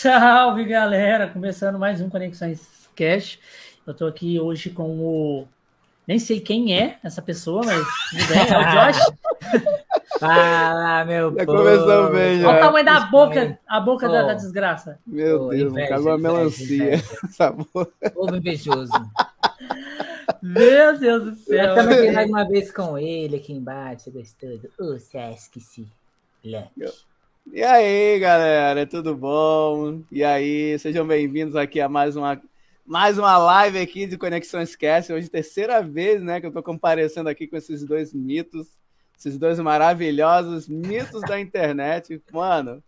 Salve, galera! Começando mais um Conexões Cash. Eu tô aqui hoje com o. Nem sei quem é essa pessoa, mas é o Josh. Fala, meu Já começou bem, já. Olha o tamanho da boca, a boca da, da desgraça. Meu Ô, Deus, inveja, uma inveja, melancia. Sabor. Povo invejoso. Meu Deus do céu. Estamos aqui mais uma vez com ele aqui embaixo, gostoso. O Sesc E aí, galera, tudo bom? E aí, sejam bem-vindos aqui a mais uma, mais uma live aqui de Conexões Cast. Hoje, terceira vez, né, que eu tô comparecendo aqui com esses dois mitos, esses dois maravilhosos mitos da internet. Mano,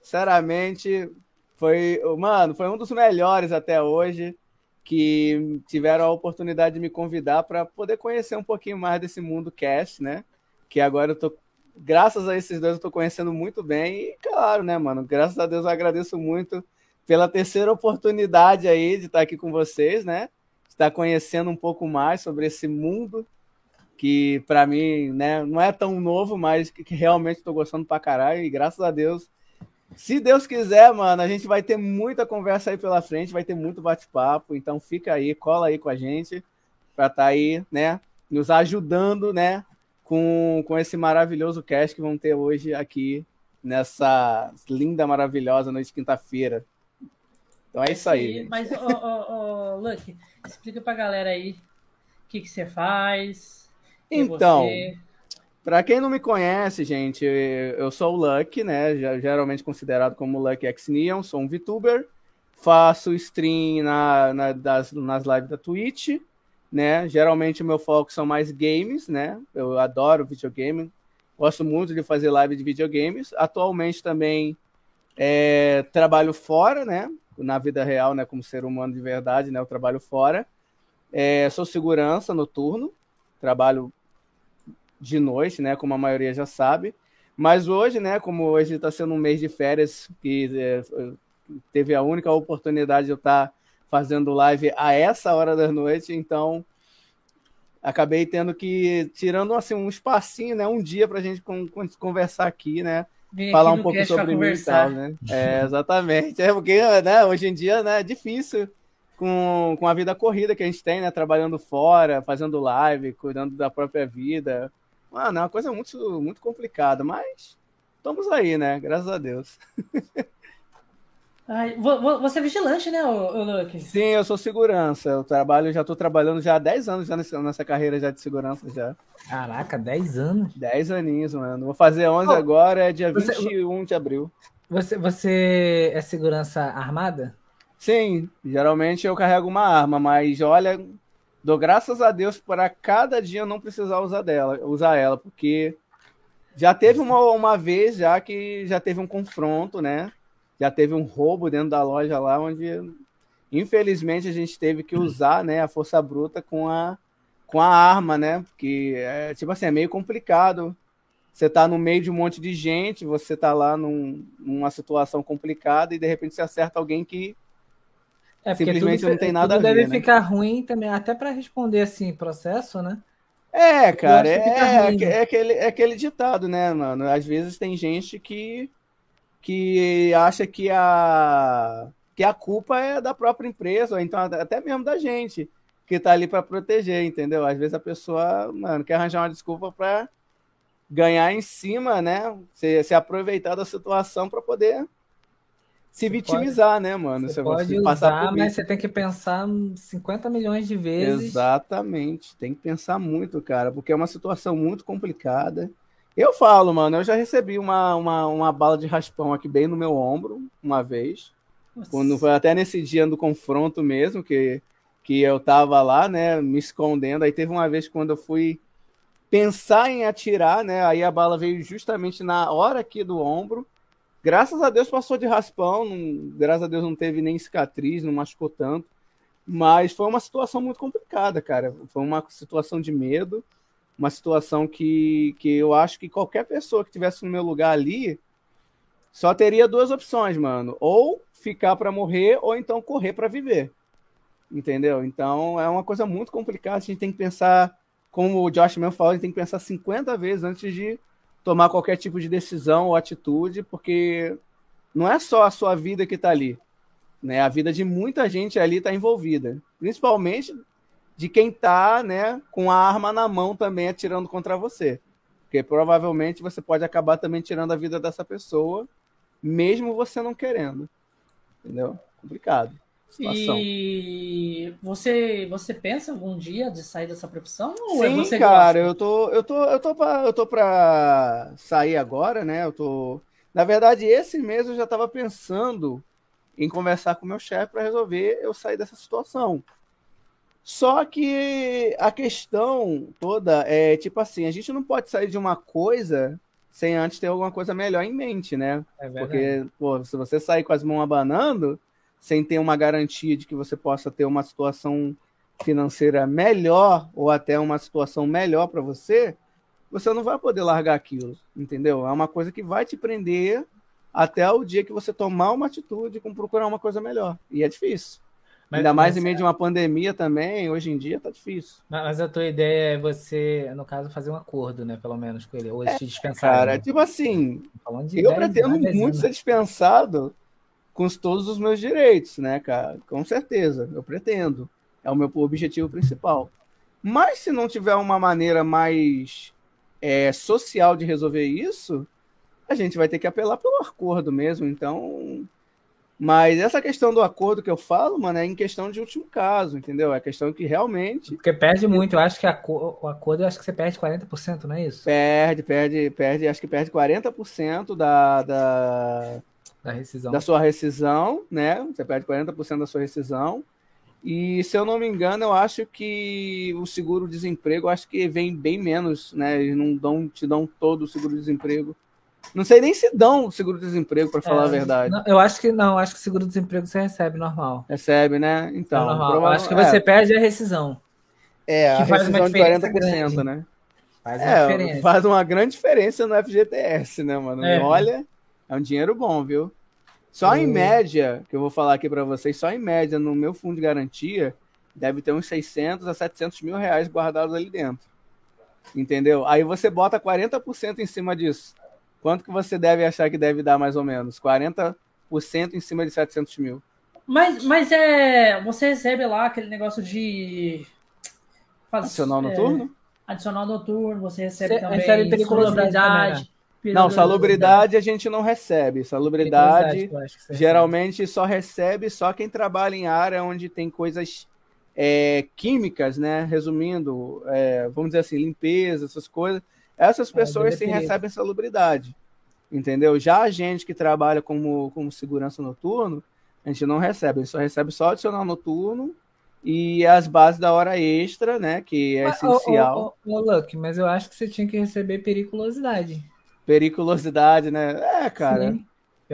sinceramente, foi, mano, foi um dos melhores até hoje que tiveram a oportunidade de me convidar para poder conhecer um pouquinho mais desse mundo cast, né? Que agora eu tô graças a esses dois eu tô conhecendo muito bem e claro, né, mano, graças a Deus eu agradeço muito pela terceira oportunidade aí de estar aqui com vocês, né? Estar conhecendo um pouco mais sobre esse mundo que para mim, né, não é tão novo, mas que, que realmente estou gostando pra caralho e graças a Deus se Deus quiser, mano, a gente vai ter muita conversa aí pela frente, vai ter muito bate-papo, então fica aí, cola aí com a gente para estar aí, né, nos ajudando, né, com, com esse maravilhoso cast que vamos ter hoje aqui nessa linda, maravilhosa noite de quinta-feira. Então é isso aí. Mas, ô, ô, ô, Lucky, explica pra galera aí o que, que você faz. Então, você. Para quem não me conhece, gente, eu sou o Luck, né? Geralmente considerado como Luck X Neon, sou um VTuber, faço stream na, na- das, nas lives da Twitch, né? Geralmente o meu foco são mais games, né? Eu adoro videogame, gosto muito de fazer live de videogames. Atualmente também é, trabalho fora, né? Na vida real, né? Como ser humano de verdade, né? Eu trabalho fora. É, sou segurança noturno, trabalho de noite, né? Como a maioria já sabe. Mas hoje, né? Como hoje está sendo um mês de férias, que é, teve a única oportunidade de eu estar fazendo live a essa hora da noite, então acabei tendo que tirando assim um espacinho, né? Um dia para a gente con- con- conversar aqui, né? Falar aqui um pouco sobre mim e tal, né? É, exatamente. É porque, né, hoje em dia, né, é difícil com, com a vida corrida que a gente tem, né? Trabalhando fora, fazendo live, cuidando da própria vida. Mano, é uma coisa muito, muito complicada, mas estamos aí, né? Graças a Deus. Ai, vo- vo- você é vigilante, né, Lucky? Sim, eu sou segurança. Eu trabalho, já estou trabalhando já há 10 anos já nessa, nessa carreira já de segurança já. Caraca, 10 anos. 10 aninhos, mano. Vou fazer 11 Oh, agora, é dia você- 21 de abril. Você, você é segurança armada? Sim, geralmente eu carrego uma arma, mas olha, dou graças a Deus para cada dia eu não precisar usar dela, usar ela, porque já teve uma, uma vez já que já teve um confronto, né? Já teve um roubo dentro da loja lá, onde infelizmente a gente teve que usar, né, a força bruta com a com a arma, né? Porque é, tipo assim, é meio complicado. Você tá no meio de um monte de gente, você tá lá num- numa situação complicada e de repente você acerta alguém que É, Simplesmente tudo, não tem nada a ver, deve né? ficar ruim também, até para responder assim, processo, né? É, cara, é, é, né? aquele, é aquele ditado, né, mano? Às vezes tem gente que, que acha que a, que a culpa é da própria empresa, ou então até mesmo da gente, que tá ali para proteger, entendeu? Às vezes a pessoa, mano, quer arranjar uma desculpa para ganhar em cima, né? Se, se aproveitar da situação para poder se Você vitimizar, né, mano? Você Se pode passar usar, por mas isso. você tem que pensar 50 milhões de vezes. Exatamente, tem que pensar muito, cara, porque é uma situação muito complicada. Eu falo, mano, eu já recebi uma, uma, uma bala de raspão aqui bem no meu ombro, uma vez, quando foi até nesse dia do confronto mesmo, que, que eu tava lá, né, me escondendo. Aí teve uma vez quando eu fui pensar em atirar, né, aí a bala veio justamente na hora aqui do ombro. Graças a Deus passou de raspão, não- graças a Deus não teve nem cicatriz, não machucou tanto. Mas foi uma situação muito complicada, cara. Foi uma situação de medo, uma situação que, que eu acho que qualquer pessoa que tivesse no meu lugar ali só teria duas opções, mano. Ou ficar para morrer, ou então correr para viver. Entendeu? Então é uma coisa muito complicada. A gente tem que pensar, como o Josh mesmo falou, a gente tem que pensar 50 vezes antes de tomar qualquer tipo de decisão ou atitude, porque não é só a sua vida que está ali. Né? A vida de muita gente ali está envolvida. Principalmente de quem está né, com a arma na mão também atirando contra você. Porque provavelmente você pode acabar também tirando a vida dessa pessoa, mesmo você não querendo. Entendeu? Complicado. Situação. E você, você pensa algum dia de sair dessa profissão? Ou é Sim, você cara, gosta? eu tô, eu tô, eu tô pra, eu tô pra sair agora, né? Eu tô. Na verdade, esse mês eu já estava pensando em conversar com o meu chefe para resolver eu sair dessa situação. Só que a questão toda é tipo assim, a gente não pode sair de uma coisa sem antes ter alguma coisa melhor em mente, né? É Porque, pô, se você sair com as mãos abanando, sem ter uma garantia de que você possa ter uma situação financeira melhor ou até uma situação melhor para você, você não vai poder largar aquilo, entendeu? É uma coisa que vai te prender até o dia que você tomar uma atitude com procurar uma coisa melhor. E é difícil. Mas, Ainda mais em meio é... de uma pandemia também, hoje em dia tá difícil. Mas a tua ideia é você, no caso, fazer um acordo, né? Pelo menos com ele, ou é, te dispensar. Cara, né? tipo assim, eu pretendo muito ser dispensado com todos os meus direitos, né, cara? Com certeza, eu pretendo. É o meu objetivo principal. Mas se não tiver uma maneira mais é, social de resolver isso, a gente vai ter que apelar pelo acordo mesmo. Então. Mas essa questão do acordo que eu falo, mano, é em questão de último caso, entendeu? É questão que realmente. Porque perde muito. Eu acho que a, o acordo, eu acho que você perde 40%, não é isso? Perde, perde, perde. Acho que perde 40% da, da, da, rescisão. da sua rescisão, né? Você perde 40% da sua rescisão. E se eu não me engano, eu acho que o seguro-desemprego, acho que vem bem menos, né? Eles não dão, te dão todo o seguro-desemprego. Não sei nem se dão seguro-desemprego, para falar é, a verdade. Não, eu acho que não, acho que seguro-desemprego você recebe normal. Recebe, né? Então. É normal. Eu acho que você é. perde a rescisão. É, a rescisão de 40%, grande. né? Faz uma é, diferença. Faz uma grande diferença no FGTS, né, mano? É. Olha. É um dinheiro bom, viu? Só em média, que eu vou falar aqui para vocês, só em média, no meu fundo de garantia, deve ter uns 600 a 700 mil reais guardados ali dentro. Entendeu? Aí você bota 40% em cima disso. Quanto que você deve achar que deve dar mais ou menos? 40% em cima de 700 mil. Mas, mas é. Você recebe lá aquele negócio de. Adicional noturno? É, adicional noturno, você recebe você também. Recebe periculosidade. Não, salubridade a gente não recebe. Salubridade geralmente recebe. só recebe só quem trabalha em área onde tem coisas é, químicas, né? Resumindo, é, vamos dizer assim, limpeza, essas coisas. Essas é, pessoas sim recebem salubridade. Entendeu? Já a gente que trabalha como, como segurança noturno, a gente não recebe, a gente só recebe só adicional noturno e as bases da hora extra, né? Que é mas, essencial. Ô, ô, ô, Luck, mas eu acho que você tinha que receber periculosidade periculosidade, né? É, cara. Sim.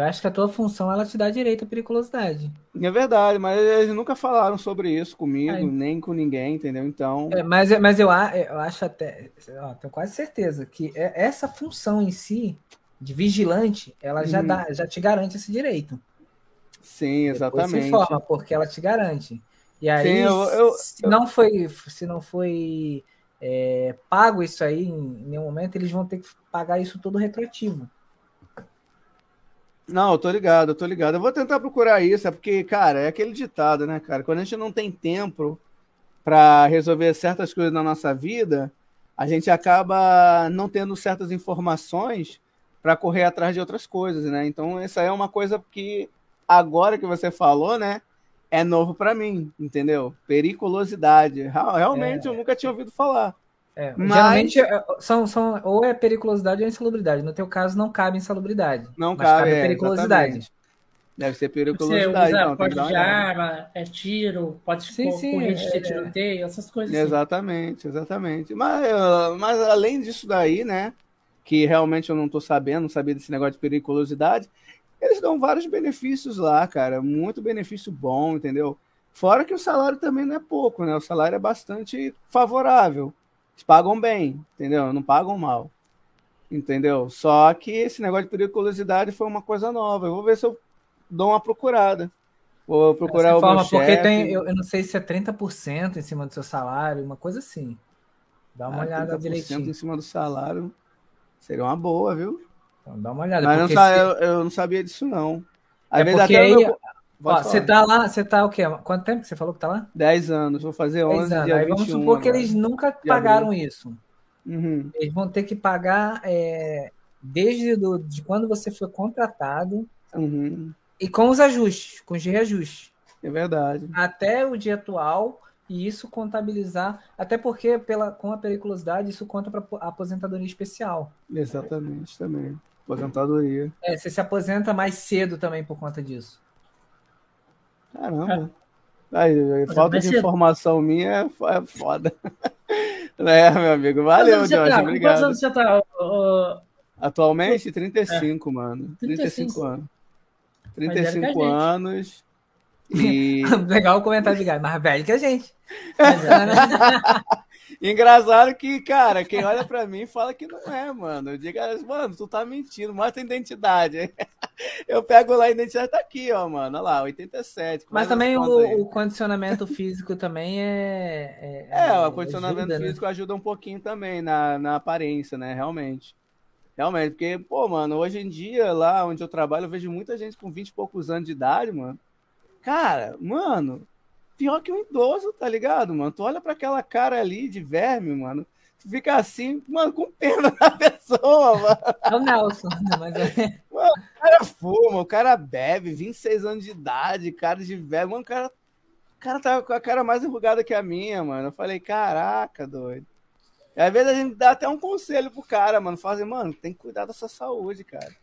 Eu acho que a tua função ela te dá direito à periculosidade. É verdade, mas eles nunca falaram sobre isso comigo, Ai. nem com ninguém, entendeu? Então. É, mas, mas eu, eu acho até, ó, tenho quase certeza que é, essa função em si de vigilante, ela já uhum. dá, já te garante esse direito. Sim, exatamente. Depois se informa, porque ela te garante. E aí, Sim, eu, eu, se não foi, se não foi é, pago isso aí em nenhum momento, eles vão ter que pagar isso todo retroativo. Não, eu tô ligado, eu tô ligado. Eu vou tentar procurar isso, é porque, cara, é aquele ditado, né, cara? Quando a gente não tem tempo para resolver certas coisas na nossa vida, a gente acaba não tendo certas informações para correr atrás de outras coisas, né? Então, essa é uma coisa que agora que você falou, né, é novo para mim, entendeu? Periculosidade. Realmente é. eu nunca tinha ouvido falar. É, Mas... Geralmente é, são, são ou é periculosidade ou é insalubridade. No teu caso, não cabe insalubridade. Não cabe, cabe é, periculosidade. Exatamente. Deve ser periculosidade. Você usa, não, pode de arma, é tiro, pode sim, sim, correr de é, tiroteio, essas coisas. Assim. Exatamente, assim. exatamente. Mas, mas além disso daí, né? Que realmente eu não tô sabendo, não sabia desse negócio de periculosidade eles dão vários benefícios lá, cara. Muito benefício bom, entendeu? Fora que o salário também não é pouco, né? O salário é bastante favorável. Eles pagam bem, entendeu? Não pagam mal. Entendeu? Só que esse negócio de periculosidade foi uma coisa nova. Eu vou ver se eu dou uma procurada. Vou procurar o forma, Porque tem, eu, eu, não sei se é 30% em cima do seu salário, uma coisa assim. Dá uma ah, olhada direitinho. em cima do salário seria uma boa, viu? Então dá uma olhada. Mas não, se... eu, eu, não sabia disso, não. Às é porque aí, meu... você tá lá, você tá o quê? Quanto tempo que você falou que tá lá? 10 anos, vou fazer 11 anos. Aí vamos supor que eles nunca pagaram isso. Uhum. Eles vão ter que pagar é, desde do, de quando você foi contratado uhum. e com os ajustes, com os reajustes. É verdade. Até o dia atual e isso contabilizar, até porque pela, com a periculosidade isso conta para aposentadoria especial. Exatamente, também. Aposentadoria. É, você se aposenta mais cedo também por conta disso. Caramba. É. Aí, falta de informação minha é, é foda. é, meu amigo. Valeu, Jorge. Tá? Obrigado. Quantos anos você tá? Atualmente, 35, é. mano. 35, 35 anos. 35 anos. E... Legal o comentário de Gai, mais velho que a gente. Engraçado que, cara, quem olha pra mim fala que não é, mano. Eu digo, mano, tu tá mentindo, mostra a identidade. Eu pego lá a identidade, tá aqui, ó, mano. Olha lá, 87. Mas também o, o, condicionamento físico também é. É, é o condicionamento ajuda, né? físico né? ajuda um pouquinho também na, na aparência, né? Realmente. Realmente, porque, pô, mano, hoje em dia, lá onde eu trabalho, eu vejo muita gente com 20 e poucos anos de idade, mano. Cara, mano, pior que um idoso, tá ligado, mano? Tu olha para aquela cara ali de verme, mano. Tu fica assim, mano, com pena da pessoa, mano. É o Nelson, né, mas é. Mano, o cara fuma, o cara bebe, 26 anos de idade, cara de velho. Mano, o cara, o cara tá com a cara mais enrugada que a minha, mano. Eu falei, caraca, doido. E às vezes a gente dá até um conselho pro cara, mano. Fazer, mano, tem que cuidar da sua saúde, cara.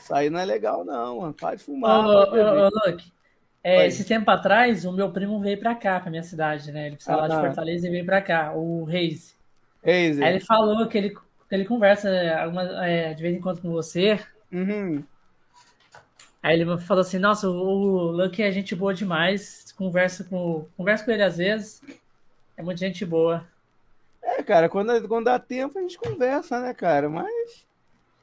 Isso aí não é legal, não, mano. Pode fumar. Ô, ô, ô, Luke, é, esse tempo atrás, o meu primo veio pra cá, pra minha cidade, né? Ele precisava ah, lá de Fortaleza e veio pra cá, o Reis. Reis. Aí ele falou que ele, que ele conversa alguma, é, de vez em quando com você. Uhum. Aí ele falou assim, nossa, o Lucky é gente boa demais, conversa com, conversa com ele às vezes, é muita gente boa. É, cara, quando, quando dá tempo a gente conversa, né, cara? Mas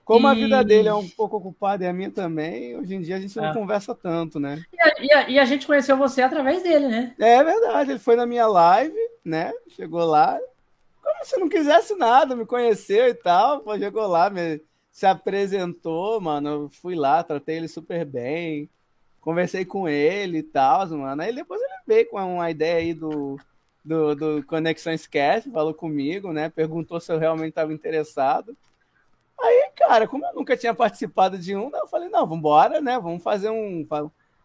como e... a vida dele é um pouco ocupada e a minha também, hoje em dia a gente não ah. conversa tanto, né? E a, e, a, e a, gente conheceu você através dele, né? É verdade, ele foi na minha live, né? Chegou lá, como se não quisesse nada, me conheceu e tal, pô, chegou lá, me, se apresentou, mano, eu fui lá, tratei ele super bem, conversei com ele e tal, mano. Aí depois ele veio com uma ideia aí do, do, do Conexão Esquece, falou comigo, né? Perguntou se eu realmente estava interessado. Aí, cara, como eu nunca tinha participado de um, eu falei, não, vamos embora, né? Vamos fazer um.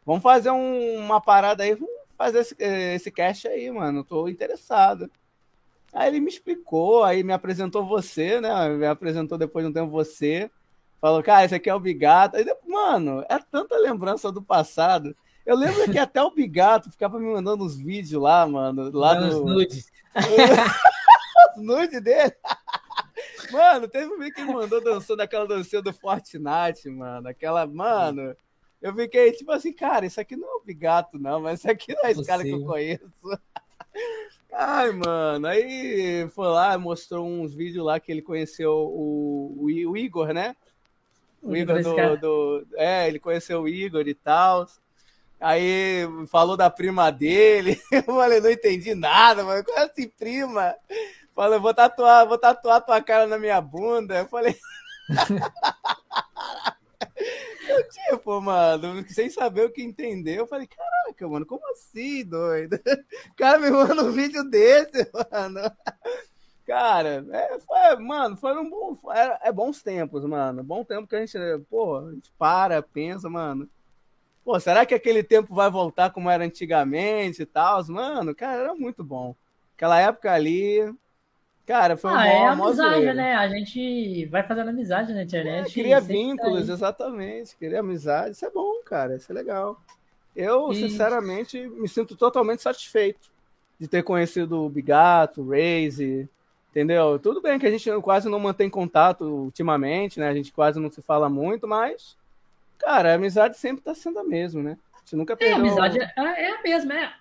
Vamos fazer um, uma parada aí, vamos fazer esse, esse cast aí, mano. Tô interessado. Aí ele me explicou, aí me apresentou você, né? Me apresentou depois de um tempo você. Falou, cara, esse aqui é o Bigato. Aí, mano, é tanta lembrança do passado. Eu lembro que até o Bigato ficava me mandando uns vídeos lá, mano. Lá Não, no... Os nudes. os nudes dele. Mano, teve um vídeo que ele mandou dançando aquela dancinha do Fortnite, mano. Aquela, mano. Eu fiquei tipo assim, cara, isso aqui não é o Bigato, não, mas isso aqui não é esse cara que eu conheço. Ai, mano. Aí foi lá, mostrou uns vídeos lá que ele conheceu o, o, o Igor, né? O, Igor do, do, É, ele conheceu o Igor e tal. Aí falou da prima dele. Eu falei, não entendi nada, mas qual é assim, prima? Falou, vou tatuar, vou tatuar tua cara na minha bunda. Eu falei. eu, tipo, mano, sem saber o que entender, eu falei, caraca, mano, como assim, doido? O cara me manda um vídeo desse, mano. Cara, é, foi, mano, foram bom, é, é, bons tempos, mano. Bom tempo que a gente, pô, a gente para, pensa, mano. Pô, será que aquele tempo vai voltar como era antigamente e tal? Mano, cara, era muito bom. Aquela época ali, Cara, foi ah, um bom, é amizade, né? A gente vai fazendo amizade na internet. É, cria vínculos, tá exatamente. Cria amizade. Isso é bom, cara. Isso é legal. Eu, e... sinceramente, me sinto totalmente satisfeito de ter conhecido o Bigato, o Raze, entendeu? Tudo bem que a gente quase não mantém contato ultimamente, né? A gente quase não se fala muito, mas, cara, a amizade sempre tá sendo a mesma, né? Você nunca perdeu... É, a amizade é, é a mesma. É,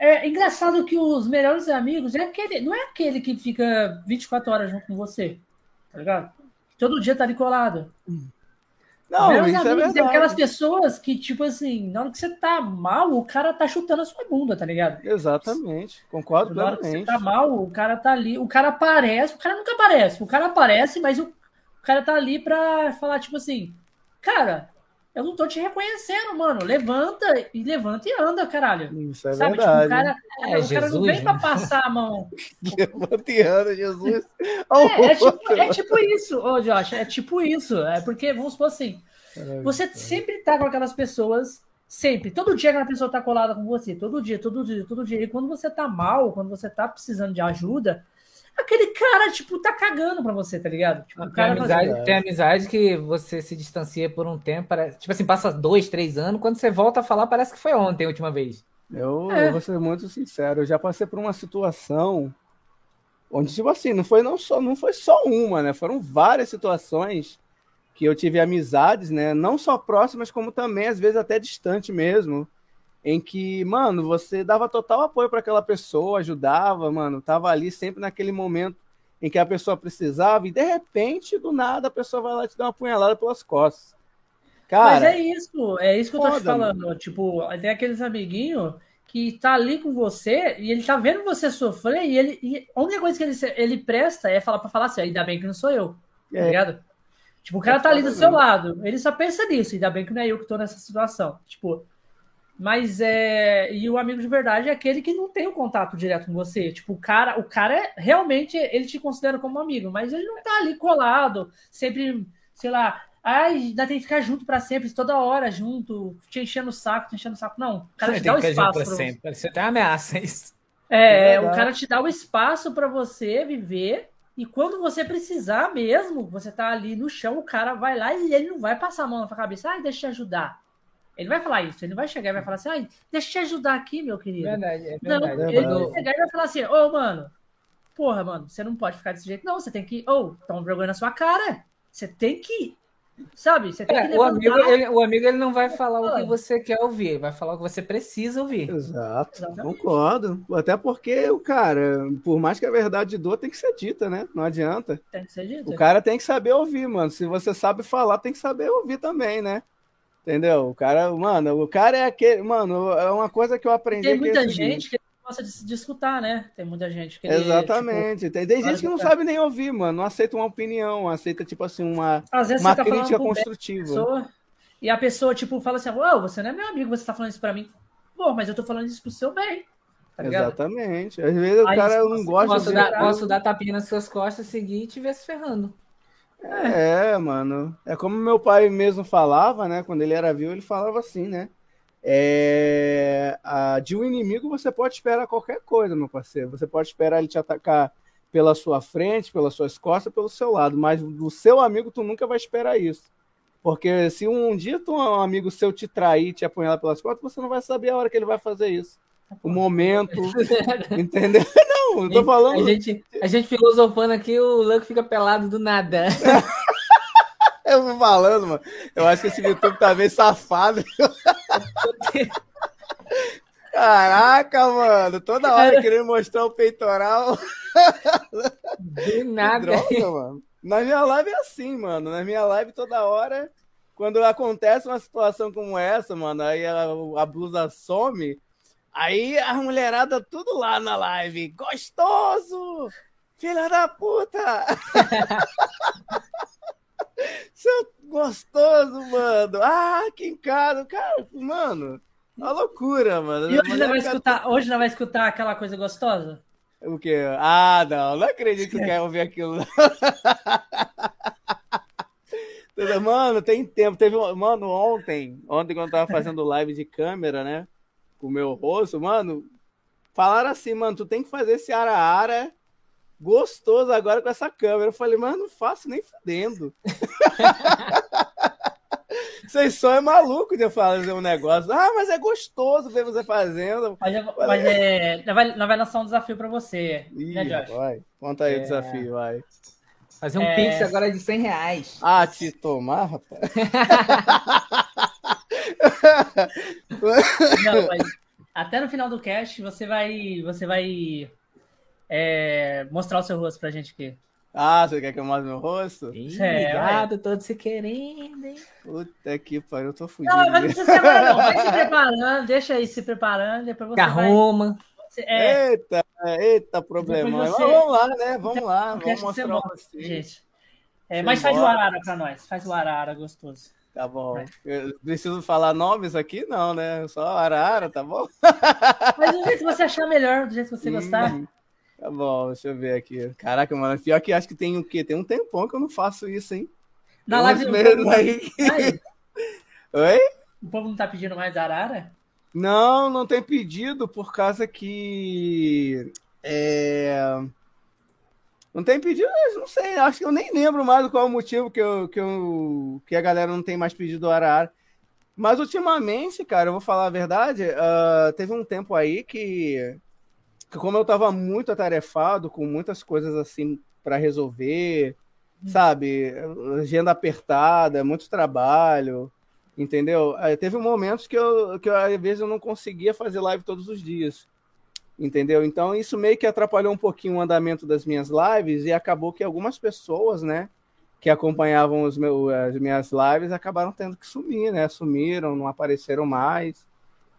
é engraçado que os melhores amigos é aquele, não é aquele que fica 24 horas junto com você, tá ligado? Todo dia tá ali colado. Não, Meus isso é amigos é, é aquelas pessoas que, tipo assim, na hora que você tá mal, o cara tá chutando a sua bunda, tá ligado? Exatamente, concordo na hora que você tá mal, o cara tá ali, o cara aparece, o cara nunca aparece, o cara aparece, mas o, o cara tá ali pra falar, tipo assim, cara, eu não tô te reconhecendo, mano. Levanta e levanta e anda, caralho. Isso é Sabe? verdade. Tipo, o cara, é, o Jesus, cara não vem né? pra passar a mão. levanta e anda, Jesus. É, é, tipo, é tipo isso, ô Josh, é tipo isso. É porque, vamos supor assim, você sempre tá com aquelas pessoas, sempre, todo dia aquela pessoa tá colada com você, todo dia, todo dia, todo dia. E quando você tá mal, quando você tá precisando de ajuda, aquele cara, tipo, tá cagando pra você, tá ligado? Tipo, tem, cara amizade, tem amizade que você se distancia por um tempo, parece, tipo assim, passa dois, três anos, quando você volta a falar, parece que foi ontem a última vez. Eu, é. eu vou ser muito sincero, eu já passei por uma situação onde, tipo assim, não foi, não, só, não foi só uma, né? Foram várias situações que eu tive amizades, né? Não só próximas, como também, às vezes, até distante mesmo em que, mano, você dava total apoio para aquela pessoa, ajudava, mano, tava ali sempre naquele momento em que a pessoa precisava e de repente, do nada, a pessoa vai lá e te dar uma punhalada pelas costas. Cara, Mas é isso, é isso que eu tô te falando. Mano. Tipo, tem aqueles amiguinhos que tá ali com você e ele tá vendo você sofrer e ele e a única coisa que ele, ele presta é falar para falar assim, ainda bem que não sou eu, tá é. tá ligado? Tipo, o cara é tá ali do seu lado, ele só pensa nisso, ainda bem que não é eu que tô nessa situação. Tipo, mas é. E o amigo de verdade é aquele que não tem o um contato direto com você. Tipo, o cara, o cara é realmente ele te considera como amigo, mas ele não tá ali colado, sempre, sei lá, ai, ainda tem que ficar junto para sempre, toda hora junto, te enchendo o saco, te enchendo o saco. Não, o cara te dá o espaço para sempre. Você até ameaça isso. É, é o cara te dá o espaço para você viver. E quando você precisar mesmo, você tá ali no chão, o cara vai lá e ele não vai passar a mão na sua cabeça. Ai, deixa eu te ajudar. Ele vai falar isso, ele não vai chegar e vai falar assim, ai, deixa eu te ajudar aqui, meu querido. Verdade, é verdade. Não, ele vai chegar e vai falar assim, ô, oh, mano, porra, mano, você não pode ficar desse jeito, não, você tem que, ou, oh, toma vergonha na sua cara, você tem que, sabe, você tem é, que levantar. O amigo, ele, o amigo, ele não vai falar o que você quer ouvir, vai falar o que você precisa ouvir. Exato, Exatamente. concordo. Até porque o cara, por mais que a verdade doa, tem que ser dita, né? Não adianta. Tem que ser dita. O cara tem que saber ouvir, mano. Se você sabe falar, tem que saber ouvir também, né? Entendeu? O cara, mano, o cara é aquele. Mano, é uma coisa que eu aprendi. Tem muita gente que gosta de, de escutar, né? Tem muita gente que. Exatamente. Tipo, tem, tem gente que não sabe nem ouvir, mano. Não aceita uma opinião, aceita, tipo assim, uma, uma tá crítica construtiva. Pessoa, e a pessoa, tipo, fala assim: Ô, você não é meu amigo, você tá falando isso pra mim. Pô, mas eu tô falando isso pro seu bem. Tá Exatamente. Às vezes o cara não gosta posso de. Dar, posso dar tapinha nas suas costas, seguir e te ver se ferrando. É, mano. É como meu pai mesmo falava, né? Quando ele era vivo, ele falava assim, né? É... A... De um inimigo você pode esperar qualquer coisa, meu parceiro. Você pode esperar ele te atacar pela sua frente, pelas suas costas, pelo seu lado. Mas do seu amigo, tu nunca vai esperar isso. Porque se um dia tu, um amigo seu te trair, te apunhalar pelas costas, você não vai saber a hora que ele vai fazer isso o momento, entendeu? Não, eu tô falando. A gente, a gente filosofando aqui, o Luck fica pelado do nada. eu tô falando, mano. Eu acho que esse YouTube tá meio safado. Caraca, mano, toda hora querendo mostrar o peitoral. Do nada. Droga, mano. Na minha live é assim, mano. Na minha live toda hora, quando acontece uma situação como essa, mano, aí a, a blusa some, Aí a mulherada tudo lá na live. Gostoso! Filha da puta! Seu gostoso, mano! Ah, que encado! Cara, mano, uma loucura, mano. E hoje não, vai escutar, hoje não vai escutar aquela coisa gostosa? O quê? Ah, não, não acredito que quer ouvir aquilo. mano, tem tempo. Teve, mano, ontem, ontem quando eu tava fazendo live de câmera, né? Com o meu rosto, mano, falaram assim, mano, tu tem que fazer esse ara-ara gostoso agora com essa câmera. Eu falei, mano, não faço nem fudendo. Vocês só é maluco de fazer um negócio. Ah, mas é gostoso ver você fazendo. Mas, mas é, não, vai, vai lançar um desafio para você, Ih, né, Josh? Vai, conta aí é... o desafio, vai. Fazer um é... pix agora de 100 reais. Ah, te tomar, rapaz. Não, mas até no final do cast você vai, você vai é, mostrar o seu rosto pra gente aqui. Ah, você quer que eu mostre meu rosto? Ih, é, obrigado, todos se querendo, hein? Puta que pariu, eu tô fudido. Não, mas não precisa ser agora, não. Vai se preparando, deixa aí se preparando, depois você Arruma. Vai... É. Eita, eita problema. Você... Vamos lá, né? Vamos lá, vamos mostrar o rosto. Gente. É, mas faz o arara pra nós, faz o arara gostoso. Tá bom. Eu preciso falar nomes aqui? Não, né? Só Arara, tá bom? Mas do jeito que você achar melhor, do jeito que você gostar. Hum, tá bom, deixa eu ver aqui. Caraca, mano, pior que acho que tem o quê? Tem um tempão que eu não faço isso, hein? Na live do povo... aí. Oi? O povo não tá pedindo mais Arara? Não, não tem pedido por causa que. É... Não tem pedido, não sei, acho que eu nem lembro mais qual é o motivo que, eu, que, eu, que a galera não tem mais pedido Arara. Mas ultimamente, cara, eu vou falar a verdade, uh, teve um tempo aí que, que, como eu tava muito atarefado, com muitas coisas assim para resolver, hum. sabe? Agenda apertada, muito trabalho, entendeu? Aí teve momentos que eu, que eu, às vezes eu não conseguia fazer live todos os dias entendeu? Então isso meio que atrapalhou um pouquinho o andamento das minhas lives e acabou que algumas pessoas, né, que acompanhavam os as minhas lives acabaram tendo que sumir, né? Sumiram, não apareceram mais,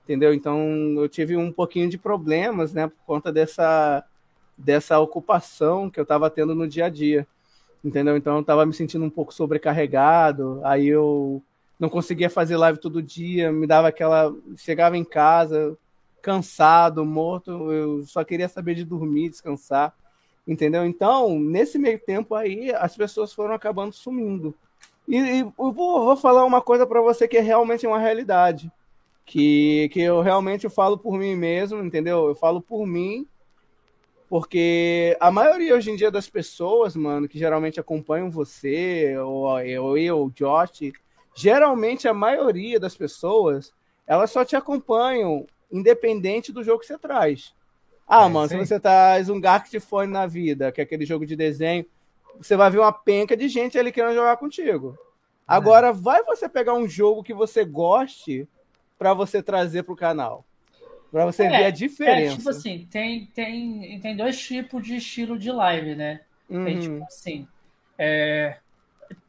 entendeu? Então eu tive um pouquinho de problemas, né, por conta dessa dessa ocupação que eu estava tendo no dia a dia, entendeu? Então eu estava me sentindo um pouco sobrecarregado, aí eu não conseguia fazer live todo dia, me dava aquela chegava em casa cansado, morto, eu só queria saber de dormir, descansar, entendeu? Então, nesse meio tempo aí, as pessoas foram acabando sumindo. E, e eu vou, falar uma coisa para você que é realmente uma realidade, que, que eu realmente falo por mim mesmo, entendeu? Eu falo por mim, porque a maioria hoje em dia das pessoas, mano, que geralmente acompanham você, ou eu, eu, o Josh, geralmente a maioria das pessoas, elas só te acompanham independente do jogo que você traz. Ah, é, mano, sim. se você traz um Fone na vida, que é aquele jogo de desenho, você vai ver uma penca de gente ali querendo jogar contigo. Agora, é. vai você pegar um jogo que você goste para você trazer pro canal. Para você é, ver a diferença. É, tipo assim, tem, tem, tem dois tipos de estilo de live, né? Uhum. Tem tipo assim. É...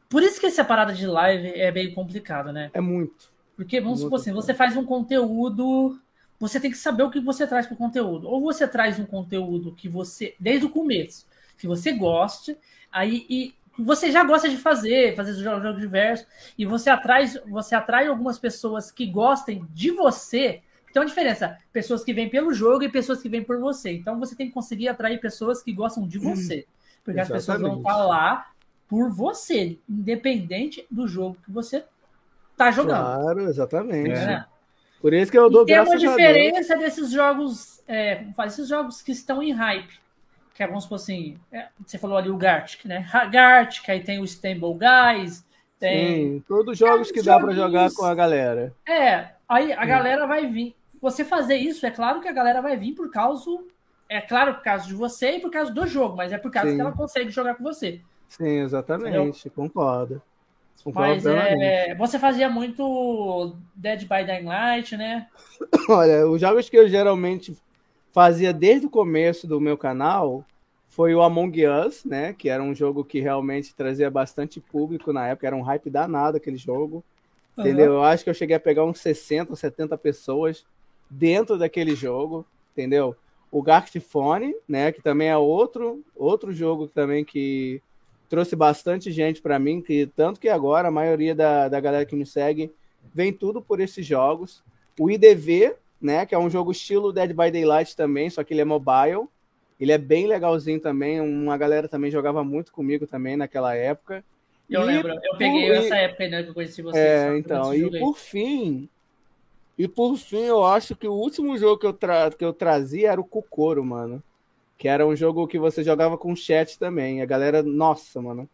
Por isso que essa parada de live é bem complicado, né? É muito. Porque, vamos muito supor assim, você faz um conteúdo você tem que saber o que você traz para o conteúdo. Ou você traz um conteúdo que você, desde o começo, que você goste, aí e você já gosta de fazer, fazer jogos jogo diversos, e você atrai, você atrai algumas pessoas que gostem de você. Tem uma diferença, pessoas que vêm pelo jogo e pessoas que vêm por você. Então você tem que conseguir atrair pessoas que gostam de você. Porque Exatamente. as pessoas vão estar lá por você, independente do jogo que você está jogando. Claro, exatamente. É. Por isso que eu dou e graças a Deus. Tem uma diferença desses jogos, é, esses jogos que estão em hype. Que é, vamos supor assim, é, você falou ali o Gartic, né? Gartic, aí tem o Stumble Guys, tem... Sim, todos os jogos é, que dá para jogar com a galera. É, aí a galera vai vir. Você fazer isso, é claro que a galera vai vir por causa... É claro por causa de você e por causa do jogo, mas é por causa Sim. que ela consegue jogar com você. Sim, exatamente, Entendeu? concordo. Mas é, você fazia muito Dead by Daylight, né? Olha, os jogos que eu geralmente fazia desde o começo do meu canal foi o Among Us, né? Que era um jogo que realmente trazia bastante público na época, era um hype danado aquele jogo. Uhum. Entendeu? Eu acho que eu cheguei a pegar uns 60, 70 pessoas dentro daquele jogo, entendeu? O Gartifone, né, que também é outro outro jogo também que trouxe bastante gente para mim, que tanto que agora a maioria da, da galera que me segue vem tudo por esses jogos. O IDV, né, que é um jogo estilo Dead by Daylight também, só que ele é mobile. Ele é bem legalzinho também, uma galera também jogava muito comigo também naquela época. Eu e lembro, eu peguei essa época né, que eu conheci vocês. É, então, e por fim, e por fim, eu acho que o último jogo que eu, tra... que eu trazia era o Kokoro, mano que era um jogo que você jogava com chat também. A galera, nossa, mano.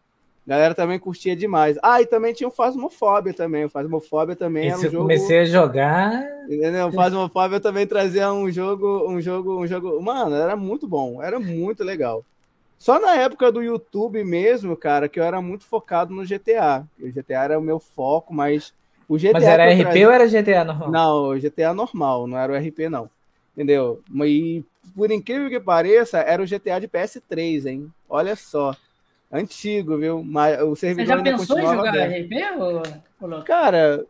A galera também curtia demais. Ah, e também tinha o Phasmophobia também. O Phasmophobia também Esse era um jogo. Eu comecei a jogar. Entendeu? O Phasmophobia também trazia um jogo, um jogo, um jogo. Mano, era muito bom, era muito legal. Só na época do YouTube mesmo, cara, que eu era muito focado no GTA. O GTA era o meu foco, mas o GTA. Mas era RP trazia... ou era GTA normal? Não, GTA normal, não era o RP, não. Entendeu? E por incrível que pareça, era o GTA de PS3, hein? Olha só. Antigo, viu? Mas o servidor Você já pensou em jogar aberto. RP, ou... Cara,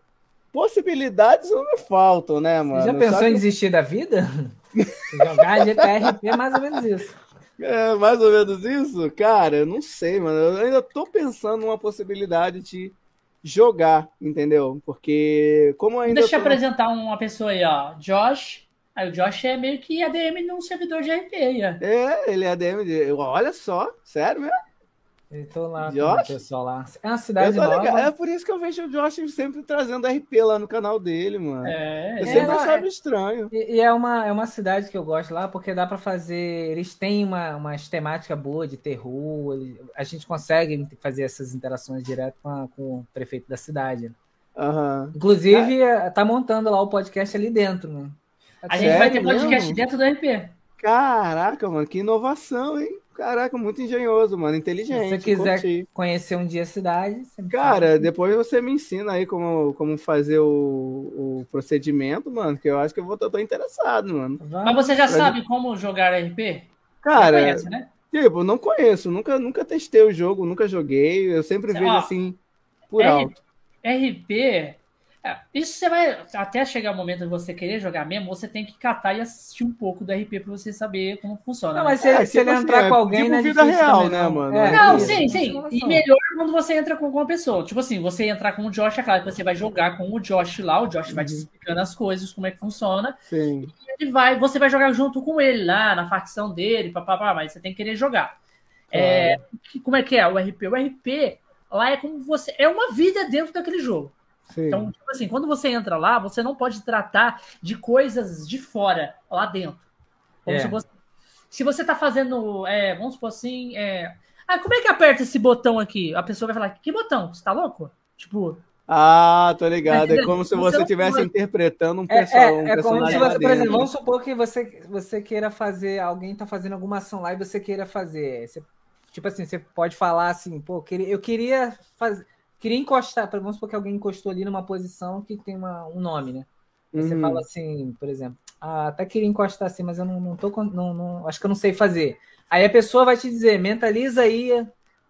possibilidades não me faltam, né, mano? Você já pensou em desistir da vida? jogar GTA RP é mais ou menos isso. É, mais ou menos isso? Cara, eu não sei, mano. Eu ainda tô pensando numa possibilidade de, jogar, entendeu? Porque como ainda. Deixa eu tô... apresentar uma pessoa aí, ó. Josh. Aí o Josh é meio que ADM num servidor de RP. É, ele é ADM de. Olha só, sério mesmo? Estou lá Josh? com o pessoal lá. É uma cidade nova. Legal. É por isso que eu vejo o Josh sempre trazendo RP lá no canal dele, mano. É, eu é, sempre achava é, estranho. E, e, é, uma, é uma cidade que eu gosto lá, porque dá para fazer. Eles têm uma, uma temática boa de terror. a gente consegue fazer essas interações direto com, a, com o prefeito da cidade. Uhum. Inclusive, é. tá montando lá o podcast ali dentro, né? A gente vai ter podcast mesmo? dentro do RP. Caraca, mano, que inovação, hein? Caraca, muito engenhoso, mano. Inteligente. Se você quiser curti. conhecer um dia a cidade. Cara, fala. depois você me ensina aí como, como fazer o, o procedimento, mano. Que eu acho que eu vou tô, tô interessado, mano. Mas você já pra sabe gente... como jogar RP? Cara, conhece, né? tipo, não conheço. Nunca, nunca testei o jogo, nunca joguei. Eu sempre vejo ó, assim, por R... alto. RP é, isso você vai. Até chegar o momento de você querer jogar mesmo, você tem que catar e assistir um pouco do RP pra você saber como funciona. Não, mas se, é, se ele tipo entrar assim, com alguém, tipo né? vida real, também, né, mano? É, não, sim, sim. E melhor quando você entra com uma pessoa. Tipo assim, você entrar com o Josh, é claro que você vai jogar com o Josh lá, o Josh uhum. vai te uhum. explicando as coisas, como é que funciona. Sim. E ele vai, você vai jogar junto com ele lá, na facção dele, papapá, mas você tem que querer jogar. É, como é que é o RP? O RP lá é como você. É uma vida dentro daquele jogo. Sim. Então, tipo assim, quando você entra lá, você não pode tratar de coisas de fora, lá dentro. Como é. se você. Se você tá fazendo. É, vamos supor assim. É, ah, como é que aperta esse botão aqui? A pessoa vai falar, que botão? Você tá louco? Tipo. Ah, tô ligado. É como se você estivesse interpretando um, perso é, é, um é como se você, por exemplo, vamos supor que você, você queira fazer, alguém tá fazendo alguma ação lá e você queira fazer. Você, tipo assim, você pode falar assim, pô, eu queria fazer queria encostar, vamos supor que alguém encostou ali numa posição que tem uma, um nome, né? Uhum. Você fala assim, por exemplo, ah, até queria encostar assim, mas eu não, não tô, não, não, acho que eu não sei fazer. Aí a pessoa vai te dizer, mentaliza aí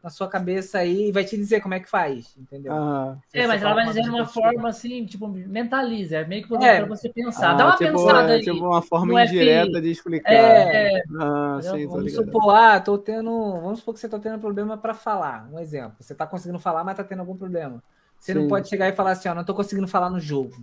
na sua cabeça aí e vai te dizer como é que faz, entendeu? Ah, é, mas ela vai dizer de uma forma assim, tipo, mentaliza, é meio que é. para você pensar. Ah, Dá uma tipo, pensada é, aí. Tipo uma forma indireta de explicar. É, ah, sim, vamos supor, ah, tô tendo, vamos supor que você tá tendo problema para falar, um exemplo. Você tá conseguindo falar, mas tá tendo algum problema. Você sim. não pode chegar e falar assim, ó, não tô conseguindo falar no jogo.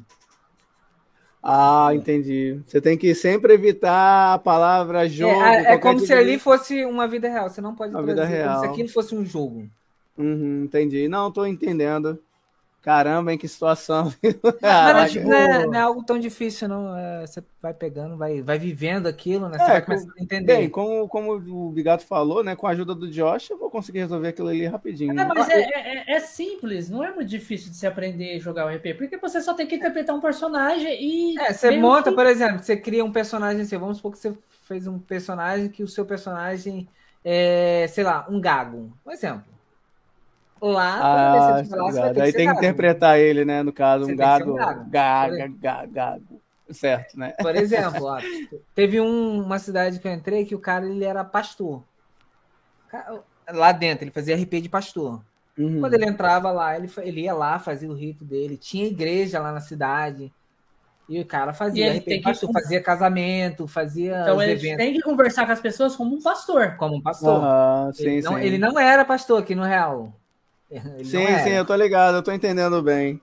Ah, entendi. Você tem que sempre evitar a palavra jogo. É, é como se ali fosse uma vida real. Você não pode uma vida real. como se aquilo fosse um jogo. Uhum, entendi. Não, estou entendendo. Caramba, em que situação. ah, mas, não, é, não, é, algo tão difícil, não. É, você vai pegando, vai, vai vivendo aquilo, né? Você é, vai começando a entender. Bem, como, como o Bigato falou, né? Com a ajuda do Josh, eu vou conseguir resolver aquilo ali rapidinho. É, mas é, é, é, simples, não é muito difícil de se aprender a jogar o RP, porque você só tem que interpretar um personagem e. É, você monta, que... por exemplo, você cria um personagem assim, vamos supor que você fez um personagem que o seu personagem é, sei lá, um gago. Um exemplo. Lá, ah, falar, você Aí tem que interpretar ele, né? No caso, um gado, um gago. Gaga, gago. Certo, né? Por exemplo, ó, teve um, uma cidade que eu entrei que o cara ele era pastor. Lá dentro, ele fazia RP de pastor. Uhum. Quando ele entrava lá, ele, ele ia lá, fazia o rito dele. Tinha igreja lá na cidade. E o cara fazia RP de pastor, que... fazia casamento, fazia. Então ele eventos. tem que conversar com as pessoas como um pastor. Como um pastor. Uhum, sim, ele, não, sim. ele não era pastor aqui no Real. Ele sim, sim, eu tô ligado, eu tô entendendo bem.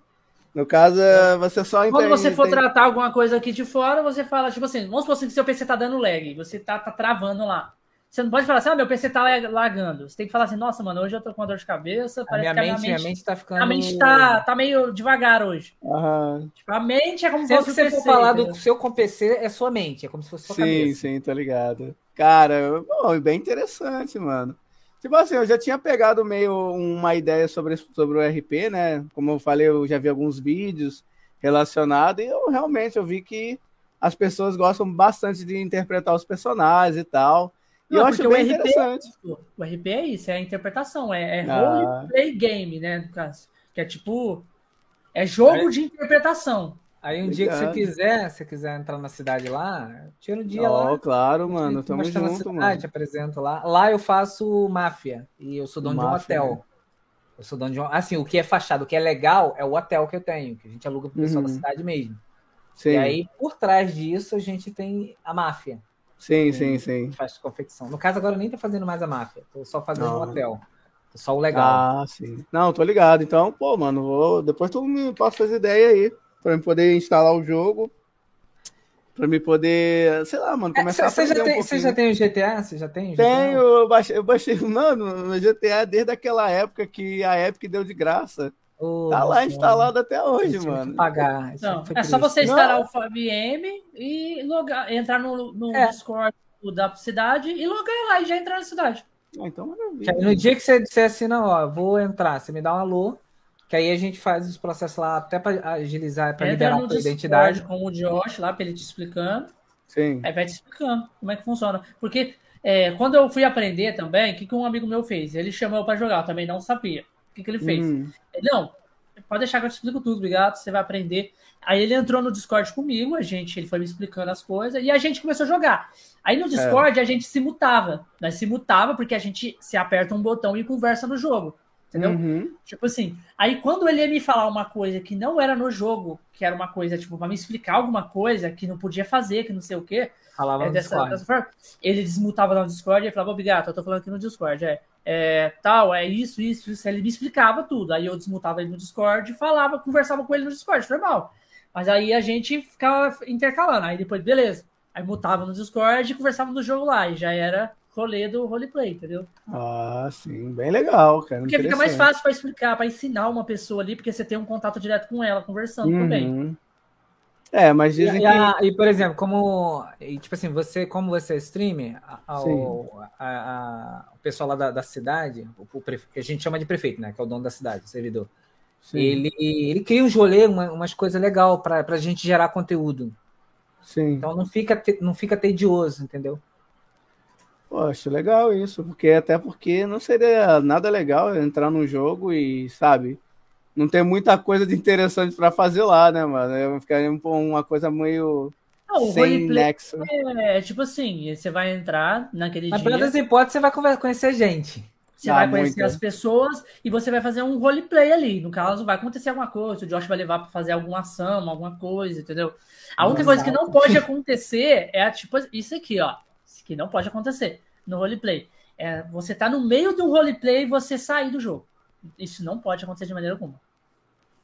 No caso, é. você só entende. Quando você for tem... tratar alguma coisa aqui de fora, você fala, tipo assim, vamos supor assim que seu PC tá dando lag, você tá, tá travando lá. Você não pode falar assim, ah, meu PC tá lagando. Você tem que falar assim, nossa, mano, hoje eu tô com uma dor de cabeça. Parece a minha, que mente, a minha mente, minha mente tá ficando. A mente tá, tá meio devagar hoje. Uhum. Tipo, a mente é como se fosse. Se você for falar do seu com PC, é sua mente, é como se fosse sua sim, cabeça. Sim, sim, tá ligado. Cara, bom, bem interessante, mano. Tipo assim, eu já tinha pegado meio uma ideia sobre, sobre o RP, né? Como eu falei, eu já vi alguns vídeos relacionados e eu realmente eu vi que as pessoas gostam bastante de interpretar os personagens e tal. E Não, eu acho bem RP, interessante. O RP é isso, é a interpretação, é, é ah. roleplay game, né? No caso. Que é tipo. É jogo é. de interpretação. Aí um Obrigado. dia que você quiser, se quiser entrar na cidade lá, tira um dia oh, lá. claro, mano. Tamo junto, na cidade, mano. Te apresento lá. Lá eu faço máfia e eu sou dono máfia, de um hotel. Né? Eu sou dono de um... Assim, o que é fachado, o que é legal é o hotel que eu tenho, que a gente aluga pro pessoal uhum. da cidade mesmo. Sim. E aí, por trás disso, a gente tem a máfia. Sim, sim, sim. Faz confecção. No caso, agora eu nem tô fazendo mais a máfia. Tô só fazendo o um hotel. Tô Só o legal. Ah, sim. Não, tô ligado. Então, pô, mano, vou... depois tu me passa as ideias aí. Pra eu poder instalar o jogo. Pra me poder, sei lá, mano, é, começar é, a fazer já tem, um Você já tem o GTA? Você já tem? GTA? Tenho, eu baixei, eu baixei, mano, no GTA desde aquela época que a Epic deu de graça. Oh, tá lá instalado até hoje, mano. Pagar. Não, é só você instalar não. o FabM e logar, entrar no, no é. Discord da cidade e logar lá e já entrar na cidade. Ah, então maravilha. No dia que você disser assim, não, ó, vou entrar, você me dá um alô, que aí a gente faz os processos lá até para agilizar, para liberar a identidade. com o Josh lá, para ele te explicando. Sim. Aí vai te explicando como é que funciona. Porque é, quando eu fui aprender também, o que, que um amigo meu fez? Ele chamou para jogar, eu também não sabia. O que, que ele fez? Hum. Ele, não, pode deixar que eu te explico tudo, obrigado, você vai aprender. Aí ele entrou no Discord comigo, a gente, ele foi me explicando as coisas, e a gente começou a jogar. Aí no Discord é. a gente se mutava. Nós se mutava porque a gente se aperta um botão e conversa no jogo. Entendeu? Uhum. Tipo assim, aí quando ele ia me falar uma coisa que não era no jogo, que era uma coisa, tipo, pra me explicar alguma coisa que não podia fazer, que não sei o quê. Falava é, dessa, dessa, forma, ele desmutava no Discord e falava, obrigado, eu tô falando aqui no Discord, é, é tal, é isso, isso, isso. Ele me explicava tudo. Aí eu desmutava ele no Discord e falava, conversava com ele no Discord, normal. Mas aí a gente ficava intercalando. Aí depois, beleza. Aí mutava no Discord e conversava no jogo lá. E já era rolê do roleplay, entendeu? Ah, sim, bem legal, cara. Porque fica mais fácil para explicar, para ensinar uma pessoa ali, porque você tem um contato direto com ela, conversando uhum. também. É, mas dizem e, que... e, por exemplo, como. Tipo assim, você, como você é streamer, a, o, a, a, o pessoal lá da, da cidade, o, o prefe... que a gente chama de prefeito, né? Que é o dono da cidade, o servidor. Ele, ele cria um rolê, uma, umas coisas legais para a gente gerar conteúdo. Sim. Então não fica, não fica tedioso, entendeu? Poxa, legal isso, porque até porque não seria nada legal entrar num jogo e, sabe, não ter muita coisa de interessante para fazer lá, né, mano? Ficaria uma coisa meio não, sem nexo. É, é, tipo assim, você vai entrar naquele Mas, dia... Mas, pelas hipóteses, você vai conhecer gente. Você ah, vai conhecer muito. as pessoas e você vai fazer um roleplay ali. No caso, vai acontecer alguma coisa, o Josh vai levar para fazer alguma ação, alguma coisa, entendeu? A única Exato. coisa que não pode acontecer é tipo isso aqui, ó que não pode acontecer no roleplay. É você tá no meio de um roleplay e você sair do jogo. Isso não pode acontecer de maneira alguma.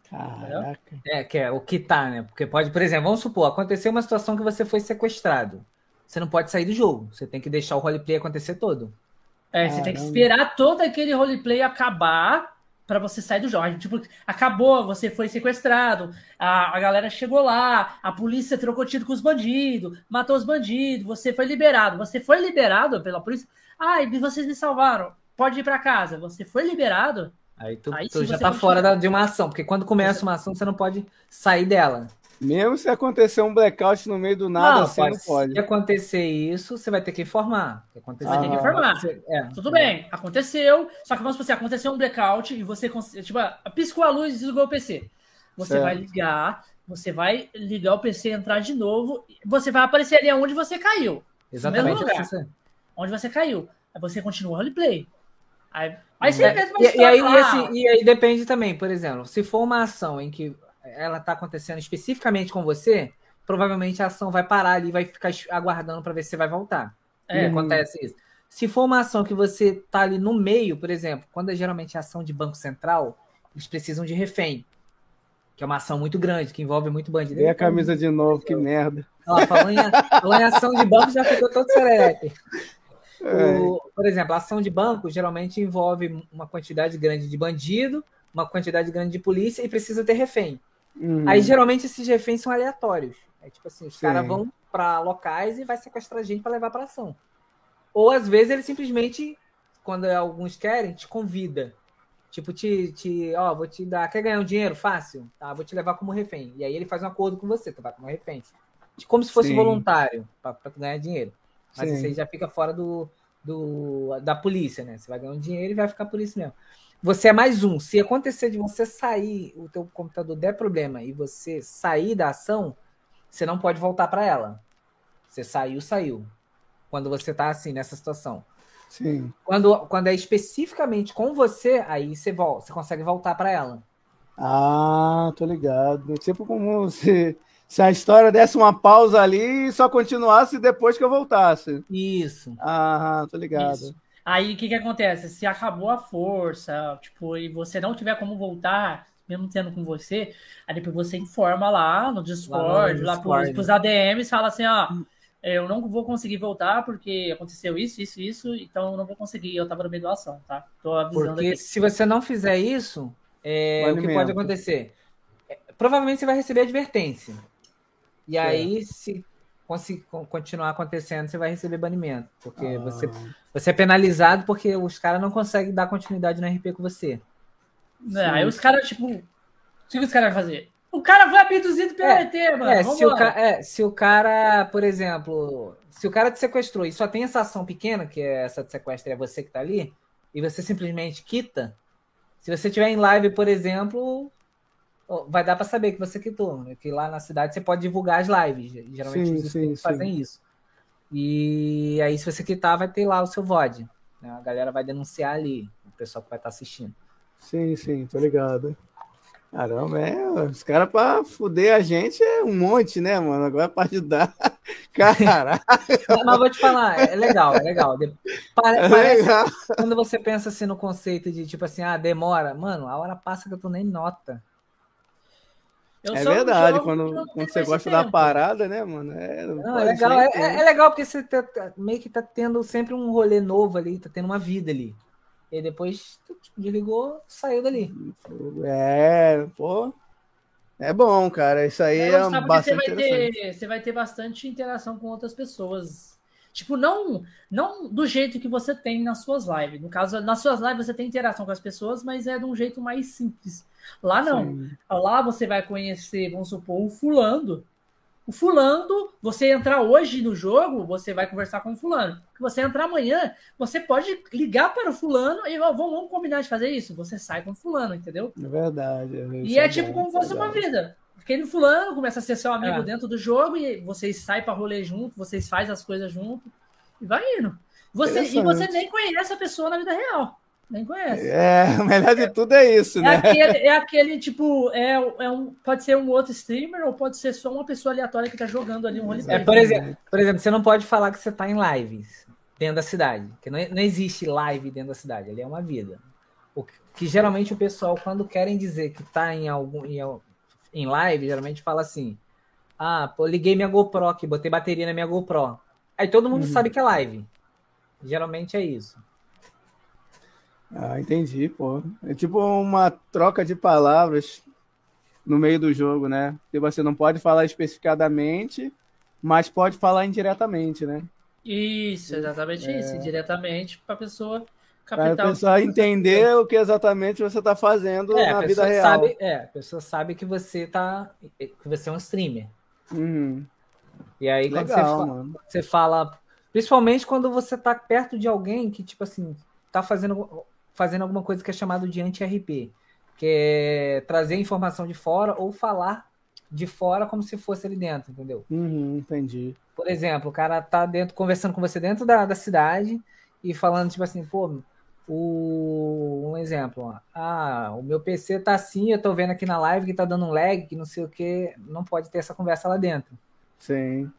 Caraca. É, que é o que tá, né? Porque pode, por exemplo, vamos supor, aconteceu uma situação que você foi sequestrado. Você não pode sair do jogo. Você tem que deixar o roleplay acontecer todo. É, você tem que esperar todo aquele roleplay acabar para você sair do jogo. Tipo, acabou, você foi sequestrado, a, a galera chegou lá, a polícia trocou tiro com os bandidos, matou os bandidos, você foi liberado. Você foi liberado pela polícia. Ai, vocês me salvaram. Pode ir para casa. Você foi liberado. Aí tu, Aí, tu já tá fora da, de uma ação, porque quando começa uma ação, você não pode sair dela. Mesmo se acontecer um blackout no meio do nada, não, assim pode, não pode. Se acontecer isso, você vai ter que informar. Você vai ter que informar. É, Tudo é. bem, aconteceu. Só que vamos supor assim, aconteceu um blackout e você tipo, piscou a luz e desligou o PC. Você certo. vai ligar, você vai ligar o PC, entrar de novo, você vai aparecer ali onde você caiu. Exatamente. Lugar, você. Onde você caiu. Aí você continua o roleplay. Aí, aí você é, e, e, aí, e, assim, e aí depende também, por exemplo, se for uma ação em que ela está acontecendo especificamente com você, provavelmente a ação vai parar ali, vai ficar aguardando para ver se você vai voltar. É. E acontece isso. Se for uma ação que você está ali no meio, por exemplo, quando é geralmente ação de Banco Central, eles precisam de refém. Que é uma ação muito grande, que envolve muito bandido. E a camisa de novo, que merda. Ó, falando, em, falando em ação de banco, já ficou todo serelepe. É. por exemplo, a ação de banco geralmente envolve uma quantidade grande de bandido, uma quantidade grande de polícia e precisa ter refém. Uhum. Aí geralmente esses reféns são aleatórios. É tipo assim, os caras vão para locais e vai sequestrar gente para levar para ação. Ou às vezes ele simplesmente, quando alguns querem, te convida. Tipo, te, te, ó, vou te dar, quer ganhar um dinheiro fácil? Tá, vou te levar como refém. E aí ele faz um acordo com você, tu vai como refém. Como se fosse Sim. voluntário, para ganhar dinheiro. Mas Sim. aí já fica fora do, do, da polícia, né? Você vai ganhar um dinheiro e vai ficar por isso mesmo. Você é mais um. Se acontecer de você sair, o teu computador der problema e você sair da ação, você não pode voltar para ela. Você saiu, saiu. Quando você está assim nessa situação. Sim. Quando, quando é especificamente com você, aí você volta, você consegue voltar para ela. Ah, tô ligado. Tipo como se, se a história desse uma pausa ali e só continuasse depois que eu voltasse. Isso. Ah, tô ligado. Isso. Aí o que, que acontece? Se acabou a força, tipo, e você não tiver como voltar, mesmo tendo com você, aí depois você informa lá no Discord, lá, no Discord. lá pros, pros ADMs, fala assim, ó, eu não vou conseguir voltar porque aconteceu isso, isso, isso, então eu não vou conseguir, eu tava no meio da ação, tá? Tô avisando Porque aqui. se você não fizer isso, é, o que pode acontecer? É, provavelmente você vai receber advertência. E aí, se continuar acontecendo, você vai receber banimento. Porque ah. você, você é penalizado porque os caras não conseguem dar continuidade no RP com você. É, aí os caras, tipo, o que os caras vão fazer? O cara foi abduzido pelo é, ET, mano. É se, o é, se o cara, por exemplo, se o cara te sequestrou e só tem essa ação pequena, que é essa de sequestro, é você que tá ali, e você simplesmente quita, se você tiver em live, por exemplo, vai dar para saber que você quitou, né? que lá na cidade você pode divulgar as lives. Geralmente sim, os sim, fazem isso. E aí, se você quitar, vai ter lá o seu VOD. Né? A galera vai denunciar ali, o pessoal que vai estar tá assistindo. Sim, sim, tô ligado. Caramba, é, os caras pra fuder a gente é um monte, né, mano? Agora pra ajudar. Caraca. Mas vou te falar, é legal, é legal. Parece, é legal. quando você pensa assim no conceito de tipo assim, ah, demora, mano, a hora passa que eu tô nem nota. Eu é verdade, quando, quando você gosta tempo. da parada, né, mano? É, não, é legal, é, é, legal porque você tá, tá, meio que tá tendo sempre um rolê novo ali, tá tendo uma vida ali. E depois desligou, saiu dali. É, pô. É bom, cara. Isso aí é, é bastante você vai, ter, você vai ter bastante interação com outras pessoas. Tipo, não, não do jeito que você tem nas suas lives. No caso, nas suas lives você tem interação com as pessoas, mas é de um jeito mais simples. Lá não. Sim. Lá você vai conhecer, vamos supor, o fulano. O fulano, você entrar hoje no jogo, você vai conversar com o fulano. Se você entrar amanhã, você pode ligar para o fulano e vamos, vamos combinar de fazer isso. Você sai com o fulano, entendeu? É verdade. É e é, tipo como fosse uma vida. Aquele fulano começa a ser seu amigo é. dentro do jogo e vocês saem para rolê junto, vocês fazem as coisas junto e vai indo. Você, e você nem conhece a pessoa na vida real. Nem conhece. É, o melhor de tudo é isso, é né? Aquele, é aquele, tipo, é, é um, pode ser um outro streamer ou pode ser só uma pessoa aleatória que tá jogando ali um roleplay. É, por, exemplo, por exemplo, você não pode falar que você tá em lives dentro da cidade, que não, não existe live dentro da cidade, ali é uma vida. O que, que geralmente o pessoal, quando querem dizer que tá em algum em, em live, geralmente fala assim: Ah, pô, liguei minha GoPro aqui, botei bateria na minha GoPro. Aí todo mundo uhum. sabe que é live. Geralmente é isso. Ah, entendi, pô. É tipo uma troca de palavras no meio do jogo, né? Que você não pode falar especificadamente, mas pode falar indiretamente, né? Isso, exatamente é... isso, diretamente para a pessoa Para a pessoa entender o que exatamente você está fazendo é, na vida real. Sabe, é, a pessoa sabe que você tá, que você é um streamer. Uhum. E aí Legal, quando você, fala, você fala, principalmente quando você tá perto de alguém que tipo assim tá fazendo fazendo alguma coisa que é chamado de anti-RP, que é trazer informação de fora ou falar de fora como se fosse ali dentro, entendeu? Uhum, entendi. Por exemplo, o cara tá dentro, conversando com você dentro da, da cidade e falando, tipo assim, pô, o, um exemplo, ó, ah, o meu PC tá assim, eu tô vendo aqui na live que tá dando um lag, que não sei o que, não pode ter essa conversa lá dentro. Sim.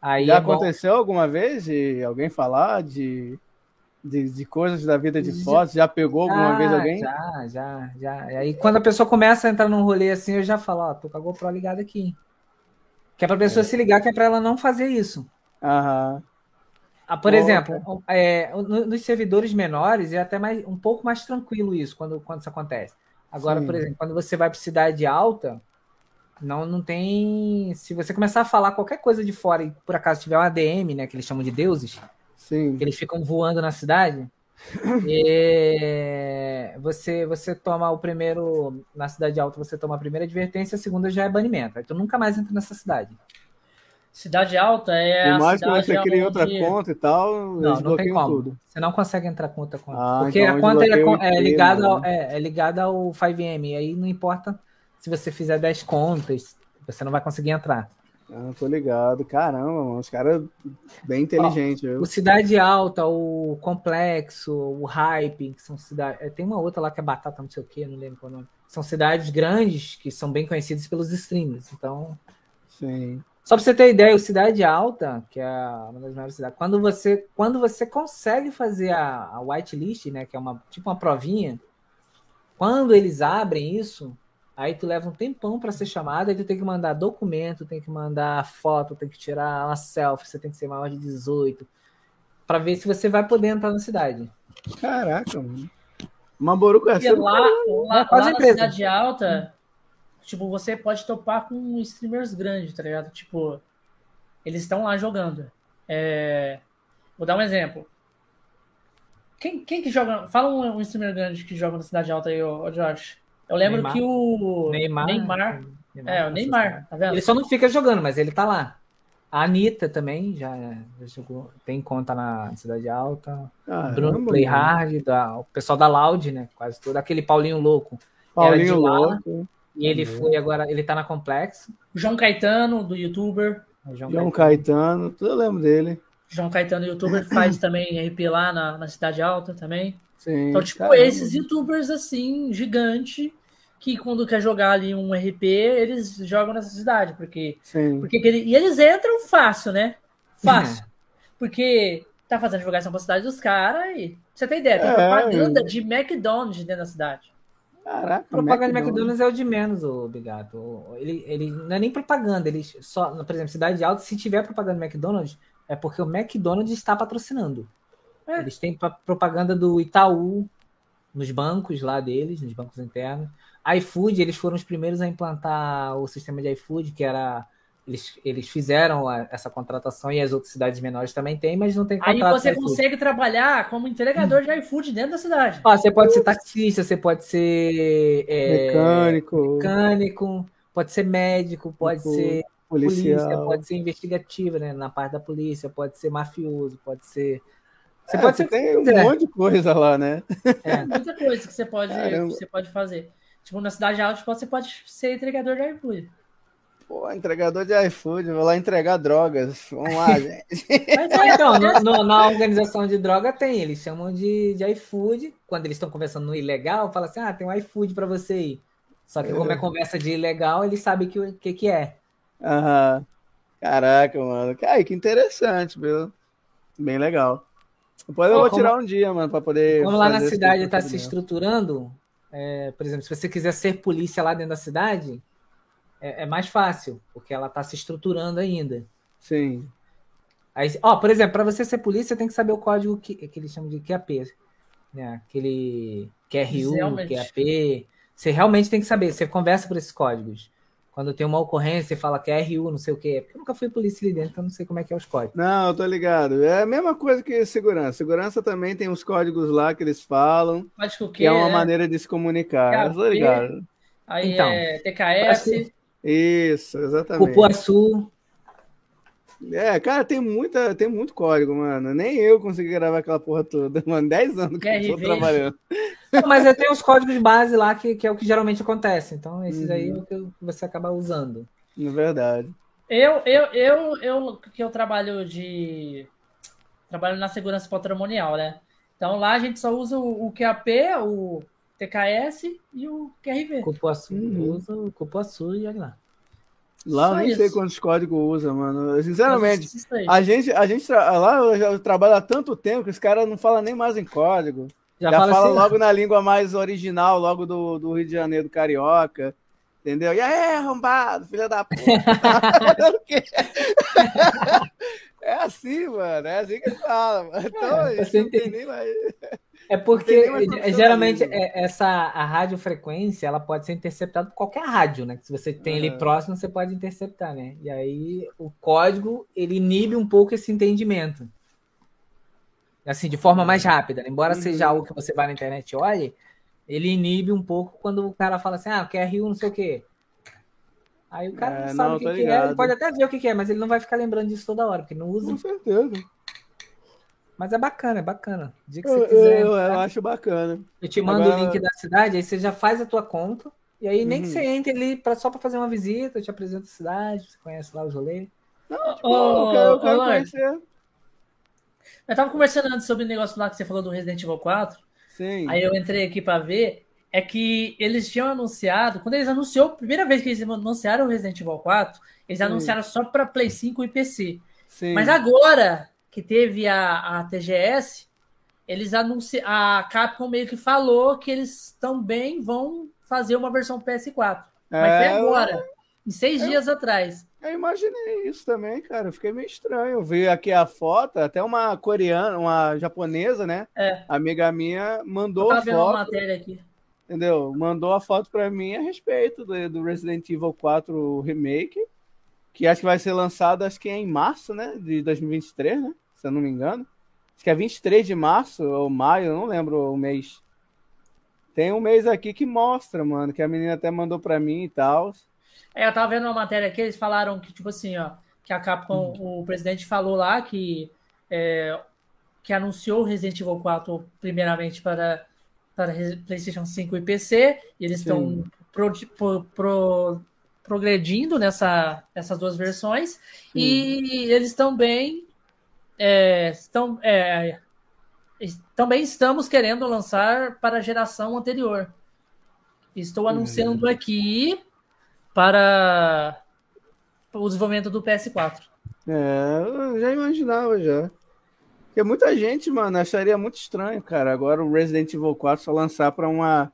Aí Já é aconteceu bom... alguma vez de alguém falar de de, de coisas da vida de fotos? Já pegou alguma já, vez alguém? Já, já, já. E aí quando a pessoa começa a entrar num rolê assim, eu já falo, ó, tô com a GoPro ligada aqui. Que é pra pessoa é. se ligar, que é pra ela não fazer isso. Aham. Ah, por exemplo, é, nos servidores menores é até mais, um pouco mais tranquilo isso quando, quando isso acontece. Agora, Sim. por exemplo, quando você vai para cidade alta, não, não tem. Se você começar a falar qualquer coisa de fora e por acaso tiver um ADM, né, que eles chamam de deuses, Sim. eles ficam voando na cidade. e você você toma o primeiro na cidade alta você toma a primeira advertência a segunda já é banimento aí tu nunca mais entra nessa cidade cidade alta é Por mais que você crie outra conta e tal não, não tem como tudo. você não consegue entrar com outra conta ah, porque então a conta é, é, ligada ao, né? é, é ligada ao 5M aí não importa se você fizer 10 contas você não vai conseguir entrar ah, tô ligado. Caramba, mano, os caras bem inteligentes. O Cidade Alta, o Complexo, o Hype, que são cidades. É, tem uma outra lá que é Batata, não sei o que, não lembro qual nome. São cidades grandes que são bem conhecidas pelos streamers. Então. Sim. Só para você ter ideia, o Cidade Alta, que é uma das maiores cidades, quando você, quando você consegue fazer a, a whitelist, né, que é uma tipo uma provinha, quando eles abrem isso, aí tu leva um tempão para ser chamado, aí tu tem que mandar documento, tem que mandar foto, tem que tirar uma selfie, você tem que ser maior de 18, para ver se você vai poder entrar na cidade. Caraca, mano. Mamboruco é assim. Lá, lá, lá, lá na cidade alta, tipo, você pode topar com streamers grandes, tá ligado? Tipo, eles estão lá jogando. É... Vou dar um exemplo. Quem, quem que joga. Fala um, um streamer grande que joga na Cidade Alta aí, ô, ô Josh. Eu lembro Neymar. que o. Neymar. Neymar. Neymar é, o Neymar, tá vendo? Ele só não fica jogando, mas ele tá lá. A Anitta também já, já jogou, tem conta na Cidade Alta. Ah, Bruno Playhard, da, o pessoal da Loud, né? Quase todo. Aquele Paulinho Louco. Paulinho Louco. E ele foi agora, ele tá na Complexo. João Caetano, do youtuber. João, João Caetano. Caetano, eu lembro dele. João Caetano, youtuber, faz também RP lá na, na Cidade Alta também. Sim, então, tipo, caramba. esses youtubers assim, gigante, que quando quer jogar ali um RP, eles jogam nessa cidade, porque, Sim. porque ele, e eles entram fácil, né? Fácil. Porque tá fazendo divulgação pra cidade dos caras e você tem ideia, tem é, propaganda é. de McDonald's dentro da cidade. Caraca, propaganda de McDonald's é o de menos, o Bigato. Ele, ele não é nem propaganda, ele só, por exemplo, cidade alta, se tiver propaganda de McDonald's, é porque o McDonald's está patrocinando. É. Eles têm propaganda do Itaú nos bancos lá deles, nos bancos internos. iFood, eles foram os primeiros a implantar o sistema de iFood, que era eles, eles fizeram a, essa contratação e as outras cidades menores também têm, mas não tem Aí você consegue trabalhar como entregador de iFood dentro da cidade. Ah, você pode ser taxista, você pode ser é, mecânico. mecânico, pode ser médico, pode ser policial. polícia, pode ser investigativa, né? Na parte da polícia, pode ser mafioso, pode ser. Você é, pode ser. Tem um monte de coisa lá, né? É. Muita coisa que você pode, você pode fazer. Tipo, na cidade alta, você pode ser entregador de iFood. Pô, entregador de iFood, vou lá entregar drogas. Vamos lá, gente. então, no, no, na organização de droga tem, eles chamam de, de iFood. Quando eles estão conversando no ilegal, fala assim: ah, tem um iFood para você ir. Só que, como é, é conversa de ilegal, eles sabem o que, que, que é. Aham. Caraca, mano. Ai, que interessante, viu? Bem legal. Depois eu vou como, tirar um dia, mano, para poder. Como lá na cidade está se estruturando, é, por exemplo, se você quiser ser polícia lá dentro da cidade, é, é mais fácil, porque ela está se estruturando ainda. Sim. Aí, ó, por exemplo, para você ser polícia, você tem que saber o código que, que eles chamam de QAP, né? Aquele QRU, realmente. QAP. Você realmente tem que saber, você conversa por esses códigos. Quando tem uma ocorrência, você fala que é RU, não sei o quê. Porque eu nunca fui polícia ali dentro, então não sei como é que é os códigos. Não, eu tô ligado. É a mesma coisa que segurança. Segurança também tem os códigos lá que eles falam. Código que é uma maneira de se comunicar. Eu tô ligado. Aí então, é TKS. Isso, exatamente. Cupuaçu. É, cara, tem muita, tem muito código, mano. Nem eu consegui gravar aquela porra toda, mano. 10 anos que eu tô trabalhando. Não, mas eu tenho os códigos de base lá, que, que é o que geralmente acontece. Então, esses uhum. aí é o que você acaba usando. Na verdade. Eu, eu, eu, eu, que eu trabalho de. Trabalho na segurança patrimonial, né? Então lá a gente só usa o, o QAP, o TKS e o QRV. Cupuaçu uhum. usa o Cupuaçu e olha lá. Lá eu nem isso. sei quantos códigos usa, mano. Sinceramente, a gente, a gente lá eu já trabalho há tanto tempo que os caras não falam nem mais em código. Já, já fala, fala assim, logo na língua mais original, logo do, do Rio de Janeiro, do Carioca. Entendeu? E aí, arrombado, filha da puta. é assim, mano. É assim que fala. Então, é, a gente não tem nem mais. É porque geralmente é, essa a radiofrequência ela pode ser interceptada por qualquer rádio, né? Que se você tem ali próximo, você pode interceptar, né? E aí o código ele inibe um pouco esse entendimento. Assim, de forma mais rápida. Né? Embora uhum. seja algo que você vai na internet e olhe, ele inibe um pouco quando o cara fala assim, ah, quer Rio, não sei o quê. Aí o cara é, não sabe não, o que, que é, ele pode até ver o que, que é, mas ele não vai ficar lembrando disso toda hora, porque não usa. Com certeza. Mas é bacana, é bacana. dia que você quiser. Eu, eu, eu acho bacana. Eu te mando Agora... o link da cidade, aí você já faz a tua conta. E aí nem uhum. que você entre ali pra, só para fazer uma visita, eu te apresento a cidade, você conhece lá os rolês. Não, tipo, oh, eu quero, eu quero oh, conhecer. Eu tava conversando antes sobre o negócio lá que você falou do Resident Evil 4. Sim. Aí eu entrei aqui para ver. é que eles tinham anunciado, quando eles anunciou, a primeira vez que eles anunciaram o Resident Evil 4, eles Sim. anunciaram só para Play 5 e PC. Sim. Mas agora que teve a, a TGS, eles anunciaram, a Capcom meio que falou que eles também vão fazer uma versão PS4. Mas é, foi agora, em seis eu, dias atrás. Eu imaginei isso também, cara. Eu fiquei meio estranho. Eu vi aqui a foto, até uma coreana, uma japonesa, né? É. Amiga minha mandou a foto. Uma matéria aqui. Entendeu? Mandou a foto para mim a respeito do, do Resident Evil 4 Remake, que acho que vai ser lançado, acho que é em março, né? De 2023, né? Se eu não me engano. Acho que é 23 de março ou maio, eu não lembro o mês. Tem um mês aqui que mostra, mano, que a menina até mandou para mim e tal. É, eu tava vendo uma matéria aqui, eles falaram que, tipo assim, ó, que a Capcom, hum. o presidente falou lá que, é, que anunciou o Resident Evil 4 primeiramente para, para PlayStation 5 e PC, e eles estão pro, pro, pro, progredindo nessa, nessas duas versões, Sim. e eles também é, estão, é, também estamos querendo lançar para a geração anterior. Estou anunciando aqui para o desenvolvimento do PS4. É, eu já imaginava já. Porque muita gente, mano, acharia muito estranho, cara, agora o Resident Evil 4 só lançar para uma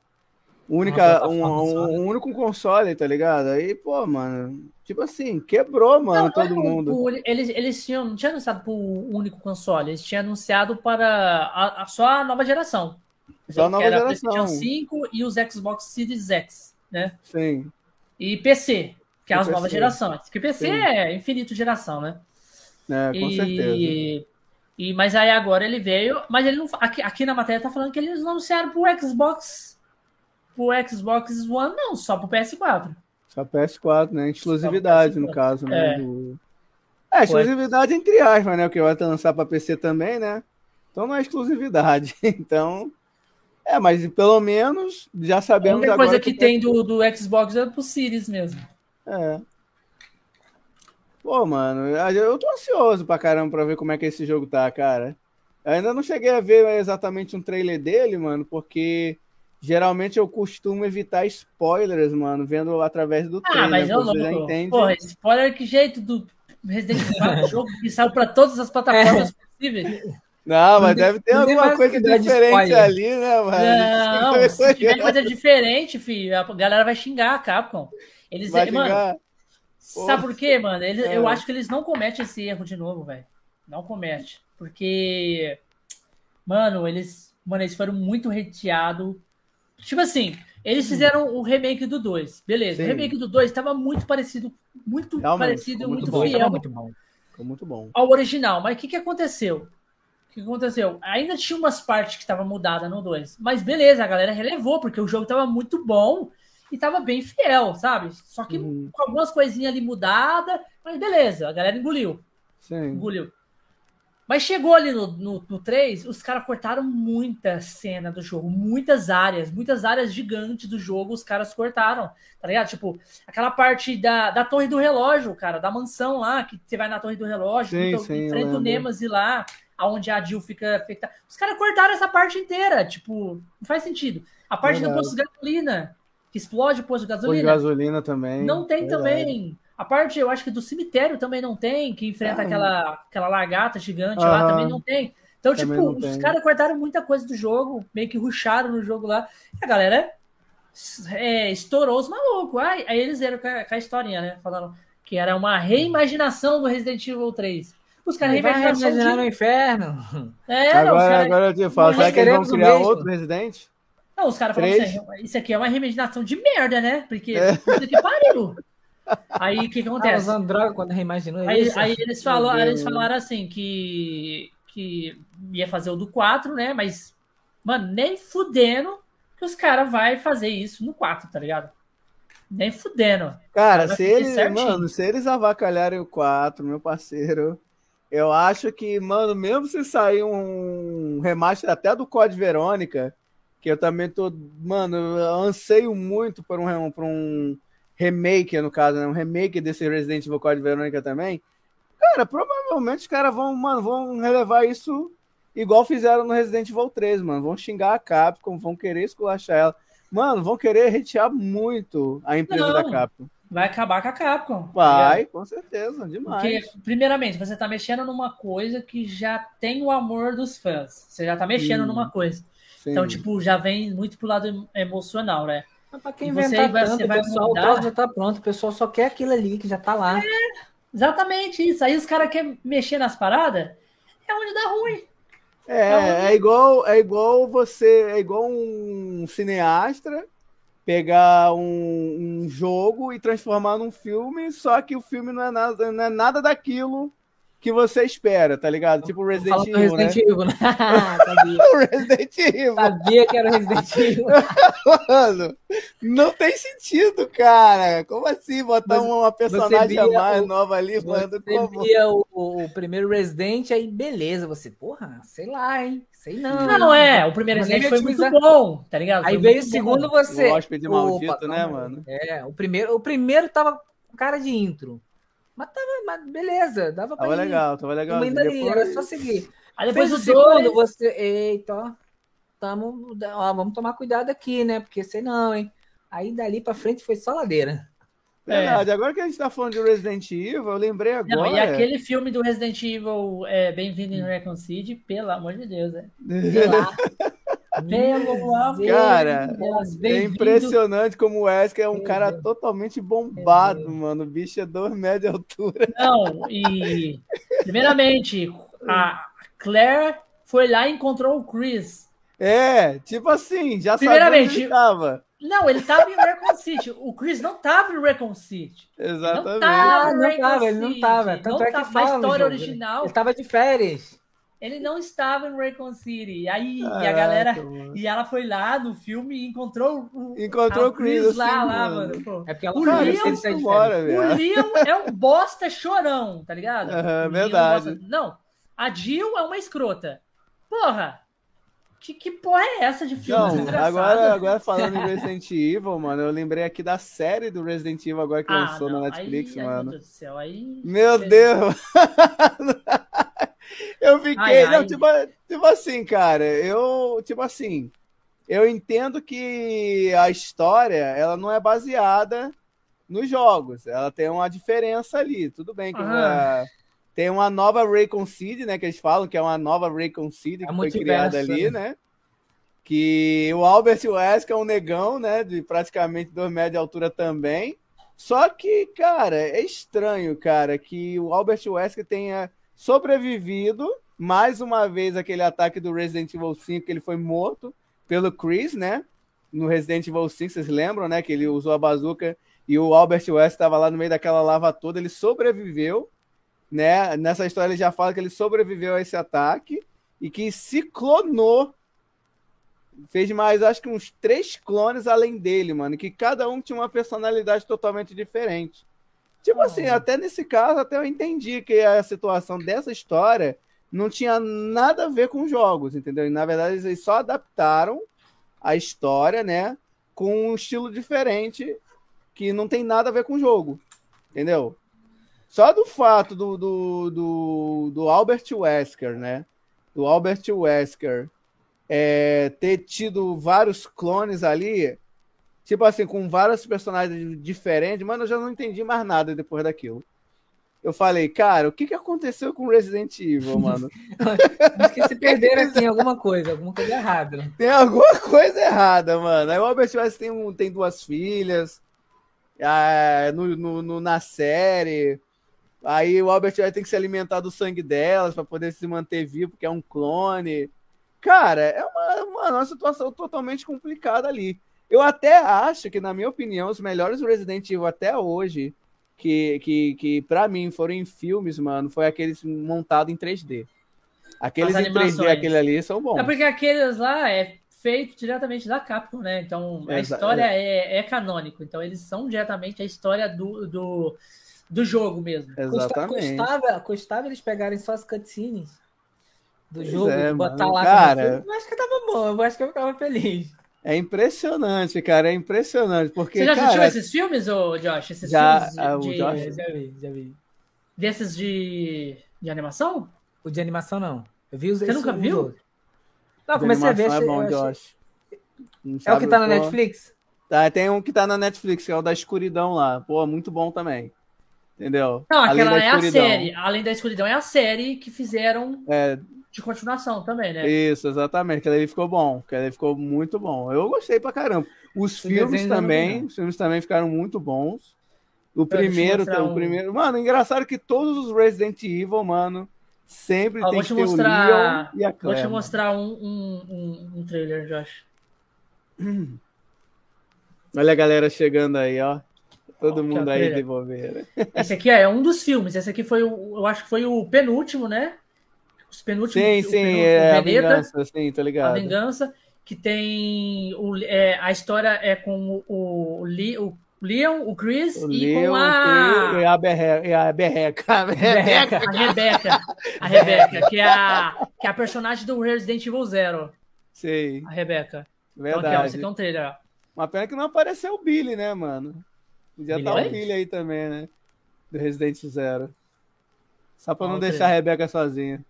única, um, um, um, único console, tá ligado? Aí, pô, mano, tipo assim, quebrou, mano, não, todo mundo. eles, eles tinham, não tinham anunciado para o único console, eles tinham anunciado para a, a só a nova geração. Só a nova geração. PlayStation 5 e os Xbox Series X, né? Sim. E PC, que é as novas gerações. Que PC Sim. é infinito geração, né? É, com e... certeza. E, mas aí agora ele veio, mas ele não. Aqui, aqui na matéria tá falando que eles não anunciaram pro Xbox. Pro Xbox One, não, só pro PS4. Só PS4, né? Exclusividade, no caso, né? É, do... é exclusividade entre aspas, né? O que vai lançar para PC também, né? Então não é exclusividade. Então, é, mas pelo menos já sabemos agora. A coisa que, que tem do, do Xbox é pro Series mesmo. É. Pô, mano, eu tô ansioso pra caramba pra ver como é que esse jogo tá, cara. Eu ainda não cheguei a ver exatamente um trailer dele, mano, porque geralmente eu costumo evitar spoilers, mano, vendo através do trailer. Ah, mas eu não, Porra, spoiler que jeito do Resident Evil, jogo que saiu pra todas as plataformas é. possíveis. Não, mas deve ter alguma coisa diferente ali, né, mano? Não, se tiver coisa diferente, filho, a galera vai xingar a Capcom. Eles, vai mano, xingar. sabe por quê, mano? Eles, é. Eu acho que eles não cometem esse erro de novo, velho. Não comete. Porque, mano, eles, mano, eles foram muito reteados. Tipo assim, eles fizeram o remake do 2. Beleza. Sim. O remake do 2 estava muito parecido, muito Realmente, parecido, muito, muito fiel. Muito bom. Ficou muito bom. Ao original. Mas o que, que aconteceu? O que aconteceu? Ainda tinha umas partes que estavam mudadas no 2. Mas beleza, a galera relevou, porque o jogo estava muito bom e estava bem fiel, sabe? Só que uhum. com algumas coisinhas ali mudadas, mas beleza, a galera engoliu. Sim. Engoliu. Mas chegou ali no, no, no 3, os caras cortaram muita cena do jogo, muitas áreas, muitas áreas gigantes do jogo, os caras cortaram, tá ligado? Tipo, aquela parte da, da torre do relógio, cara, da mansão lá, que você vai na torre do relógio, sim, então, sim, em frente do Nemesis lá, aonde a Jill fica afetada. Os caras cortaram essa parte inteira, tipo, não faz sentido. A parte Verdade. do posto de gasolina, que explode o posto de gasolina. Posto de gasolina também. Não tem Verdade. também. A parte, eu acho que do cemitério também não tem, que enfrenta ah, aquela, aquela lagarta gigante lá, também não tem. Então, também tipo, os caras cortaram muita coisa do jogo, meio que ruxaram no jogo lá. E a galera é, estourou os malucos. Aí, aí eles vieram com a, com a historinha, né? Falando que era uma reimaginação do Resident Evil 3. Os caras reimaginaram de... no inferno. É, agora, cara... agora eu te falo, será que eles vão criar mesmo. outro Resident? Não, os caras falaram assim, isso aqui é uma reimaginação de merda, né? Porque é. puta que pariu. Aí o que, que acontece? Ah, usando droga quando reimaginou aí, isso. Aí eles, falou, eles falaram assim que, que ia fazer o do 4, né? Mas, mano, nem fudendo que os caras vai fazer isso no 4, tá ligado? Nem fudendo. Cara, se eles, mano, se eles avacalharem o 4, meu parceiro, eu acho que, mano, mesmo se sair um remaster até do Code Verônica, que eu também tô, mano, eu anseio muito por um, por um remake, no caso, né? um remake desse Resident Evil Code Verônica também. Cara, provavelmente os caras vão, mano, vão relevar isso igual fizeram no Resident Evil 3, mano. Vão xingar a Capcom, vão querer esculachar ela. mano, vão querer retear muito a empresa Não, da Capcom. Vai acabar com a Capcom. Vai, com certeza, demais. Porque, primeiramente, você tá mexendo numa coisa que já tem o amor dos fãs. Você já tá mexendo numa coisa. Sim. Então, tipo, já vem muito pro lado emocional, né? Mas pra quem inventar vai, tanto, vai pessoal, mudar... o já tá pronto, o pessoal só quer aquilo ali que já tá lá. É, exatamente isso. Aí os caras querem mexer nas paradas, é onde dá ruim. É, é igual, é igual você, é igual um cineasta pegar um, um, jogo e transformar num filme, só que o filme não é nada, não é nada daquilo que você espera, tá ligado? Tipo Resident Evil, Resident né? Evil, né? Sabia. Resident Evil. Sabia que era Resident Evil. Mano, não tem sentido, cara. Como assim botar Mas uma personagem a mais o, nova ali, mano? Você via o, o, primeiro Resident, aí beleza, você, porra, sei lá, hein? Sei não. Não, é, o primeiro Resident foi muito bom, tá ligado? Aí veio o segundo bom. você. O hóspede maldito, né, mano? É, o primeiro, o primeiro tava com cara de intro. Mas tava, mas beleza, dava pra tava ir. legal, tava legal. Ainda depois... era só seguir. Aí depois do segundo, você. Eita, ó. Tamo, ó, vamos tomar cuidado aqui, né? Porque senão, hein? Aí dali pra frente foi só ladeira. Verdade, é. agora que a gente tá falando de Resident Evil, eu lembrei agora. Não, e aquele filme do Resident Evil é, Bem-vindo em Recon City, pelo amor de Deus, é. Pelo Cara, é impressionante como o Wesker é um cara totalmente bombado, mano. O bicho é dois metros de altura. Não, e primeiramente, a Claire foi lá e encontrou o Chris. É, tipo assim, já sabia onde ele tava. Não, ele tava em Recon City. O Chris não tava em Recon City. Exatamente. Não tava, não tava ele não tava. Tanto não é que tava, fala, história original. Ele tava de férias. Ele não estava em Raycon City. Aí e a galera. E ela foi lá no filme e encontrou o. Encontrou o Chris, Chris lá, assim, lá, mano. Pô. É porque ela o Leon, embora, o Leon é um bosta chorão, tá ligado? Uhum, verdade. É um não, a Jill é uma escrota. Porra! Que, que porra é essa de filme? Não, agora, agora falando em Resident Evil, mano, eu lembrei aqui da série do Resident Evil agora que ah, lançou não, na Netflix, aí, mano. Ai, meu Deus do céu, aí. Meu Deus! Eu fiquei. Ai, ai. Não, tipo, tipo assim, cara, eu. Tipo assim. Eu entendo que a história ela não é baseada nos jogos. Ela tem uma diferença ali. Tudo bem que ah. tem uma nova Raycon Seed, né? Que eles falam que é uma nova Raycon Seed é que foi criada ali, né? Que o Albert Wesker é um negão, né? De praticamente dois metros de altura também. Só que, cara, é estranho, cara, que o Albert Wesker tenha sobrevivido mais uma vez aquele ataque do Resident Evil 5 que ele foi morto pelo Chris, né? No Resident Evil 5, vocês lembram, né? Que ele usou a bazuca e o Albert West estava lá no meio daquela lava toda, ele sobreviveu, né? Nessa história ele já fala que ele sobreviveu a esse ataque e que se clonou. Fez mais, acho que uns três clones além dele, mano, que cada um tinha uma personalidade totalmente diferente. Tipo assim, até nesse caso, até eu entendi que a situação dessa história não tinha nada a ver com jogos, entendeu? E, na verdade, eles só adaptaram a história, né? Com um estilo diferente que não tem nada a ver com o jogo, entendeu? Só do fato do, do, do, do Albert Wesker, né? Do Albert Wesker é, ter tido vários clones ali, Tipo assim, com vários personagens diferentes, mano, eu já não entendi mais nada depois daquilo. Eu falei, cara, o que, que aconteceu com Resident Evil, mano? Acho que se perderam assim, alguma coisa, alguma coisa errada. Tem alguma coisa errada, mano. Aí o Albert Weiss tem, um, tem duas filhas. Ah, no, no, no, na série. Aí o Albert Weiss tem que se alimentar do sangue delas para poder se manter vivo, porque é um clone. Cara, é uma, uma, uma situação totalmente complicada ali. Eu até acho que, na minha opinião, os melhores Resident Evil até hoje, que, que, que para mim foram em filmes, mano, foi aqueles montados em 3D. Aqueles em 3D, aquele ali, são bons. É porque aqueles lá é feito diretamente da Capcom, né? Então a Exa história é. é, é canônico. Então eles são diretamente a história do, do, do jogo mesmo. Exatamente. Custava, custava eles pegarem só as cutscenes do jogo, é, botar mano. lá. Cara, eu acho que tava bom, eu acho que eu ficava feliz. É impressionante, cara, é impressionante. Porque, Você já cara, assistiu esses filmes, ô Josh? Esses já, filmes ah, de... Josh? Já vi, já vi. Desses de, de animação? O de animação, não. Eu vi os Você nunca viu? Não, comecei a ver. É bom, eu Josh. é o que tá na Netflix? Tá, tem um que tá na Netflix, que é o da escuridão lá. Pô, muito bom também. Entendeu? Não, aquela é a série. Além da escuridão, é a série que fizeram é... de continuação também, né? Isso, exatamente. Aquele ali ficou bom. Aquele ali ficou muito bom. Eu gostei pra caramba. Os filmes também, os filmes também ficaram muito bons. O primeiro, o um... primeiro. Mano, engraçado que todos os Resident Evil, mano, sempre Ó, tem que ter mostrar... o Leon e a Claire. Vou te mostrar um, um, um, um trailer, Josh. Olha a galera chegando aí, ó. Todo ó, mundo aí de bobeira. Esse aqui é um dos filmes. Esse aqui foi o, eu acho que foi o penúltimo, né? Os penúltimos. Sim, sim, penúltimo, é a vingança, sim, tô ligado. A vingança, que tem o, é, a história é com o, o, o Leon, o Chris o e Leon, com a... E a, Berreca, e a Berreca. A Rebeca. A Rebeca. A Rebeca, que é a, que é a personagem do Resident Evil Zero. Sim. A Rebeca. Verdade. Então, aqui, ó, aqui é um trailer, ó. Uma pena que não apareceu o Billy, né, mano? Podia estar tá o Billy aí também, né? Do Resident Zero. Só pra não deixar a Rebeca sozinha.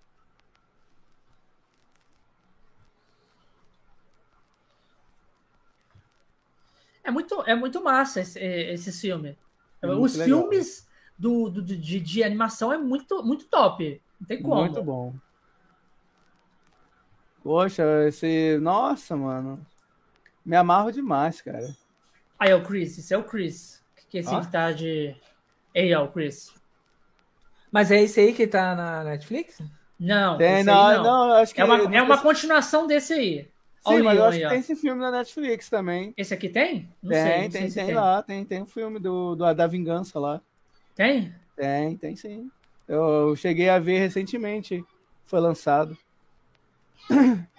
É muito, é muito massa esse, esse filme. É Os legal. filmes do, do, de, de animação é muito, muito top. Não tem como. Muito bom. Poxa, esse. Nossa, mano. Me amarro demais, cara. Aí é o Chris, esse é o Chris. Que esse ah. que tá de. Aí é o Chris. Mas é esse aí que tá na Netflix? Não, tem, não, não. não, acho que é uma, é uma continuação desse aí. Sim, mas eu acho que tem esse filme na Netflix também. Esse aqui tem? Não tem, sei, tem, tem, tem, lá, tem, tem um filme do, do, da Vingança lá. Tem? Tem, tem sim. Eu, eu cheguei a ver recentemente, foi lançado.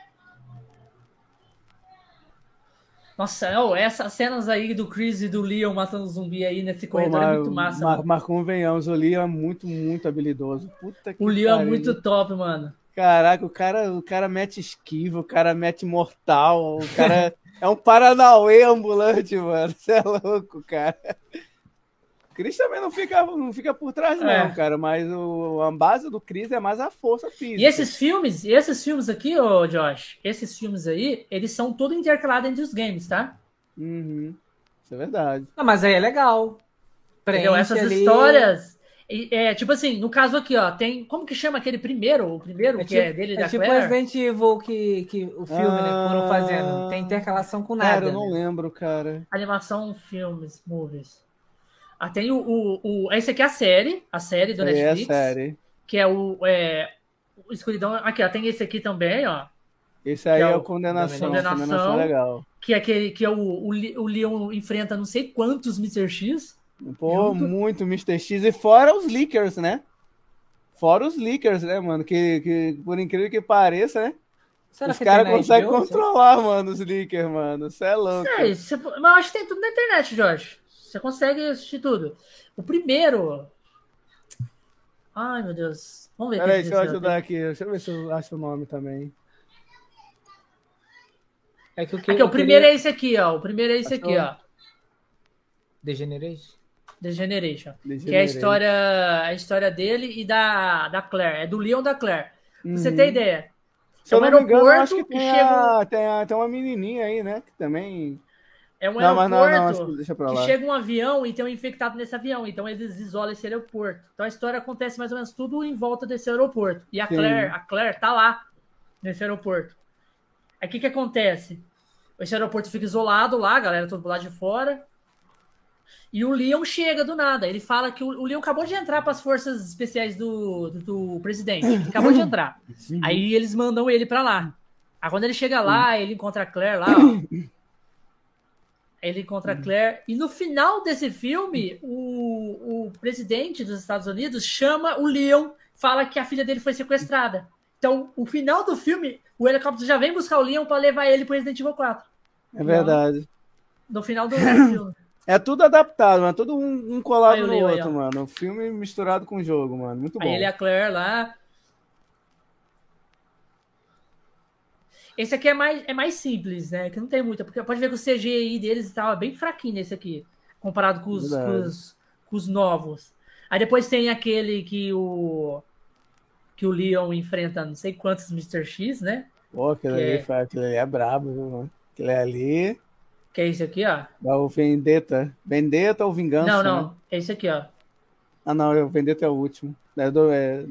Nossa, oh, essas cenas aí do Chris e do Leon matando zumbi aí nesse corredor Pô, é muito massa. Mar, mas convenhamos, o Leon é muito, muito habilidoso. Puta que o Leon é muito top, mano. Caraca, o cara, o cara mete esquiva, o cara mete mortal, o cara é um Paranauê ambulante, mano. Você é louco, cara. Chris também não fica, não fica por trás, não, é. cara. Mas o, a base do Chris é mais a força física. E esses filmes, esses filmes aqui, ô Josh, esses filmes aí, eles são todos intercalados entre os games, tá? Uhum. Isso é verdade. Ah, mas aí é legal. Entendeu? Essas ali... histórias. É, tipo assim, no caso aqui, ó, tem. Como que chama aquele primeiro? O primeiro é que é tipo, é dele é da tipo Claire? Resident Evil que, que o filme, ah, né, foram fazendo. Tem intercalação com nada. Cara, eu não né? lembro, cara. Animação, filmes, movies. Ah, tem o, o, o, Esse aqui é a série, a série do é Netflix. É a série. Que é o. É, o Escuridão. Aqui, ó, tem esse aqui também, ó. Esse aí é, é, o Condenação. Condenação, condenação legal. Que é aquele que é o, o, o Leon enfrenta não sei quantos Mr. X. Pô, junto. muito Mr. X. E fora os Leakers, né? Fora os Leakers, né, mano? Que, que por incrível que pareça, né? Será os caras conseguem controlar, mano, os Leakers, mano. Você é louco. Sei, mas eu acho que tem tudo na internet, Jorge. Você consegue assistir tudo. O primeiro. Ai, meu Deus. Vamos ver. Peraí, deixa eu ajudar aqui. Deixa eu ver se eu acho o nome também. É que o, que, aqui, o primeiro queria... é esse aqui, ó. O primeiro é esse aqui, ó. Degeneration? Degeneration. Degeneration. Que é a história, a história dele e da, da Claire. É do Leon da Claire. Pra você ter uhum. ideia. Se é um eu não me engano, acho que tem, que a, chega... tem, a, tem uma menininha aí, né? Que também é um não, aeroporto não, não, que chega um avião e tem um infectado nesse avião. Então eles isolam esse aeroporto. Então a história acontece mais ou menos tudo em volta desse aeroporto. E a Sim. Claire, a Claire tá lá nesse aeroporto. Aí o que que acontece? Esse aeroporto fica isolado lá, a galera todo lá de fora. E o Leon chega do nada. Ele fala que o, o Leon acabou de entrar para as forças especiais do, do, do presidente. Ele acabou de entrar. Sim. Aí eles mandam ele para lá. Aí quando ele chega lá, ele encontra a Claire lá, ó. Ele encontra a. Claire. E no final desse filme, o, o presidente dos Estados Unidos chama o Leon, fala que a filha dele foi sequestrada. Então, o final do filme, o helicóptero já vem buscar o Leon para levar ele para Resident Evil 4. É verdade. No final do filme. É tudo adaptado, mano. Tudo um, um colado no outro, aí, mano. O filme misturado com o jogo, mano. Muito bom. Aí ele e a Claire lá. Esse aqui é mais, é mais simples, né? Que não tem muita, porque pode ver que o CGI deles estava bem fraquinho nesse aqui, comparado com os, com os, com os, novos. Aí depois tem aquele que o que o Leon enfrenta não sei quantos Mr. X, né? Pô, aquele, ali, é... aquele ali é brabo, viu, mano? Aquele ali. Que é esse aqui, ó? É o Vendetta. Vendetta ou Vingança? Não, não. Né? É esse aqui, ó. Ah, não. O Vendetta é o último. É do, é...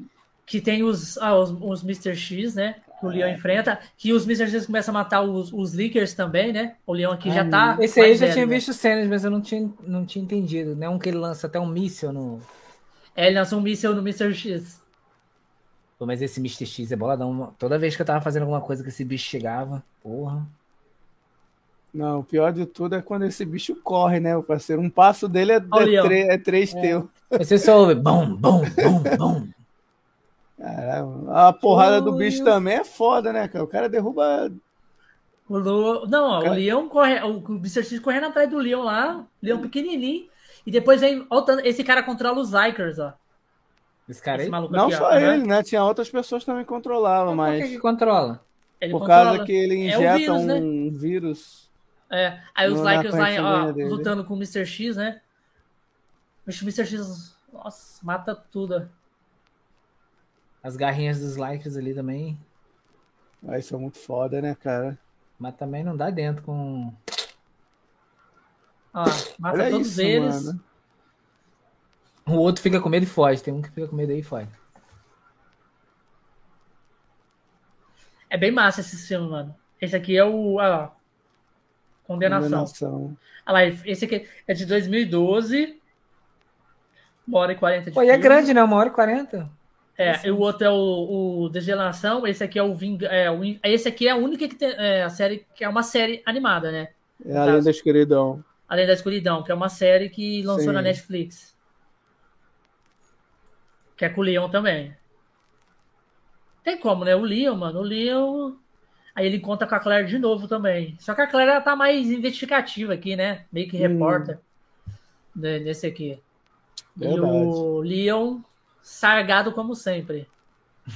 Que tem os, ah, os, os Mr. X, né? Que o Leon é. enfrenta. Que os Mr. X começam a matar os, os Leakers também, né? O Leon aqui ah, já tá. Esse aí eu já tinha né? visto cenas, mas eu não tinha, não tinha entendido. Não é um que ele lança até um míssil no. É, ele lança um míssil no Mr. X. Pô, mas esse Mr. X é boladão. Toda vez que eu tava fazendo alguma coisa que esse bicho chegava, porra. Não, o pior de tudo é quando esse bicho corre, né, o parceiro? Um passo dele é, é, é três é. teu. Você só ouve bom, bom, bom, bom. Caramba, a porrada do bicho também é foda, né, cara? O cara derruba. O Lu... Não, o, cara... o Leão corre. O Mr. X correndo atrás do Leão lá, Leão pequenininho. E depois vem. Esse cara controla os Zikers, ó. Esse cara aí? Esse não aqui, só ó. ele, né? Tinha outras pessoas também que controlavam, mas. Por que, que controla? Ele Por controla. causa que ele injeta é vírus, um né? vírus. É, aí os Likers lá, ó, lutando com o Mr. X, né? O Mr. X, nossa, mata tudo. As garrinhas dos Likers ali também. Aí são muito foda, né, cara? Mas também não dá dentro com. Ó, mata Olha todos isso, eles. Mano. O outro fica com medo e foge. Tem um que fica com medo aí e foge. É bem massa esse filme, mano. Esse aqui é o. Ah, Condenação. Condenação. Ah lá, esse aqui é de 2012. Uma hora e quarenta de Pô, e é grande, né? Uma hora e quarenta. É, e o outro é o, o Degelação, esse aqui é o, Ving, é, o Esse aqui é a única que tem. É, a série que é uma série animada, né? É Além da Escuridão. Além da Escuridão, que é uma série que lançou Sim. na Netflix. Que é com o Leon também. Tem como, né? O Leon, mano. O Leon. Aí ele conta com a Claire de novo também. Só que a Claire ela tá mais investigativa aqui, né? Meio que repórter hum. nesse aqui. Verdade. E o Leon sargado como sempre.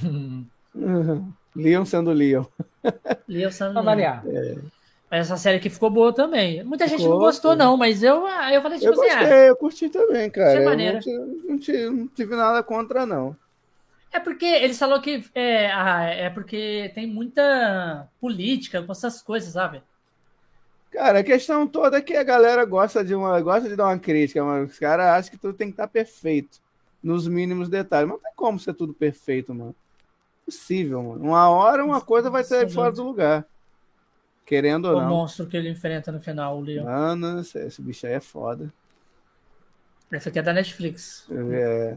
Uhum. Leon sendo Leon. Leon sendo Leon. É. Essa série aqui ficou boa também. Muita gente não gostou, não, mas eu, eu falei tipo eu assim. Gostei, ah, eu curti também, cara. Eu não, tive, não tive nada contra, não. É porque eles falaram que é, ah, é porque tem muita política com essas coisas, sabe? Cara, a questão toda é que a galera gosta de uma gosta de dar uma crítica, mas os caras acham que tudo tem que estar perfeito, nos mínimos detalhes. Mas não tem como ser tudo perfeito, mano. Possível, mano. Uma hora uma coisa vai sair fora do lugar. Querendo ou não. O monstro que ele enfrenta no final, o Leon. Mano, esse, esse bicho aí é foda. Esse aqui é da Netflix. É.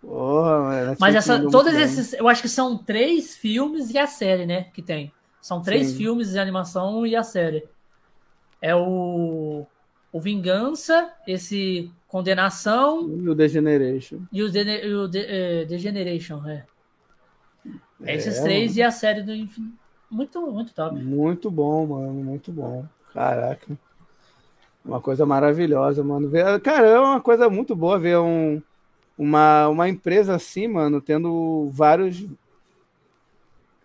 Porra, Mas essa, todos esses, eu acho que são três filmes e a série, né? Que tem. São três Sim. filmes de animação e a série. É o, o Vingança, esse Condenação. E o Degeneration. E o, de, o de, é, Degeneration, é. é. Esses três mano. e a série do Infinito. Muito, muito top. Muito bom, mano. Muito bom. Caraca. Uma coisa maravilhosa, mano. Cara, é uma coisa muito boa ver um uma, uma empresa assim, mano, tendo vários.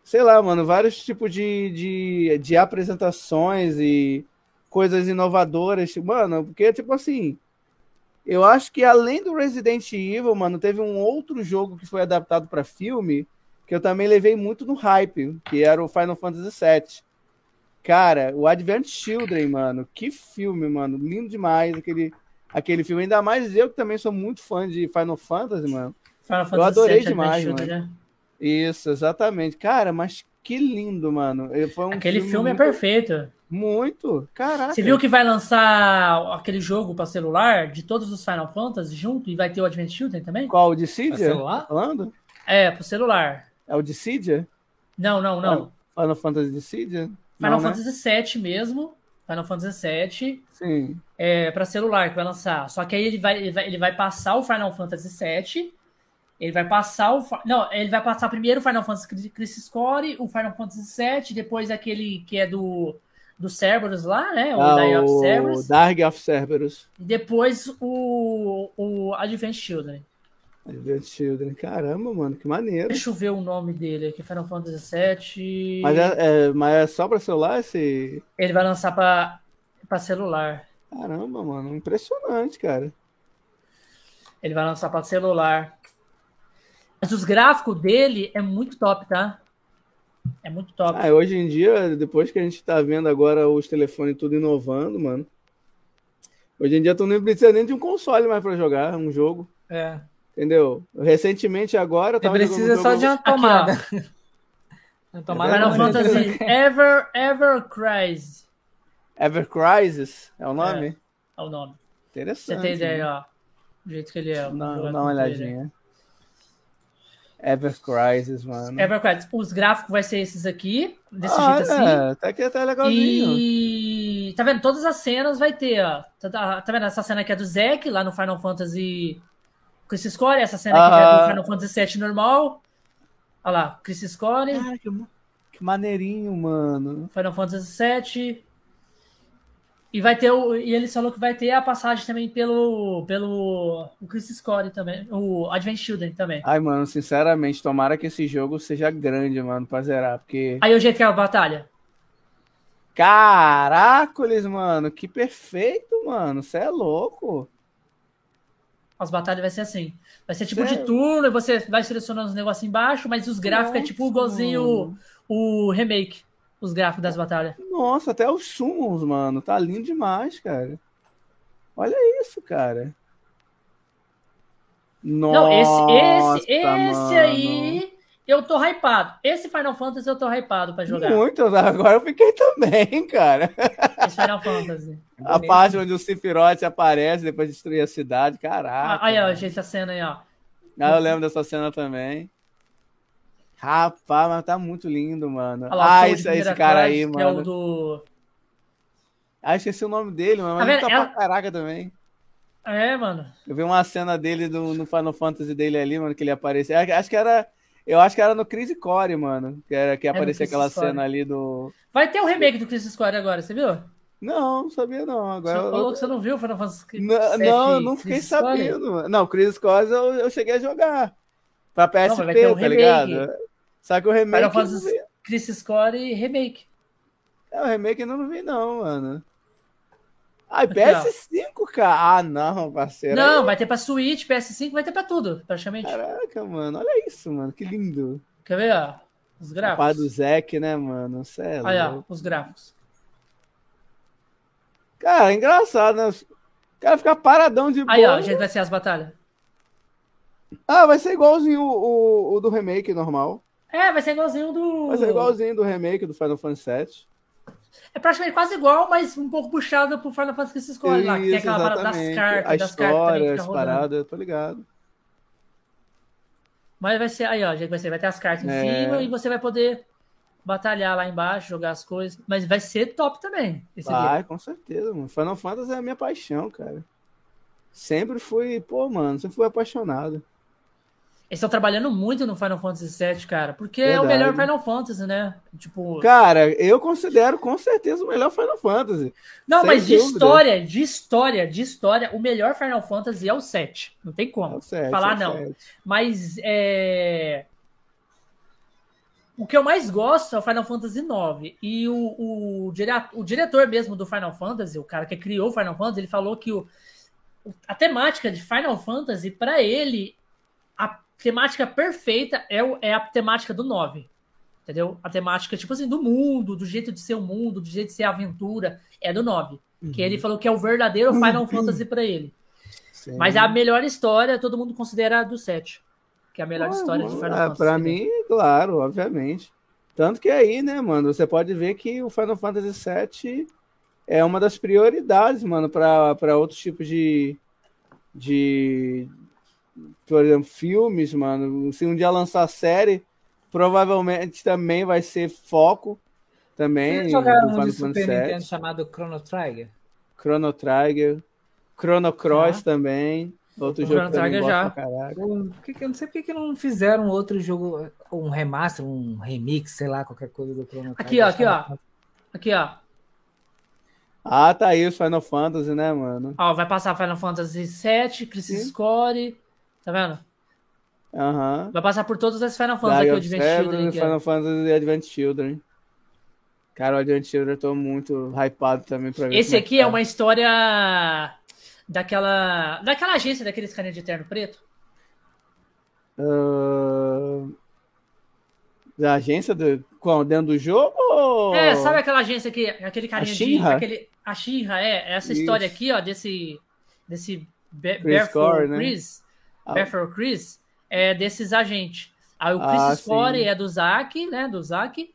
Sei lá, mano, vários tipos de, de, de apresentações e coisas inovadoras. Mano, porque, tipo assim. Eu acho que além do Resident Evil, mano, teve um outro jogo que foi adaptado para filme que eu também levei muito no hype, que era o Final Fantasy VII. Cara, o Advent Children, mano, que filme, mano, lindo demais aquele aquele filme. Ainda mais eu que também sou muito fã de Final Fantasy, mano. Final Fantasy eu adorei demais, mano. Né? Isso, exatamente. Cara, mas que lindo, mano. Um aquele filme, filme é muito... é perfeito. Muito. Caraca. Você viu que vai lançar aquele jogo para celular de todos os Final Fantasy junto e vai ter o Advent Children também? Qual? O Dissidia? celular? Falando? É, pro celular. É o Dissidia? Não, não, não. Final Fantasy Dissidia? Final não, né? Fantasy né? VII mesmo. Final Fantasy VII Sim. É, para celular que vai lançar. Só que aí ele vai, ele vai, ele vai passar o Final Fantasy VII. Ele vai passar o. Não, ele vai passar primeiro o Final Fantasy Crisis Core, o Final Fantasy VII, depois aquele que é do, do Cerberus lá, né? O ah, Dark of Cerberus. Dark of Cerberus. E depois o, o Advent Children. Advent Children, caramba, mano, que maneiro. Deixa eu ver o nome dele aqui, Final Fantasy VII. Mas é, é, mas é só pra celular esse. Ele vai lançar pra, pra celular. Caramba, mano, impressionante, cara. Ele vai lançar pra celular. Mas os gráficos dele é muito top, tá? É muito top. Ah, hoje em dia, depois que a gente tá vendo agora os telefones tudo inovando, mano. Hoje em dia tu não precisa nem de um console mais pra jogar um jogo. É. Entendeu? Recentemente agora. Você precisa só de uma tomada. Aqui, uma tomada Final Fantasy Ever, Ever Crisis. Ever Crisis é o nome? É, é o nome. Interessante. Você tem ideia, né? ó. Do jeito que ele é. Não, dá uma olhadinha. Ever Crisis, mano. Ever Crisis. Os gráficos vai ser esses aqui, desse ah, jeito é, assim. Tá aqui até legalzinho. E tá vendo? Todas as cenas vai ter, ó. Tá, tá, tá vendo? Essa cena aqui é do Zack, lá no Final Fantasy Chris Score. Essa cena aqui ah. é do Final Fantasy VII normal. Olha lá, Chris Score. Ah, que, que maneirinho, mano. Final Fantasy VII. E vai ter o, e ele falou que vai ter a passagem também pelo pelo o Chris Score também, o Advent Children também. Ai, mano, sinceramente, tomara que esse jogo seja grande, mano, pra zerar, porque Aí o jeito que é a batalha. Caracoles, mano, que perfeito, mano. Você é louco. As batalhas vai ser assim. Vai ser tipo de é turno, você vai selecionando os negócios embaixo, mas os gráficos Nossa, é tipo igualzinho o, o remake os gráficos das batalhas. Nossa, até os sumos, mano. Tá lindo demais, cara. Olha isso, cara. Nossa, Não, esse, esse, esse aí eu tô hypado. Esse Final Fantasy eu tô hypado pra jogar. Muito, agora eu fiquei também, cara. Esse Final Fantasy. A parte onde o Sephiroth aparece depois de destruir a cidade, caraca. Ah, aí, ó, gente, a cena aí, ó. Ah, eu lembro dessa cena também. Rapaz, mas tá muito lindo, mano. lá, ah, esse, esse cara aí, mano. É o do. Ah, esqueci o nome dele, mano. Mas tá, tá Ela... pra caraca também. É, mano. Eu vi uma cena dele do, no Final Fantasy dele ali, mano, que ele apareceu. Acho que era. Eu acho que era no Chris Core, mano. Que, era, que é aparecia aquela Core. cena ali do. Vai ter o um remake do Chris Core agora, você viu? Não, não sabia não. Agora você falou que você não viu o Final Fantasy Não, não, não fiquei Chris sabendo. Core? Não, Chris Core eu, eu cheguei a jogar. Pra PSP, não, um tá ligado? Só que o remake. Final Fantasy Chris Score remake. É, o remake eu não vi, não, mano. Ai, PS5, cara. Ah, não, parceiro. Não, aí... vai ter pra Switch, PS5, vai ter pra tudo, praticamente. Caraca, mano. Olha isso, mano. Que lindo. Quer ver, ó? Os gráficos. O pai do Zack, né, mano? Cê é Olha, ó, os gráficos. Cara, é engraçado, né? O cara fica paradão de boa. Aí, ó, a gente vai ser as batalhas. Ah, vai ser igualzinho o, o, o do remake normal. É, vai ser igualzinho do. Vai ser igualzinho do remake do Final Fantasy VII. É praticamente quase igual, mas um pouco puxado pro Final Fantasy que se escolhe lá, que tem aquela parada das cartas, a das história, cartas as paradas, tô ligado. Mas vai ser, aí ó, vai ser, vai ter as cartas é. em cima e você vai poder batalhar lá embaixo, jogar as coisas. Mas vai ser top também. vai, dia. com certeza, mano. Final Fantasy é a minha paixão, cara. Sempre fui, pô, mano, sempre fui apaixonado. Eles estão trabalhando muito no Final Fantasy VII, cara, porque Verdade. é o melhor Final Fantasy, né? Tipo. Cara, eu considero com certeza o melhor Final Fantasy. Não, mas de história, de história, de história, o melhor Final Fantasy é o 7. Não tem como é 7, falar, é não. 7. Mas é. O que eu mais gosto é o Final Fantasy IX. E o, o, o diretor mesmo do Final Fantasy, o cara que criou o Final Fantasy, ele falou que o, a temática de Final Fantasy, para ele, a temática perfeita é, o, é a temática do 9. Entendeu? A temática, tipo assim, do mundo, do jeito de ser o mundo, do jeito de ser a aventura, é do 9. Uhum. Que ele falou que é o verdadeiro Final Fantasy para ele. Sim. Mas a melhor história, todo mundo considera a do 7. Que é a melhor ah, história de Final é, Fantasy. Pra mim, claro, obviamente. Tanto que aí, né, mano, você pode ver que o Final Fantasy VII é uma das prioridades, mano, para outros tipos de, de, por exemplo, filmes, mano. Se um dia lançar série, provavelmente também vai ser foco também. Vocês jogaram um de Super Nintendo chamado Chrono Trigger? Chrono Trigger. Chrono Cross ah. também. Outro o jogo Chrono Trigger já. Eu não sei porque que não fizeram outro jogo, um remaster, um remix, sei lá, qualquer coisa do Chrono Trigger. Aqui, ó, aqui, ó. Aqui, ó. Ah, tá aí o Final Fantasy, né, mano? Ó, vai passar Final Fantasy VII, Crisis Core, Tá vendo? Uhum. Vai passar por todos os Final Fantasy aqui, o Advent Children. Final Fantasy e Advent Children. Cara, o Advent Children eu tô muito hypado também pra ver. Esse é aqui é, é uma história daquela. daquela agência daqueles carinha de terno preto? Uh... Da agência do, qual, dentro do jogo? Ou... É, sabe aquela agência que aquele carinha de aquele a Shinra é essa Isso. história aqui, ó, desse desse Be Chris Core, né? Chris, ah. Chris, é desses agentes. Aí o Chris ah, Score sim. é do Zack, né, do Zack.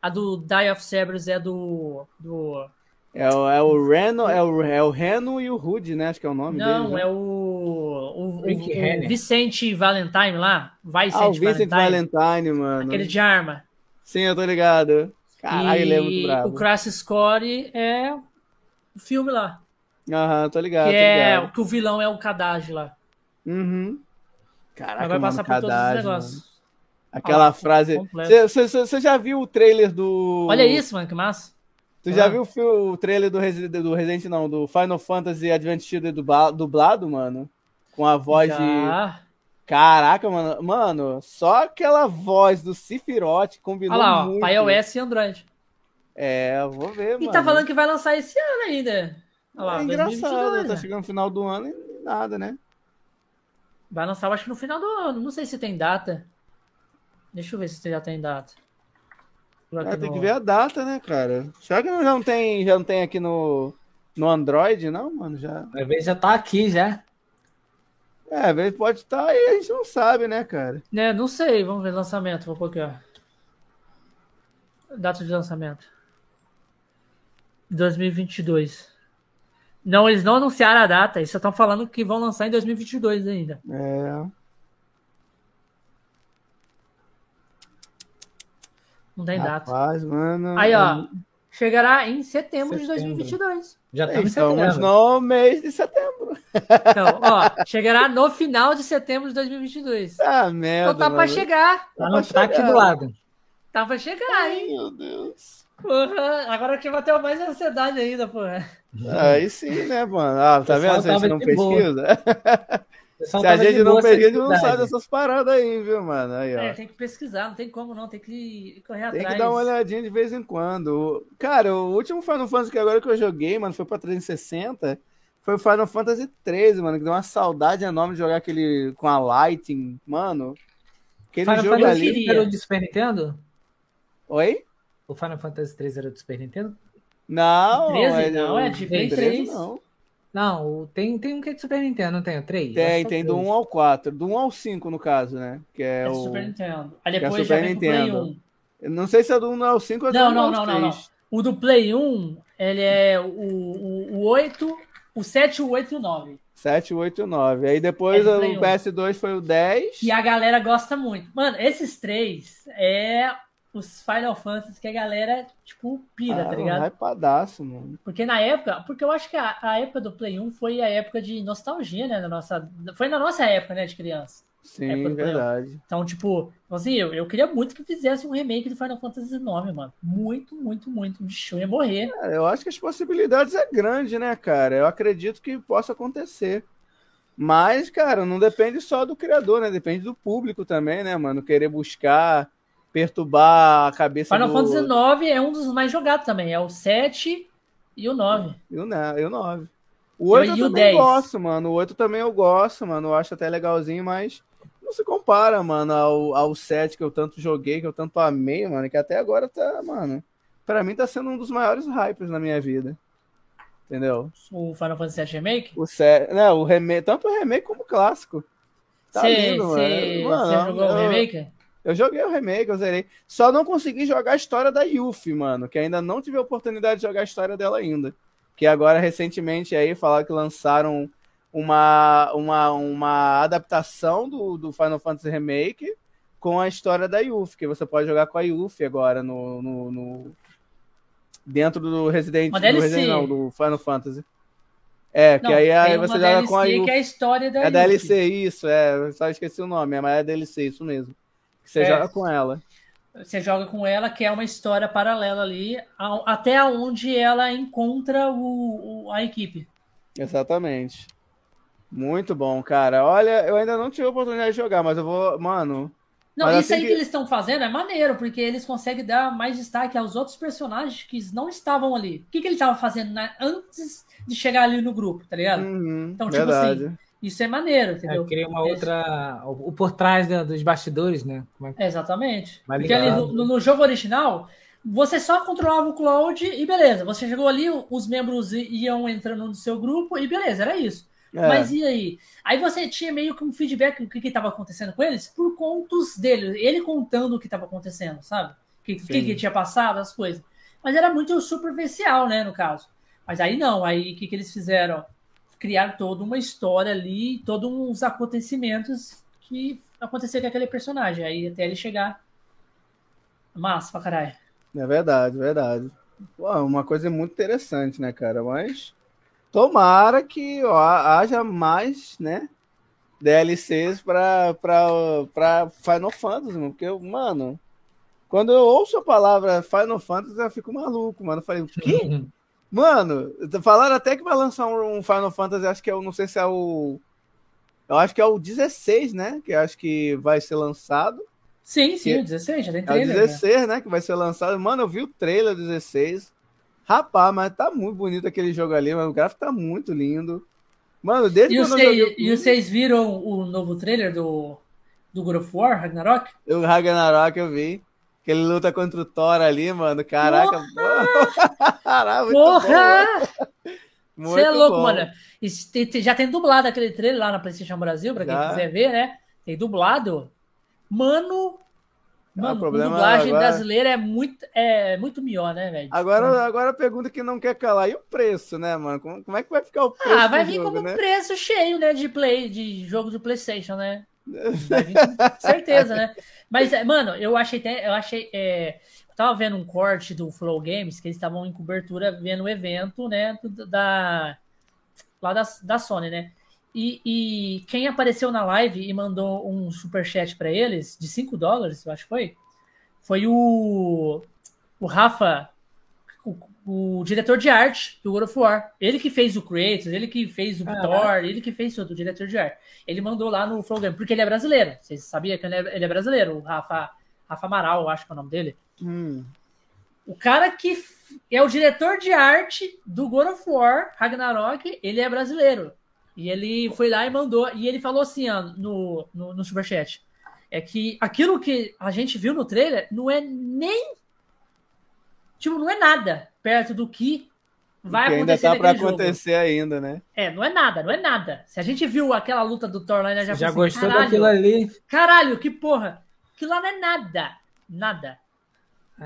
A do Die of Cerberus é do do é o, é o Reno, é o, é o Reno e o Rude, né? Acho que é o nome Não, dele, é o, o, o, o Vicente Valentine lá. Vicente ah, o Vicente Valentine. Valentine, mano. Aquele de arma. Sim, eu tô ligado. Caralho, ele é muito bravo. o Crash Score é o filme lá. Aham, tô ligado. Que, tô é, ligado. que o vilão é o Kadaj lá. Uhum. Caraca, vai passar por todos os negócios. Mano. Aquela ah, frase. Você já viu o trailer do. Olha isso, mano, que massa. Tu já ah. viu o, o trailer do, Resident, do Resident, não, do Final Fantasy Adventure dublado, mano? Com a voz já. de. Caraca, mano. Mano, só aquela voz do Sephiroth combinou Olha lá, muito. Ó, iOS e Android. É, eu vou ver, e mano. E tá falando que vai lançar esse ano ainda. Olha lá, é engraçado, 2022, tá né? chegando no final do ano e nada, né? Vai lançar, acho que no final do ano. Não sei se tem data. Deixa eu ver se já tem data. É, tem que ver a data, né, cara? Será que já não tem, já não tem aqui no, no Android, não, mano? Já... Às vezes já tá aqui já. É, às vezes pode estar tá, e a gente não sabe, né, cara? É, não sei. Vamos ver lançamento. Vou colocar. Data de lançamento. 2022. Não, eles não anunciaram a data. Eles só estão falando que vão lançar em 2022 ainda. É. Não tem Rapaz, data. mano. Aí, ó. Chegará em setembro, setembro. de 2022. Já estamos Estamos no mês de setembro. Então, ó, chegará no final de setembro de 2022. Ah, merda. Então tá pra chegar. Tá, tá, tá aqui do lado. Tá pra chegar, hein? Ai, meu Deus. Porra, agora que vai ter mais ansiedade ainda, porra. Aí sim, né, mano? Ah, tá vendo? A gente não pesquisa. Se a gente não pesquisa, a gente não sabe dessas paradas aí, viu, mano? Aí, ó. É, tem que pesquisar, não tem como não, tem que correr atrás. Tem que dar uma olhadinha de vez em quando. Cara, o último Final Fantasy que agora que eu joguei, mano, foi pra 360. Foi o Final Fantasy 13, mano, que deu uma saudade enorme de jogar aquele com a Lighting, mano. Aquele Final jogo Fantasy ali. era o de Super Nintendo? Oi? O Final Fantasy 13 era do Super Nintendo? Não, 13 não, é de Play 3. Não. Não, tem, tem um que é de Super Nintendo, não tem? O 3? Tem, tem do 1 ao 4. Do 1 ao 5, no caso, né? Que é, é o... Super Nintendo. Aí é depois é já vem Nintendo. Play 1. Não sei se é do 1 ao 5 ou do não, 1 não, ao não, 3. Não, não, O do Play 1, ele é o, o, o 8, o 7, o 8 e o 9. 7, 8 e 9. Aí depois é o PS2 foi o 10. E a galera gosta muito. Mano, esses três é os Final Fantasy que a galera, tipo, pira, ah, tá ligado? Hypadaço, mano. Porque na época, porque eu acho que a, a, época do Play 1 foi a época de nostalgia, né? Na nossa, foi na nossa época, né, de criança. Sim, verdade. Então, tipo, assim, eu, eu queria muito que fizesse um remake do Final Fantasy IX, mano. Muito, muito, muito. Bicho, eu ia morrer. É, eu acho que as possibilidades é grande, né, cara? Eu acredito que possa acontecer. Mas, cara, não depende só do criador, né? Depende do público também, né, mano? Querer buscar perturbar a cabeça Final do... Fantasy IX é um dos mais jogados também. É o 7 e o 9. E o, e o 9. O 8 eu, eu também 10. gosto, mano. O 8 também eu gosto, mano. Eu acho até legalzinho, mas não se compara, mano, ao, ao 7 que eu tanto joguei, que eu tanto amei, mano. Que até agora tá, mano. Pra mim tá sendo um dos maiores hypes na minha vida. Entendeu? O Final Fantasy VII Remake? O 7, né, o remake, tanto o remake como o clássico. Tá cê, lindo, cê, mano. Você jogou o remake? Eu joguei o remake, eu zerei. Só não consegui jogar a história da Yuffie, mano. Que ainda não tive a oportunidade de jogar a história dela ainda. Que agora, recentemente, aí, falaram que lançaram uma, uma, uma adaptação do, do Final Fantasy Remake com a história da Yuffie. Que você pode jogar com a Yuffie agora no... no, no... Dentro do Resident, do Resident não, do Final Fantasy. É, que aí, aí você joga com a Yuffie. que é a história da É Yuffie. DLC, isso, é. Só esqueci o nome, mas é DLC, isso mesmo. Você é, joga com ela. Você joga com ela, que é uma história paralela ali, até onde ela encontra o, o, a equipe. Exatamente. Muito bom, cara. Olha, eu ainda não tive a oportunidade de jogar, mas eu vou. Mano. Não, isso assim aí que... que eles estão fazendo é maneiro, porque eles conseguem dar mais destaque aos outros personagens que não estavam ali. O que, que ele estava fazendo né, antes de chegar ali no grupo, tá ligado? Uhum, então, tipo verdade. assim, Isso é maneiro, entendeu? É, cria uma outra. O por trás dos bastidores, né? É... Exatamente. Mais Porque ali no, no, jogo original, você só controlava o Cloud e beleza. Você chegou ali, os membros iam entrando no seu grupo e beleza, era isso. É. Mas e aí? Aí você tinha meio que um feedback do que estava acontecendo com eles por contos dele, ele contando o que estava acontecendo, sabe? O que, que, que, tinha passado, as coisas. Mas era muito superficial, né, no caso. Mas aí não, aí o que, que eles fizeram? Criar toda uma história ali, todos uns acontecimentos que aconteceram com aquele personagem. Aí até ele chegar. Massa pra caralho. É verdade, verdade. Pô, uma coisa muito interessante, né, cara? Mas tomara que ó, haja mais, né? DLCs para Final Fantasy, porque, mano, quando eu ouço a palavra Final Fantasy, eu fico maluco, mano. Eu falei, o quê? Mano, falaram até que vai lançar um Final Fantasy, acho que é o, não sei se é o. Eu acho que é o 16, né? Que acho que vai ser lançado. Sim, sim, que... o 16, já tem trailer. É o 16, né? né? Que vai ser lançado. Mano, eu vi o trailer do 16. Rapaz, mas tá muito bonito aquele jogo ali, mano. O gráfico tá muito lindo. Mano, desde e joguei... E vocês viram o novo trailer do, do God of War, Ragnarok? O Ragnarok eu vi. Que ele luta contra o Thor ali, mano. Caraca. Porra! Porra! Você é louco, bom. mano. Já tem dublado aquele trailer lá na PlayStation Brasil, pra quem já. quiser ver, né? Tem dublado. Mano, ah, Mano, a dublagem agora... brasileira é muito, é muito melhor, né, velho? Agora, agora a pergunta que não quer calar, e o preço, né, mano? Como, como é que vai ficar o preço? Ah, vai vir jogo, como né? preço cheio, né, de play, de jogo do PlayStation, né? certeza, né? Mas, é, mano, eu achei até. Eu achei. É, eu tava vendo um corte do Flow Games, que eles estavam em cobertura vendo o evento, né? Da. Lá da, da Sony, né? E, e quem apareceu na live e mandou um super chat para eles de 5 dólares, eu acho que foi, foi o, o Rafa o diretor de arte do God of War. Ele que fez o Kratos, ele que fez o ah, Thor, ele que fez tudo, o diretor de arte. Ele mandou lá no Flow Game, porque ele é brasileiro. Vocês sabiam que ele é, ele é brasileiro, o Rafa, Rafa Amaral, eu acho que é o nome dele. Hum. O cara que é o diretor de arte do God of War, Ragnarok, ele é brasileiro. E ele foi lá e mandou, e ele falou assim, ó, no, no, no Superchat, é que aquilo que a gente viu no trailer não é nem tipo, não é nada perto do que vai que acontecer. Ainda tá para acontecer ainda, né? É, não é nada, não é nada. Se a gente viu aquela luta do Thor lá, já Já assim, gostou daquilo ali? Caralho, que porra. Aquilo lá não é nada. Nada.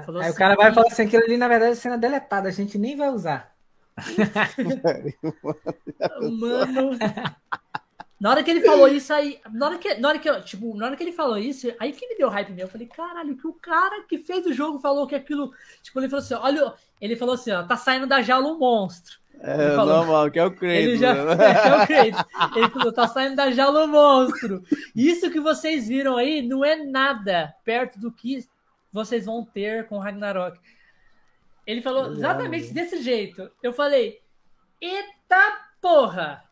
Falou Aí assim, o cara vai falar assim, aquilo ali na verdade é cena deletada, a gente nem vai usar. Mano. Na hora que ele falou isso aí, na hora que, na hora que, tipo, na hora que ele falou isso, aí que me deu hype meu. Eu falei, caralho, que o cara que fez o jogo falou que aquilo, tipo, ele falou assim, olha, ele falou assim, ó, tá saindo da jaula um monstro. É, falou, normal, que é o Kratos. Ele já, né? é, é o Kratos. Ele falou, tá saindo da jaula um monstro. Isso que vocês viram aí não é nada perto do que vocês vão ter com Ragnarok. Ele falou exatamente desse jeito. Eu falei, eita porra!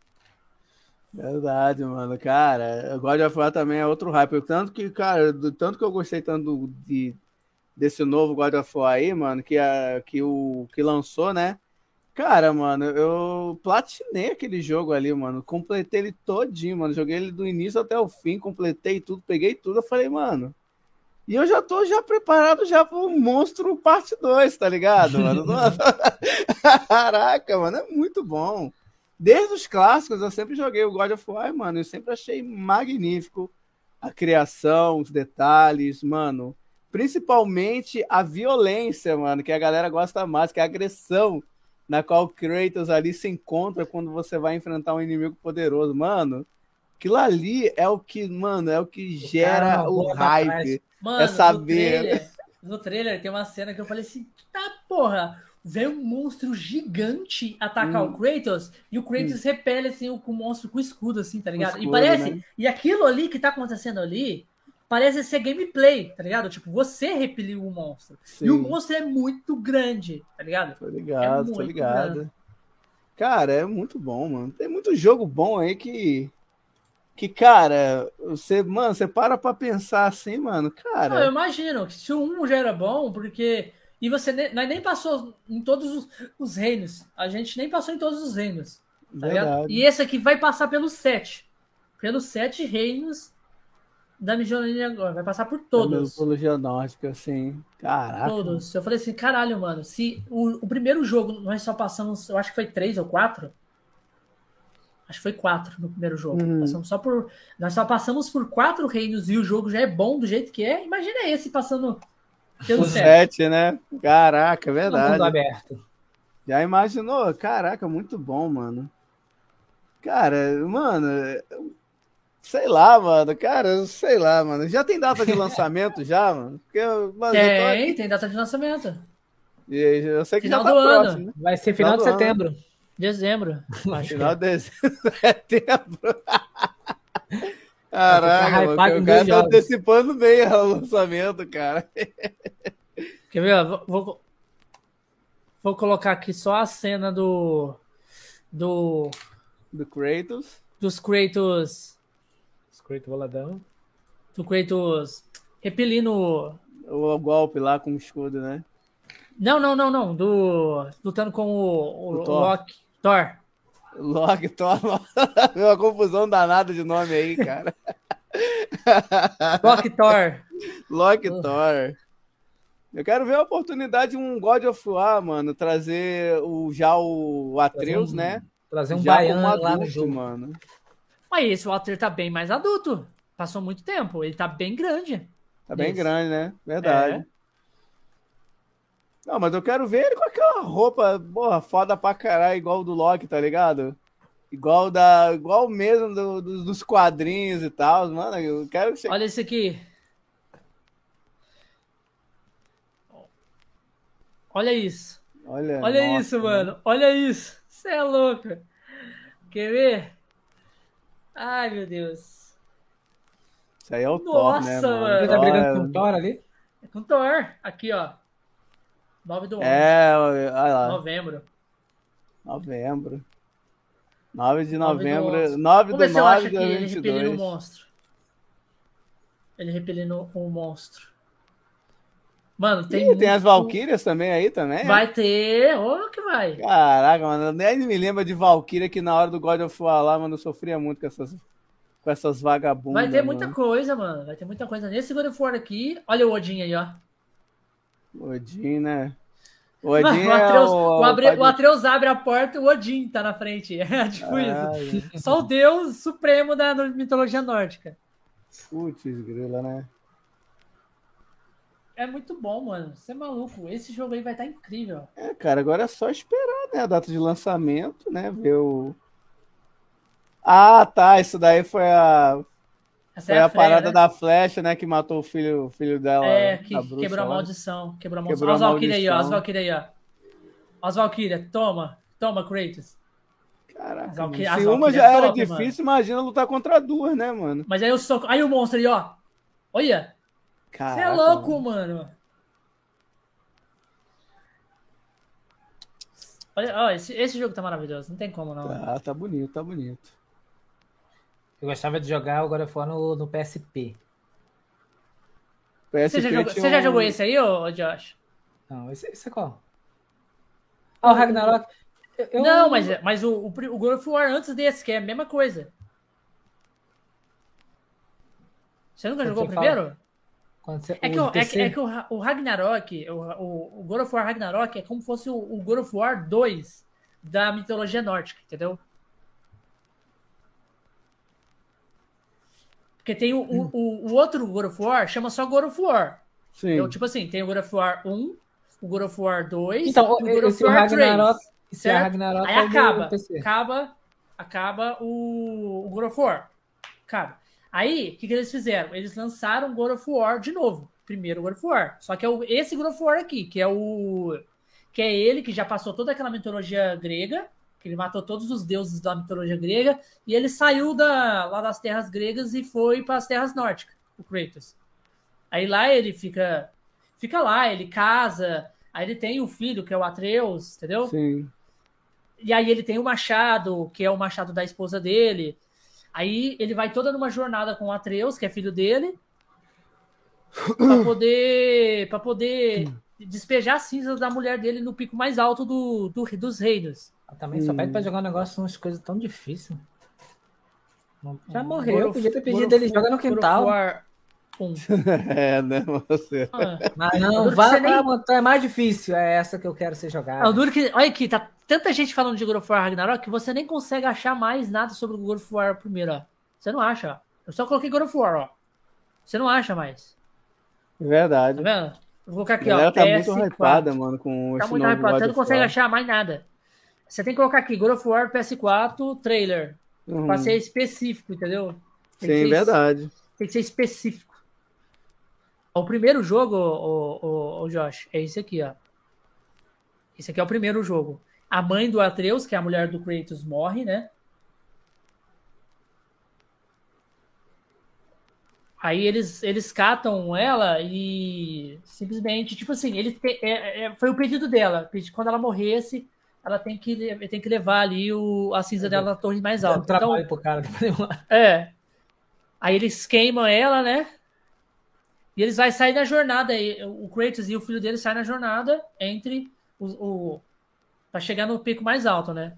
Verdade, mano. Cara, God of War também é outro hype. Tanto que, cara, do, tanto que eu gostei tanto de, desse novo God of War aí, mano, que, a, que o que lançou, né? Cara, mano, eu platinei aquele jogo ali, mano. Completei ele todinho, mano. Joguei ele do início até o fim, completei tudo, peguei tudo. Eu falei, mano. E eu já tô já preparado já pro Monstro Parte 2, tá ligado, mano? Caraca, mano, é muito bom. Desde os clássicos, eu sempre joguei o God of War, mano. Eu sempre achei magnífico a criação, os detalhes, mano. Principalmente a violência, mano, que a galera gosta mais, que é a agressão na qual o Kratos ali se encontra quando você vai enfrentar um inimigo poderoso. Mano, aquilo ali é o que, mano, é o que gera Cara, o hype. Mano, é saber. No trailer, no trailer tem uma cena que eu falei assim, tá porra, vem um monstro gigante atacar hum. o Kratos e o Kratos hum. repele assim o, o monstro com escudo, assim, tá ligado? Escudo, e parece. Né? E aquilo ali que tá acontecendo ali parece ser gameplay, tá ligado? Tipo, você repeliu o monstro. Sim. E o monstro é muito grande, tá ligado? Tô ligado, é tô ligado. Grande. Cara, é muito bom, mano. Tem muito jogo bom aí que. Que, cara, você, mano, você para pra pensar assim, mano, cara. Não, eu imagino que se o 1 já era bom, porque e você nem, nós nem passou em todos os, os, reinos. A gente nem passou em todos os reinos. Tá e esse aqui vai passar pelos sete. pelos sete reinos da mitologia agora. Vai passar por todos. Da mitologia nórdica, assim. Caraca. Todos. Eu falei assim, caralho, mano. Se o, o primeiro jogo nós só passamos, eu acho que foi três ou quatro. Acho que foi quatro no primeiro jogo. Uhum. Passamos só por, nós só passamos por quatro reinos e o jogo já é bom do jeito que é. Imagina esse passando sete, né? Caraca, é verdade. Mundo aberto. Já imaginou? Caraca, muito bom, mano. Cara, mano, sei lá, mano. Cara, sei lá, mano. Já tem data de lançamento já, mano? Porque, mano tem, tem data de lançamento. E eu sei que final já tá do próximo, ano. Né? Vai ser final, final de setembro. Ano. Dezembro. Final de setembro. Caraca, mano, o cara tá antecipando bem o lançamento, cara. Quer ver? Vou, vou colocar aqui só a cena do. Do. Do Kratos. Dos Kratos. Os Kratos boladão. Do Kratos repelindo. O golpe lá com o escudo, né? Não, não, não, não. Do. Lutando com o, o, o, o Loki. Thor. Loki, Thor. uma confusão danada de nome aí, cara. Loki Thor. Eu quero ver a oportunidade de um God of War, mano, trazer o, já o Atreus, trazer um, né? Trazer um baiano adulto, lá no jogo. mano. Mas esse Atreus tá bem mais adulto. Passou muito tempo. Ele tá bem grande. Tá bem grande, né? Verdade. É. Não, mas eu quero ver ele com aquela roupa, porra, foda pra caralho, igual do Loki, tá ligado? Igual da. Igual mesmo do, do, dos quadrinhos e tal, mano. Eu quero que Olha esse aqui. Olha isso. Olha, Olha nossa, isso, mano. Olha isso. Você é louco. Quer ver? Ai, meu Deus. Isso aí é o nossa, Thor, né, mano? Ele tá brigando com o Thor ali? É com o Thor. Aqui, ó. 9 do 11. É, olha lá. Novembro. Novembro. 9 de novembro. 9 do, do 9 de 2022. Ele repelindo o monstro. Ele repelindo o monstro. Mano, tem. Ih, muito... Tem as Valkyrias também aí também? Vai é? ter, ô que vai. Caraca, mano, nem me lembra de Valkyria que na hora do God of War lá, mano, eu sofria muito com essas, com essas vagabundas. Vai ter muita coisa, mano. Vai ter muita coisa. Nesse God of War aqui, olha o Odin aí, ó. Odin, né? O Odin o, Atreus, é o, o, abre, o, Atreus abre a porta e o Odin tá na frente. É tipo ah, isso. É. Só o deus supremo da mitologia nórdica. Putz, grila, né? É muito bom, mano. Você é maluco. Esse jogo aí vai estar tá incrível. É, cara, agora é só esperar, né? A data de lançamento, né? Ver o. Ah, tá. Isso daí foi a. Essa foi é a, a freia, parada né? da flecha, né? Que matou o filho, o filho dela. É, que a quebrou a maldição. Quebrou a maldição. Olha os Valkyria aí, ó. As Valkyria aí, ó. As Valkyria. Toma. Toma, Kratos. Caraca, Valkyria, se uma já era top, difícil, mano. imagina lutar contra duas, né, mano? Mas aí o soco. Aí o monstro aí, ó. Olha. Você é louco, mano. mano. Olha, ó, esse, esse jogo tá maravilhoso. Não tem como, não. Tá, tá bonito, tá bonito. Eu gostava de jogar agora fora no, no PSP. PSP você já, jogou, você já jogou esse aí, ô, Josh? Não, esse, esse é qual? Ah, o Ragnarok. Eu... Não, mas, mas o, o, o God of War antes desse, que é a mesma coisa. Você nunca Quando jogou você primeiro? Você... É, que, o, é, que, é que o, o Ragnarok, o, o, o God of War Ragnarok é como se fosse o, o God of War 2 da mitologia nórdica, entendeu? Porque tem o, hum. o, o, outro God of War, chama só God of War. Sim. Então, tipo assim, tem o God of War 1, o God of War 2 então, e o God of War Ragnarok, 3. Certo? Ragnarok Aí é acaba, acaba, acaba o, o God of War. Acaba. Aí, o que, que eles fizeram? Eles lançaram God of War de novo. Primeiro God of War. Só que é o, esse God of War aqui, que é o. Que é ele que já passou toda aquela mitologia grega, que ele matou todos os deuses da mitologia grega, e ele saiu da, lá das terras gregas e foi para as terras nórdicas, o Kratos. Aí lá ele fica fica lá, ele casa, aí ele tem o filho, que é o Atreus, entendeu? Sim. E aí ele tem o machado, que é o machado da esposa dele. Aí ele vai toda numa jornada com o Atreus, que é filho dele, para poder para poder despejar as cinzas da mulher dele no pico mais alto do, do dos reinos. Também hum. só pede pra jogar um negócio, umas coisas tão difíceis. Já morreu, podia ter pedido ele joga no quintal. é, né, você. Ah. Mas não, vá pra nem... montanha é mais difícil. É essa que eu quero ser jogada. Não, duro que, olha aqui, tá tanta gente falando de God of War Ragnarok que você nem consegue achar mais nada sobre o God of War primeiro, ó. Você não acha, ó. Eu só coloquei God of War, ó. Você não acha mais. Verdade. Tá vendo? Vou colocar aqui, ó. Tá PS4. muito hypada, mano, com Tá muito hypada. Você não consegue achar mais nada. Você tem que colocar aqui, God of War PS4 trailer. Uhum. Pra ser específico, entendeu? Tem Sim, ser, verdade. Tem que ser específico. O primeiro jogo, o, o, o Josh, é esse aqui, ó. Esse aqui é o primeiro jogo. A mãe do Atreus, que é a mulher do Kratos, morre, né? Aí eles, eles catam ela e simplesmente, tipo assim, ele te, é, é, foi o pedido dela. Quando ela morresse, ela tem que, tem que levar ali o, a cinza dela na torre mais alta. Um trabalho então, pro cara. É. Aí eles queimam ela, né? E eles vão sair na jornada. O Kratos e o filho dele saem na jornada entre o, o para chegar no pico mais alto, né?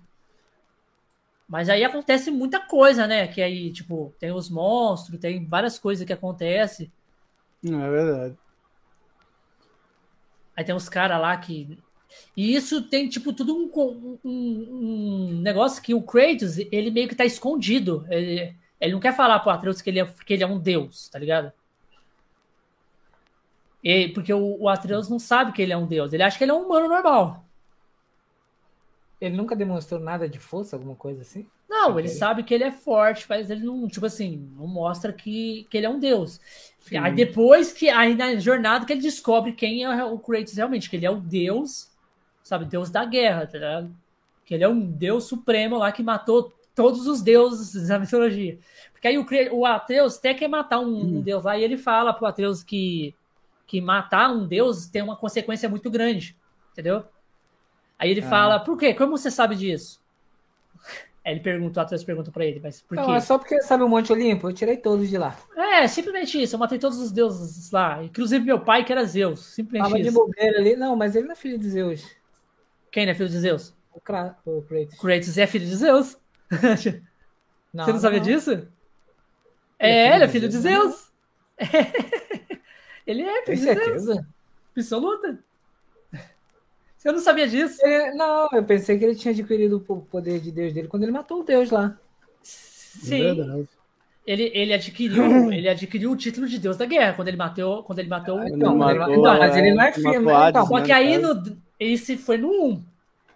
Mas aí acontece muita coisa, né? Que aí, tipo, tem os monstros, tem várias coisas que acontecem. Não, é verdade. Aí tem uns caras lá que. E isso tem, tipo, tudo um, um, um, negócio que o Kratos, ele meio que tá escondido. Ele, ele não quer falar pro Atreus que ele é, que ele é um deus, tá ligado? E, porque o, o Atreus não sabe que ele é um deus. Ele acha que ele é um humano normal. Ele nunca demonstrou nada de força, alguma coisa assim? Não, ele sabe que ele é forte, mas ele não, tipo assim, não mostra que, que ele é um deus. Sim. Aí depois que, aí na jornada que ele descobre quem é o Kratos realmente, que ele é o deus, sabe, deus da guerra, tá ligado? Que ele é um deus supremo lá que matou todos os deuses da mitologia. Porque aí o, o Atreus até quer matar um, hum. um deus lá e ele fala pro Atreus que, que matar um deus tem uma consequência muito grande, entendeu? Aí ele ah. fala, por quê? Como você sabe disso? Aí ele pergunta, o Atreus pergunta pra ele, mas por não, quê? é só porque sabe o Monte Olimpo, eu tirei todos de lá. É, simplesmente isso, eu matei todos os deuses lá, inclusive meu pai que era Zeus, simplesmente ah, isso. de bobeira ali, não, mas ele não é filho de Zeus. Quem é filho de Zeus? O, Kra o Kratos. Kratos é filho de Zeus. não, Você não sabia não. disso? É, ele é filho de Zeus. ele é filho Tem de certeza? Zeus. Absoluta. Eu não sabia disso. É, não, eu pensei que ele tinha adquirido o poder de Deus dele quando ele matou o Deus lá. Sim. Ele, ele, adquiriu, ele adquiriu o título de Deus da guerra quando ele matou. Quando ele matou, ah, então, matou ele, mas ele não é firme. Então, só que aí no, esse foi no 1.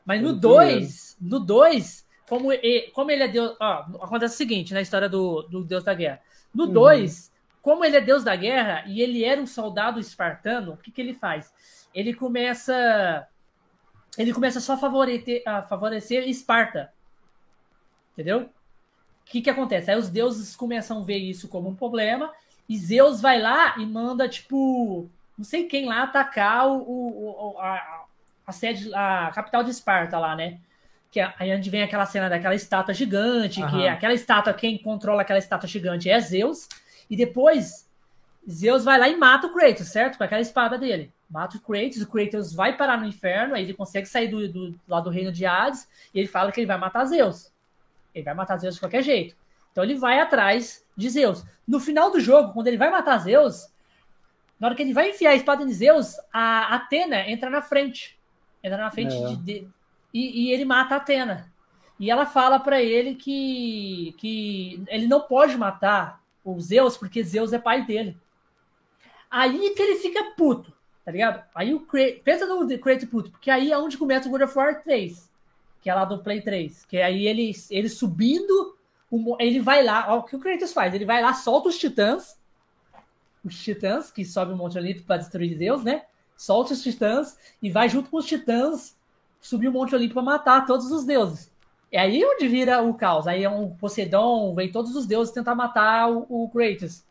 Mas no 2, no 2, como, ele, como ele é Deus. Ó, acontece o seguinte na história do, do Deus da Guerra. No 2, uhum. como ele é Deus da Guerra e ele era um soldado espartano, o que, que ele faz? Ele começa ele começa só a favorecer, a favorecer Esparta. Entendeu? O que, que acontece? Aí os deuses começam a ver isso como um problema, e Zeus vai lá e manda, tipo, não sei quem lá atacar o, o a, a, sede, a capital de Esparta lá, né? Que é, aí onde vem aquela cena daquela estátua gigante, uhum. que é aquela estátua, quem controla aquela estátua gigante é Zeus, e depois Zeus vai lá e mata o Kratos, certo? Com aquela espada dele mata o Kratos, o Kratos vai parar no inferno, aí ele consegue sair do, do, lá do reino de Hades, e ele fala que ele vai matar Zeus. Ele vai matar Zeus de qualquer jeito. Então ele vai atrás de Zeus. No final do jogo, quando ele vai matar Zeus, na hora que ele vai enfiar a espada em Zeus, a Atena entra na frente. Entra na frente é. de, de, e, e, ele mata a Atena. E ela fala para ele que, que ele não pode matar o Zeus, porque Zeus é pai dele. Aí que ele fica puto tá ligado? Aí o Cre... pensa no Create Put, porque aí é onde começa o God of War 3, que é lá do Play 3, que aí ele, ele subindo, ele vai lá, ó, o que o Kratos faz? Ele vai lá, solta os titãs, os titãs, que sobe o Monte Olimpo para destruir Deus, né? Solta os titãs e vai junto com os titãs subir o Monte Olimpo para matar todos os deuses. É aí onde vira o caos. Aí é um Poseidon, vem todos os deuses tentar matar o, o Kratos.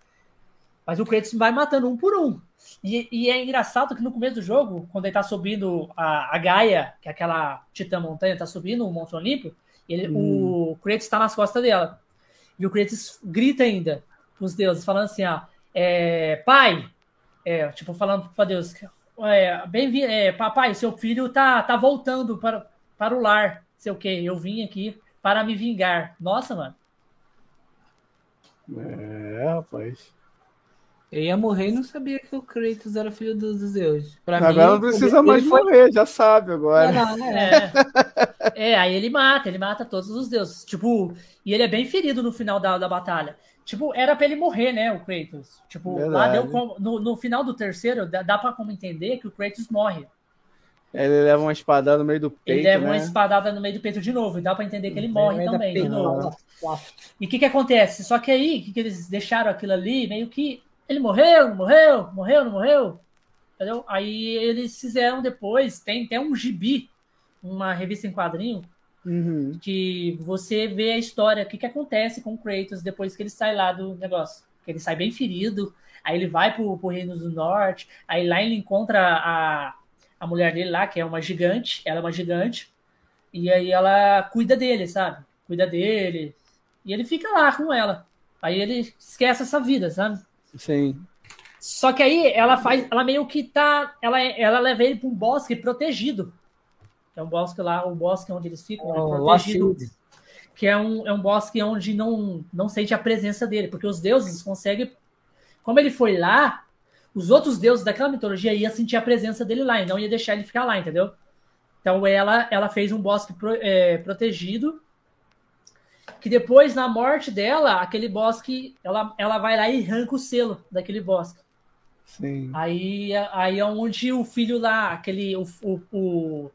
Mas o Kratos vai matando um por um. E, e, é engraçado que no começo do jogo, quando ele tá subindo a, a Gaia, que é aquela titã montanha, tá subindo o Monte Olímpio, ele, hum. o Kratos tá nas costas dela. E o Kratos grita ainda pros deuses, falando assim, ó, é, pai, é, tipo, falando para Deus, é, bem-vindo, é, papai, seu filho tá, tá voltando para, para o lar, sei o quê, eu vim aqui para me vingar. Nossa, mano. É, rapaz. Eu ia morrer e não sabia que o Kratos era filho dos Zeus. Pra agora mim, não precisa mais foi... morrer, já sabe agora. Não, não, é. é. aí ele mata, ele mata todos os deuses. Tipo, e ele é bem ferido no final da, da batalha. Tipo, era pra ele morrer, né, o Kratos. Tipo, Verdade. lá deu no, no final do terceiro, dá, dá pra como entender que o Kratos morre. Ele leva uma espadada no meio do peito. Ele leva né? uma espadada no meio do peito de noito. E dá pra entender que ele morre também, de novo. E o que que acontece? Só que aí, que, que eles deixaram aquilo ali, meio que. Ele morreu, não morreu, morreu, não morreu. Entendeu? Aí eles fizeram depois, tem, tem um gibi, uma revista em quadrinho, uhum. que você vê a história, o que, que acontece com o Kratos depois que ele sai lá do negócio. Que ele sai bem ferido, aí ele vai pro, pro Reino do Norte, aí lá ele encontra a, a mulher dele lá, que é uma gigante, ela é uma gigante, e aí ela cuida dele, sabe? Cuida dele. E ele fica lá com ela. Aí ele esquece essa vida, sabe? Sim. Só que aí ela faz, ela meio que tá, ela, ela leva ele para um bosque protegido. Que é um bosque lá, o bosque onde eles ficam, né, oh, protegido. Que é um, é um bosque onde não, não sente a presença dele, porque os deuses conseguem. Como ele foi lá, os outros deuses daquela mitologia iam sentir a presença dele lá e não ia deixar ele ficar lá, entendeu? Então ela, ela fez um bosque pro, é, protegido que depois, na morte dela, aquele bosque, ela, ela vai lá e arranca o selo daquele bosque. Sim. Aí, aí é onde o filho lá, aquele. O, o, o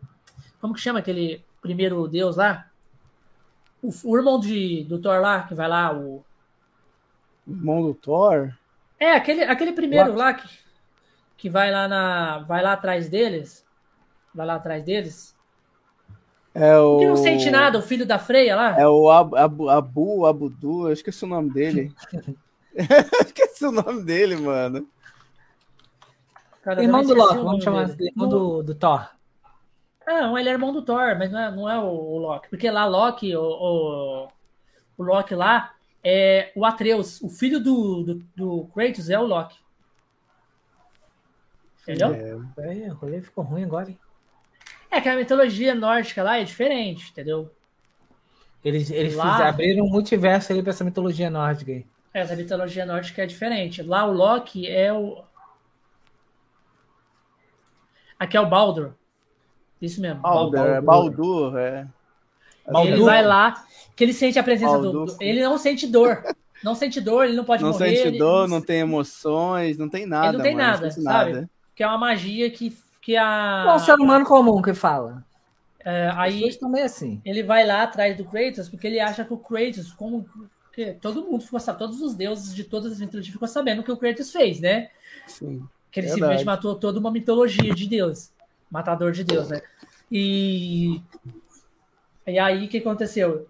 como que chama aquele primeiro deus lá? O, o, irmão de, do Thor lá, que vai lá, o. Irmão do Thor? É, aquele, aquele primeiro What? lá que, que vai lá na. Vai lá atrás deles. Vai lá atrás deles. É o... Que não sente nada, o filho da freia lá. É o Abu, Abu, Abu Abudu, eu esqueci o nome dele. esqueci o nome dele, mano. Cara, irmão do Loki, vamos chamar assim, irmão do, do Thor. Não, ele é irmão do Thor, mas não é, não é o, o Loki. Porque lá, Loki, o, o, o Loki lá, é o Atreus, o filho do, do, do Kratos é o Loki. Entendeu? É, é, o rolê ficou ruim agora, hein? É que a mitologia nórdica lá é diferente, entendeu? Eles, eles lá... fizeram, abriram um multiverso aí pra essa mitologia nórdica aí. Essa mitologia nórdica é diferente. Lá o Loki é o. Aqui é o Baldur. Isso mesmo. Baldur, Baldur. é Baldur, é. Ele vai lá, que ele sente a presença do, do, Ele não sente dor. Não sente dor, ele não pode não morrer. Não sente dor, não tem emoções, não tem nada. Ele não tem mano, nada, não sabe? Nada. Que é uma magia que, que a. É um ser humano comum que fala. É, aí também assim. ele vai lá atrás do Kratos porque ele acha que o Kratos, como que todo mundo ficou sabendo, todos os deuses de todas as mitologias ficou sabendo o que o Kratos fez, né? Sim. Que ele verdade. simplesmente matou toda uma mitologia de Deus, matador de Deus, né? E e aí, o que aconteceu?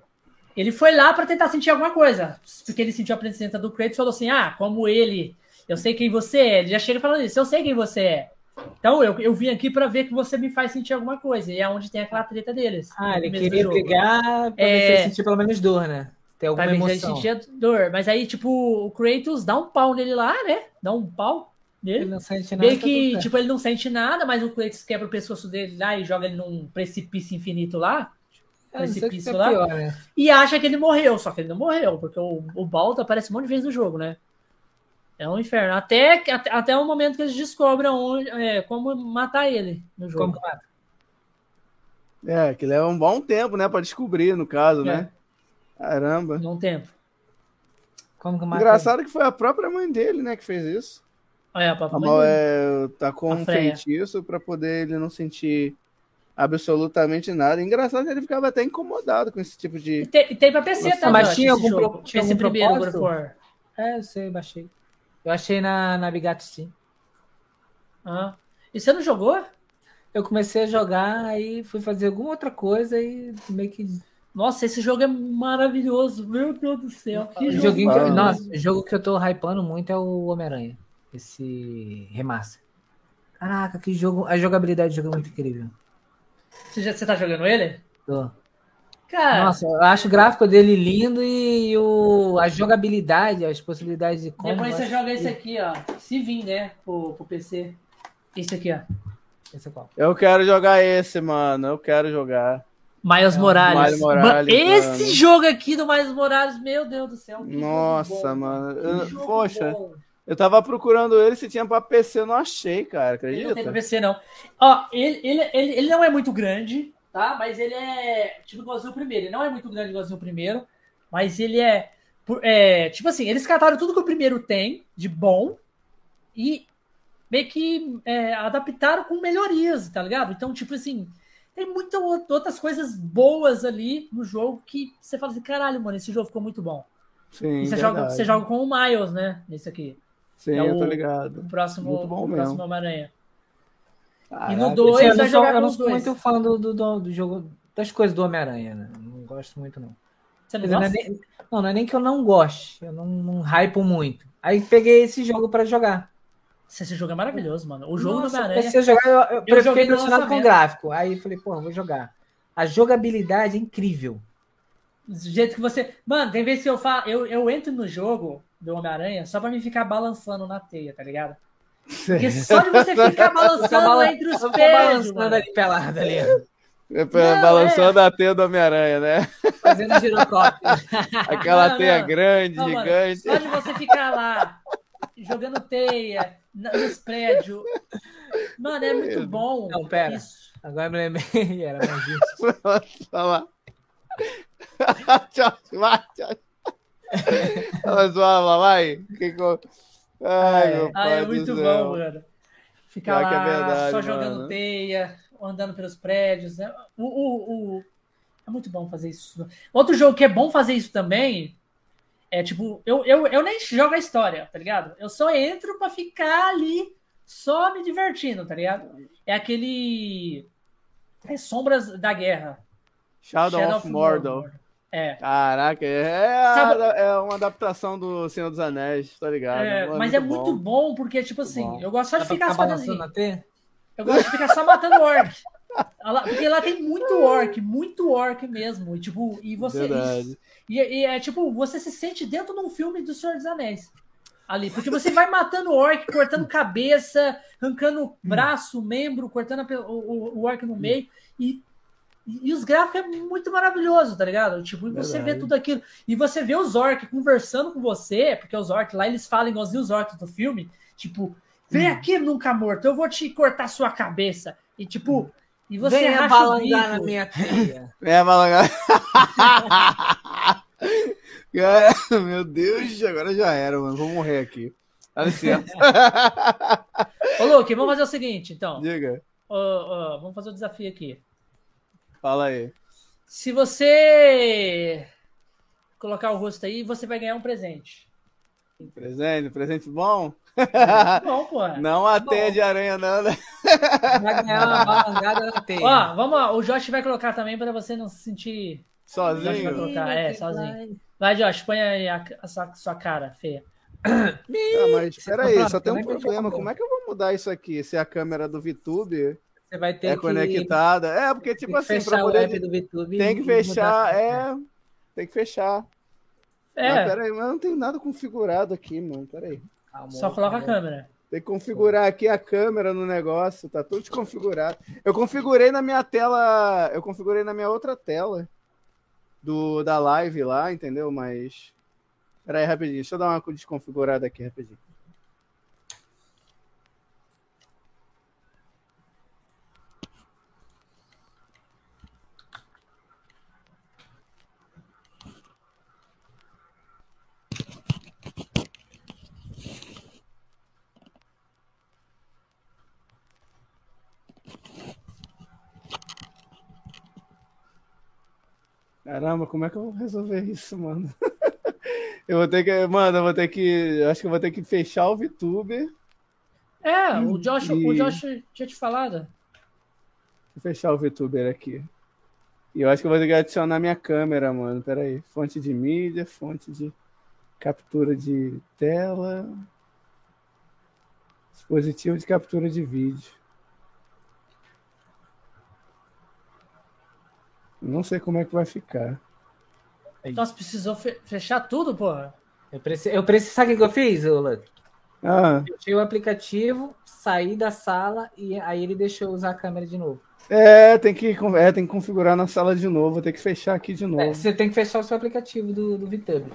Ele foi lá para tentar sentir alguma coisa, porque ele sentiu a presença do Kratos e falou assim: Ah, como ele, eu sei quem você é. Ele já chega falando isso: Eu sei quem você é. Então eu, eu vim aqui para ver que você me faz sentir alguma coisa. E é onde tem aquela treta deles. Ah, ele queria jogo. brigar pra é... sentir pelo menos dor, né? Ter alguma pra emoção. sentir dor. Mas aí, tipo, o Kratos dá um pau nele lá, né? Dá um pau. Ele não sente nada. Meio que, tipo, ele não sente nada, mas o Kratos quebra o pescoço dele lá e joga ele num precipício infinito lá precipício é lá. Pior, né? E acha que ele morreu, só que ele não morreu, porque o, o Balta aparece um monte de vezes no jogo, né? É um inferno. Até, até, até o momento que eles descobrem onde, é, como matar ele no jogo. Como mata? É, que leva um bom tempo, né, para descobrir, no caso, né? é. né? Caramba. Um tempo. Como que mata Engraçado ele? que foi a própria mãe dele, né, que fez isso. É, a própria mãe dele. É, tá com um feitiço para poder ele não sentir absolutamente nada. Engraçado que ele ficava até incomodado com esse tipo de. E tem, tem pra PC também. Mas tinha algum, pro, tinha esse algum primeiro of War. É, eu sei, baixei. Eu achei na, na Bigatti sim. Ah. E você não jogou? Eu comecei a jogar, aí fui fazer alguma outra coisa e meio que. Nossa, esse jogo é maravilhoso, meu Deus do céu. Que jogo joguinho que, nossa, o jogo que eu tô hypando muito é o Homem-Aranha. Esse remaster. Caraca, que jogo. A jogabilidade do jogo é muito incrível. Você, já, você tá jogando ele? Tô. Cara, Nossa, eu acho o gráfico dele lindo e o, a jogabilidade, as possibilidades de como. Depois você joga esse aqui, ó. Se vir, né? Pro, pro PC. Esse aqui, ó. Esse é qual? Eu quero jogar esse, mano. Eu quero jogar. Miles Morales. Miles Morales esse mano. jogo aqui do Miles Morales, meu Deus do céu. Nossa, mano. Eu, poxa, bom. Eu tava procurando ele se tinha pra PC, eu não achei, cara. Acredita? Ele não tem pra PC, não. Ó, ele, ele, ele, ele não é muito grande, tá? Mas ele é tipo igualzinho o primeiro. Ele não é muito grande igualzinho o primeiro, mas ele é, é. Tipo assim, eles cataram tudo que o primeiro tem de bom e meio que é, adaptaram com melhorias, tá ligado? Então, tipo assim tem muitas outras coisas boas ali no jogo que você fala assim, caralho, mano, esse jogo ficou muito bom. Sim, você, joga, você joga com o Miles, né? Nesse aqui. Sim, é eu tô ligado. O próximo, muito bom o próximo Homem-Aranha. E no 2 vai jogar eu não sou muito fã do, do, do, jogo, das coisas do Homem-Aranha, né? Não gosto muito, não. Você não, não, é nem, não, não é nem que eu não goste, eu não, não hypo muito. Aí peguei esse jogo para jogar. Esse jogo é maravilhoso, mano. O jogo Nossa, do Homem-Aranha. Eu, jogar, eu, eu, eu fiquei impressionado com o gráfico. Aí falei, pô, vou jogar. A jogabilidade é incrível. Do jeito que você. Mano, tem vezes que eu falo. Eu, eu entro no jogo do Homem-Aranha só pra me ficar balançando na teia, tá ligado? Porque só de você ficar balançando entre os pés. balançando ali pelado ali. É, balançando é. a teia do Homem-Aranha, né? Fazendo girocóptero. Aquela não, teia não. grande, não, gigante. Mano, só de você ficar lá jogando teia, nos prédios. Mano, é muito bom. Não, pera. Isso. Agora eu me lembrei. Era mais isso. Fala. tchau, vai, tchau. Ela zoava, vai. Que co... Ai, meu pai. Ah, é muito bom, mano. Ficar lá é verdade, só jogando mano. teia, andando pelos prédios. Né? O, o, o... É muito bom fazer isso. Outro jogo que é bom fazer isso também é tipo, eu, eu, eu nem jogo a história, tá ligado? Eu só entro pra ficar ali só me divertindo, tá ligado? É aquele. É Sombras da Guerra. Shadow, Shadow of, of Mordor. Mordor. É. Caraca, é, Sabe... é uma adaptação do Senhor dos Anéis, tá ligado? É, é mas é bom. muito bom, porque, tipo assim, eu gosto só de ficar só Eu gosto de ficar só matando orc. Porque lá tem muito orc, muito orc mesmo. E, tipo, e você. E, e, é tipo, você se sente dentro de um filme do Senhor dos Anéis. Ali, porque você vai matando orc, cortando cabeça, arrancando braço, membro, cortando o, o, o orc no meio. E, e, os gráficos é muito maravilhoso, tá ligado? Tipo, e você Verdade. vê tudo aquilo. E você vê os orcs conversando com você, porque os orcs lá eles falam igualzinho os orcs do filme. Tipo, vem hum. aqui, nunca morto, eu vou te cortar sua cabeça. E tipo, e você Vem abalangar na minha teia. Vem abalangar. Meu Deus, agora já era, mano. Vou morrer aqui. Dá licença. Ô, Luke, vamos fazer o seguinte, então. Diga. vamos fazer o desafio aqui. Fala aí. Se você colocar o rosto aí, você vai ganhar um presente. Presente, presente bom? Bom, pô. Não a teia bom. de aranha, não, né? Vai ganhar uma balangada na teia. Ó, vamos lá. O Josh vai colocar também para você não se sentir. Sozinho? Vai colocar. É, sozinho. Vai, Josh, põe aí a, a sua, sua cara feia. Ah, mas peraí, só tem um problema. Como é que eu vou mudar isso aqui? Se a câmera do VTube você vai ter é que... conectada. É, porque, tipo assim, para poder. Tem que fechar, é. Tem que fechar. É. Mas peraí, mas não tem nada configurado aqui, mano. Peraí. Amor, Só coloca amor. a câmera. Tem que configurar aqui a câmera no negócio, tá tudo desconfigurado. Eu configurei na minha tela, eu configurei na minha outra tela do da live lá, entendeu? Mas Peraí, rapidinho, deixa eu dar uma desconfigurada aqui rapidinho. Caramba, como é que eu vou resolver isso, mano? eu vou ter que. Mano, eu vou ter que. Acho que eu vou ter que fechar o VTuber. É, o Josh, e... o Josh tinha te falado. Vou fechar o VTuber aqui. E eu acho que eu vou ter que adicionar minha câmera, mano. Pera aí. Fonte de mídia, fonte de captura de tela. Dispositivo de captura de vídeo. Não sei como é que vai ficar. Nossa, precisou fe fechar tudo, porra. Eu preciso, eu preciso. Sabe o que eu fiz, Luke? Ah. Fechei o aplicativo, saí da sala e aí ele deixou usar a câmera de novo. É, tem que, é, tem que configurar na sala de novo, tem que fechar aqui de novo. É, você tem que fechar o seu aplicativo do, do VTube.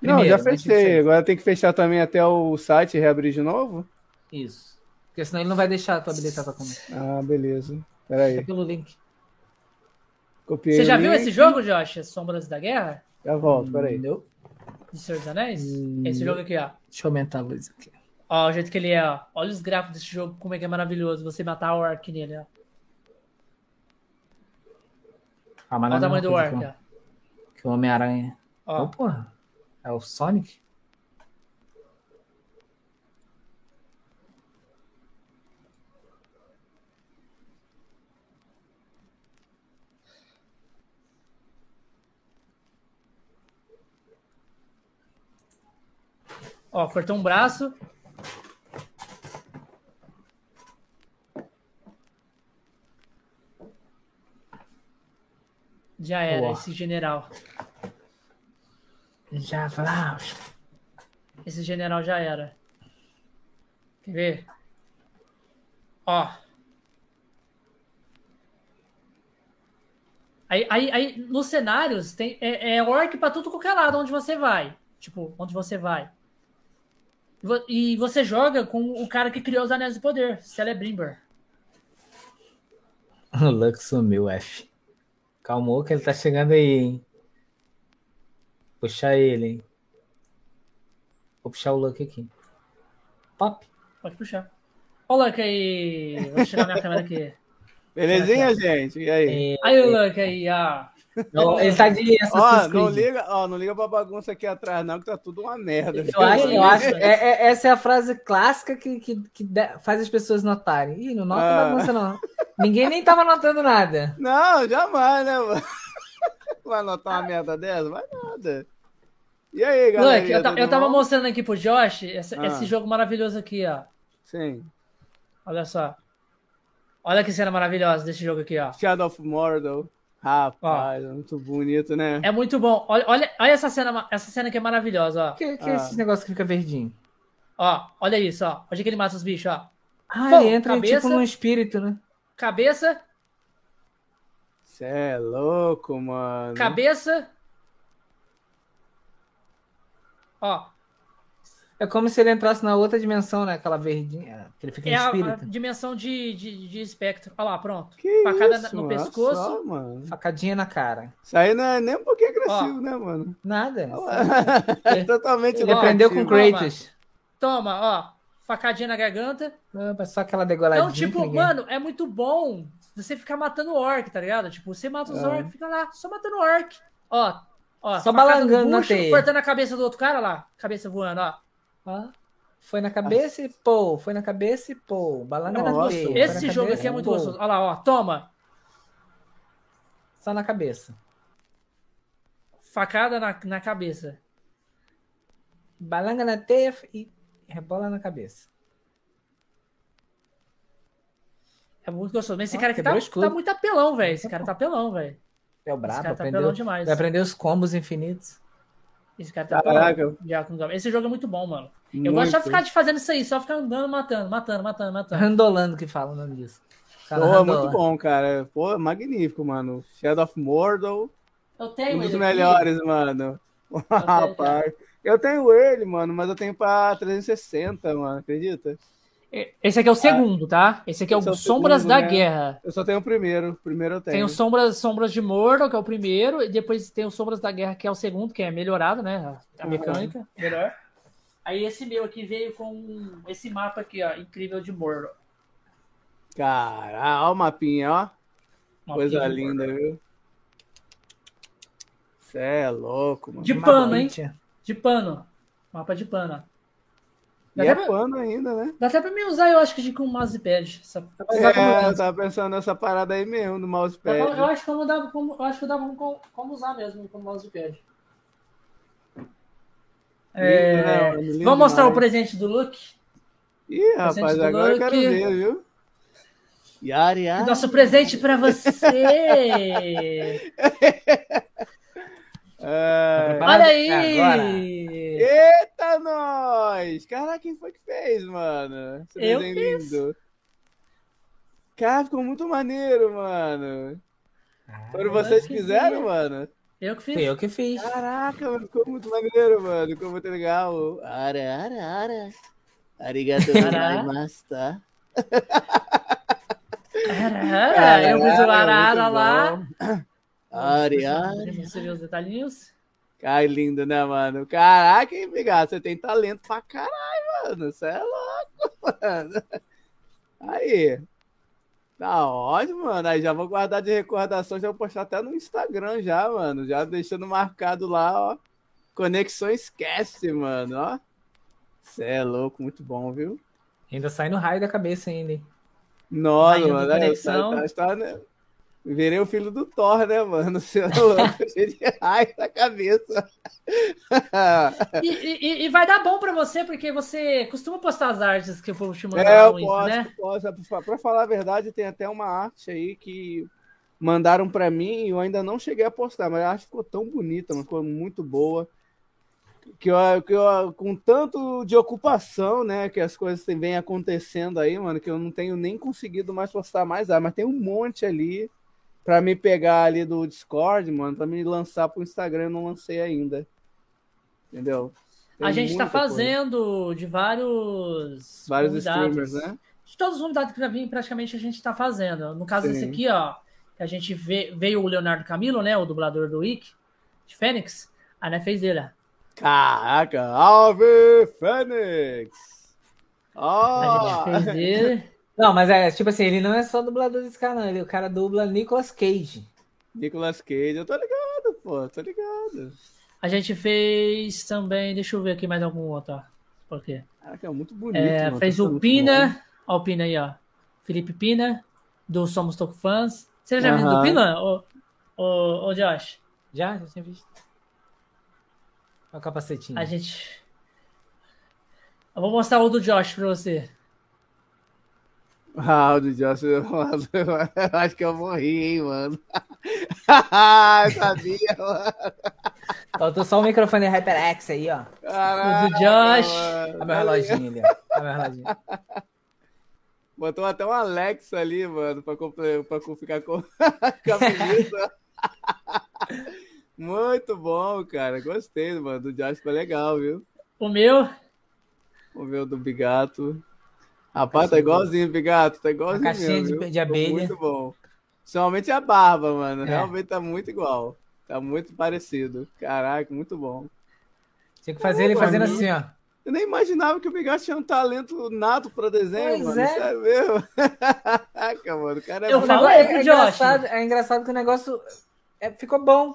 Não, já fechei. Agora tem que fechar também até o site e reabrir de novo? Isso. Porque senão ele não vai deixar tu habilitar tua câmera. Ah, beleza. Peraí. É pelo link. Copiei Você já viu esse jogo, Josh? Sombras da Guerra? Já volto, peraí. Não. De Senhor dos Anéis? Hum... Esse jogo aqui, ó. Deixa eu aumentar a luz aqui. Ó, o jeito que ele é, ó. Olha os gráficos desse jogo, como é que é maravilhoso. Você matar o Orc nele, ó. Ah, Olha o tamanho do Orc, ó. Que o Homem-Aranha. Ó. Opa, é o Sonic? Ó, cortou um braço. Já era, Boa. esse general. Já falou. Esse general já era. Quer ver? Ó. Aí, aí, aí nos cenários tem, é, é orc pra tudo qualquer lado onde você vai. Tipo, onde você vai. E você joga com o cara que criou os Anéis do Poder, Celebrimber. O Lux sumiu, F. Calmou que ele tá chegando aí, hein? Puxar ele, hein? Vou puxar o Luck aqui. Pop. Pode puxar. Ó o Luck aí. Vou tirar minha câmera aqui. Belezinha, gente? E aí? É... Aí o Luck aí, ó. Não, ele tá de ó, não liga, ó, não liga pra bagunça aqui atrás, não, que tá tudo uma merda. Eu acho, eu acho. É, é, essa é a frase clássica que, que, que faz as pessoas notarem. Ih, não nota ah. bagunça, não. Ninguém nem tava notando nada. Não, jamais, né, mano? Vai notar uma merda dessa? Vai nada. E aí, galera? Look, eu, eu tava mostrando aqui pro Josh esse, ah. esse jogo maravilhoso aqui, ó. Sim. Olha só. Olha que cena maravilhosa desse jogo aqui, ó. Shadow of Mordor. Rapaz, ó, é muito bonito, né? É muito bom. Olha, olha, olha essa cena, essa cena que é maravilhosa, ó. Que, que é ah. é esse negócio que fica verdinho? Ó, olha isso, ó. Onde é que ele mata os bichos, ó. Ah, Pô, ele entra cabeça, tipo num espírito, né? Cabeça. Cê é louco, mano. Cabeça. Ó, é como se ele entrasse na outra dimensão, né? Aquela verdinha. Que ele fica é espírito. A, a dimensão de, de, de espectro. Olha lá, pronto. Que Facada isso, no pescoço. Só, mano. Facadinha na cara. Isso aí não é nem um pouquinho agressivo, Ó, né, mano? Nada. é totalmente Ele aprendeu com Kratos. Toma, ó. Facadinha na garganta. Não, só aquela degoladinha. Então, tipo, mano, é muito bom você ficar matando orc, tá ligado? Tipo, você mata os é. orc, fica lá, só matando orc. Ó, ó. Só balangando bucho, na teia. Cortando a cabeça do outro cara lá. Cabeça voando, ó. Ó. Foi na cabeça e pô, foi na cabeça e pô, balanga na teia. Esse jogo aqui é muito pô. gostoso. Olha lá, ó, toma. Só na cabeça. Facada na, na cabeça. Balanga na teia e rebola na cabeça. É muito gostoso. Mas esse ah, cara aqui tá, tá, muito apelão, velho. Esse cara tá apelão, velho. É o brabo, tá aprendeu, demais. Vai aprender os combos infinitos. Esse cara tá Caraca. Esse jogo é muito bom, mano. Muito. Eu gosto de ficar de fazendo isso aí, só ficar andando, matando, matando, matando, matando. Randolando que fala o nome disso. Pô, muito bom, cara. Pô, magnífico, mano. Shadow of Mordor. Eu tenho um dos melhores, aqui. mano. Rapaz. Eu tenho ele, mano, mas eu tenho pra 360, mano, acredita? Esse aqui é o segundo, tá? Esse aqui é o, é o Sombras segundo, da né? Guerra. Eu só tenho o primeiro. O primeiro eu tenho. Tem o Sombras, Sombras de Mordor, que é o primeiro, e depois tem o Sombras da Guerra, que é o segundo, que é melhorado, né? A mecânica. Uhum. Melhor. Aí esse meu aqui veio com esse mapa aqui, ó, incrível de Mordor. Cara, ó o mapinha, ó. Mapinha Coisa linda, viu? Cê é louco, mano. De pano, hein? De pano. Mapa de pano. Dá e é pra... pano ainda, né? Dá até pra mim usar, eu acho que de com mousepad. Essa... É, eu tava pensando nessa parada aí mesmo, no mousepad. Eu, eu acho que eu dava como, eu acho que dava como, como usar mesmo com o mousepad. É... Vamos mostrar demais. o presente do Luke? Ih, rapaz, agora Luke. eu quero ver, viu? Yari, yari. Nosso presente para você! É... Olha aí! Agora. Eita, nós! Caraca, quem foi que fez, mano? Esse eu fiz. lindo. Cara, ficou muito maneiro, mano. Ah, Foram vocês que fizeram, mano? Eu que fiz. eu que fiz. Caraca, mano, ficou muito maneiro, mano. Ficou muito legal. Ara, ara, ara. Arigato gozaimashita. Tá? Ara, eu fiz o arara lá. Ari, ari. Você viu os detalhinhos? Ai, lindo, né, mano? Caraca, hein, Bigato? Você tem talento pra caralho, mano. Você é louco, mano. Aí. Tá ótimo, mano. Aí já vou guardar de recordação, já vou postar até no Instagram já, mano. Já deixando marcado lá, ó. Conexão esquece, mano, ó. Você é louco, muito bom, viu? Ainda sai no raio da cabeça ainda, hein? Nossa, mano. Conexão... Tá, tá, tá, né? Virei o filho do Thor, né, mano? Você é louco, cheio de raio na cabeça. e, e, e, vai dar bom pra você, porque você costuma postar as artes que eu vou te mandar. É, eu posso, né? posso. Pra falar a verdade, tem até uma arte aí que mandaram pra mim e eu ainda não cheguei a postar, mas a arte ficou tão bonita, ficou muito boa. Que eu, que eu, com tanto de ocupação, né, que as coisas vêm acontecendo aí, mano, que eu não tenho nem conseguido mais postar mais arte, mas tem um monte ali para me pegar ali do Discord, mano, para me lançar pro Instagram, eu não lancei ainda. Entendeu? Tem a gente está fazendo coisa. de vários vários streamers, né? De todos os convidados que já vim, praticamente a gente está fazendo. No caso Sim. desse aqui, ó, que a gente vê, veio o Leonardo Camilo, né, o dublador do Wick, de Fênix, a né fez ele. Caraca, Alve Fênix! Oh. A gente fez ele. Não, mas é tipo assim, ele não é só dublador desse cara, não. Ele, o cara dubla Nicolas Cage. Nicolas Cage, eu tô ligado, pô, tô ligado. A gente fez também, deixa eu ver aqui mais algum outro, ó. Por quê? Caraca, é muito bonito. É, mano, fez o Pina, ó, o Pina aí, ó. Felipe Pina, do Somos Toco Fãs. Você já viu do Pina, ô, ô, ô Josh? Já, já tinha visto. Olha o capacetinho. A gente. Eu vou mostrar o do Josh pra você. Ah, o do Josh, eu acho que eu morri, hein, mano. Sabia, mano. Faltou só o microfone HyperX aí, ó. Caraca, o do Josh. Olha meu reloginho ali, ó. Olha meu reloginho. Botou até um Alexa ali, mano, pra, pra ficar com a. Muito bom, cara. Gostei, mano. Do Josh ficou legal, viu? O meu? O meu do Bigato. Rapaz, tá igualzinho, Bigato. Tá igualzinho. A caixinha mesmo, de, de abelha. Muito bom. Principalmente a barba, mano. É. Realmente tá muito igual. Tá muito parecido. Caraca, muito bom. Tinha que fazer ele fazendo mim, assim, ó. Eu nem imaginava que o Bigato tinha um talento nato pra desenho, pois mano. É. Sério mesmo. Caraca, mano. O cara é Eu falo é, é, engraçado, é engraçado que o negócio é, ficou bom.